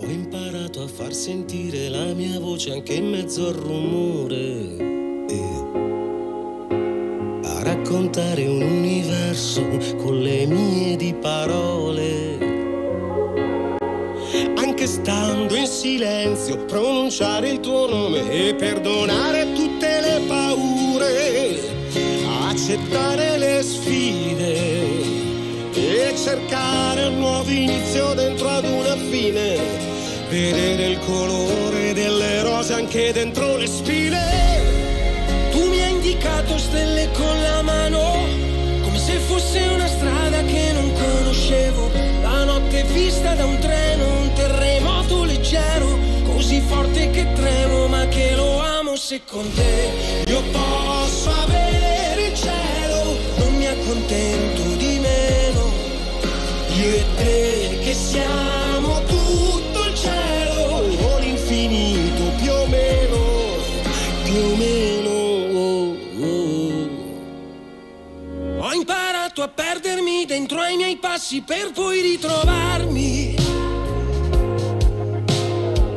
Ho imparato a far sentire la mia voce anche in mezzo al rumore. E a raccontare un universo con le mie di parole. Anche stando in silenzio, pronunciare il tuo nome e perdonare tutte le paure. Accettare le sfide cercare un nuovo inizio dentro ad una fine. Vedere il colore delle rose anche dentro le spine. Tu mi hai indicato stelle con la mano, come se fosse una strada che non conoscevo. La notte vista da un treno, un terremoto leggero, così forte che tremo, ma che lo amo se con te io posso avere il cielo, non mi accontento di meno. Io e te che siamo tutto il cielo o l'infinito più o meno, più o meno. oh, oh. Ho imparato a perdermi dentro ai miei passi per poi ritrovarmi.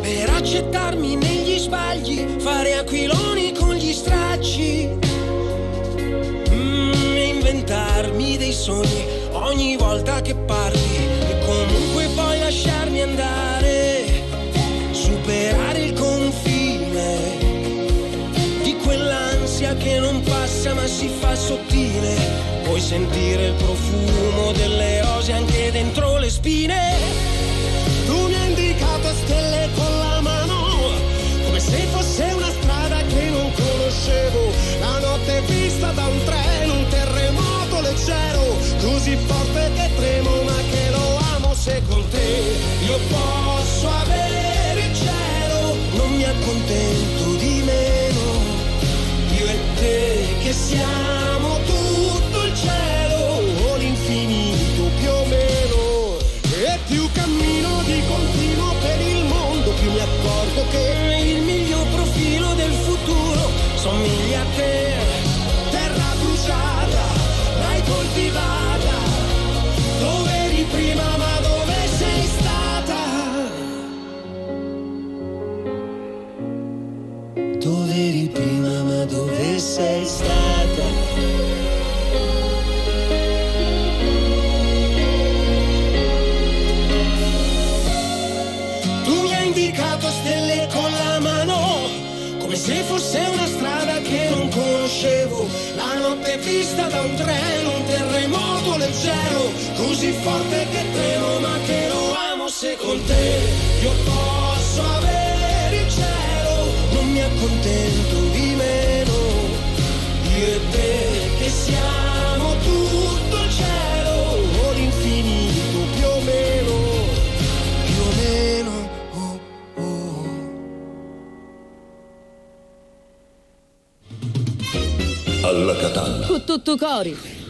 Per accettarmi negli sbagli, fare aquiloni con gli stracci. Mm, inventarmi dei sogni ogni volta che parli. E comunque poi lasciarmi andare. Superare il confine di quell'ansia che non passa ma si fa sottile. Puoi sentire il profumo delle rose anche dentro le spine. Tu mi hai indicato stelle con la mano, come se fosse una strada che non conoscevo. La notte vista da un treno, così forte che tremo, ma che lo amo se con te Io posso avere il cielo, non mi accontento di meno. Io e te che siamo tutto il cielo o l'infinito più o meno. E più cammino di continuo per il mondo, più mi accorgo che il miglior profilo del futuro somiglia a te. Sei stata? Tu mi hai indicato stelle con la mano, come se fosse una strada che non conoscevo. La notte vista da un treno, un terremoto leggero, così forte che tremo, ma che lo amo se con te io posso avere il cielo, non mi accontento di meno. Siamo tutto il cielo o l'infinito più o meno. più o meno. Alla Catalla. Cu tutto cori.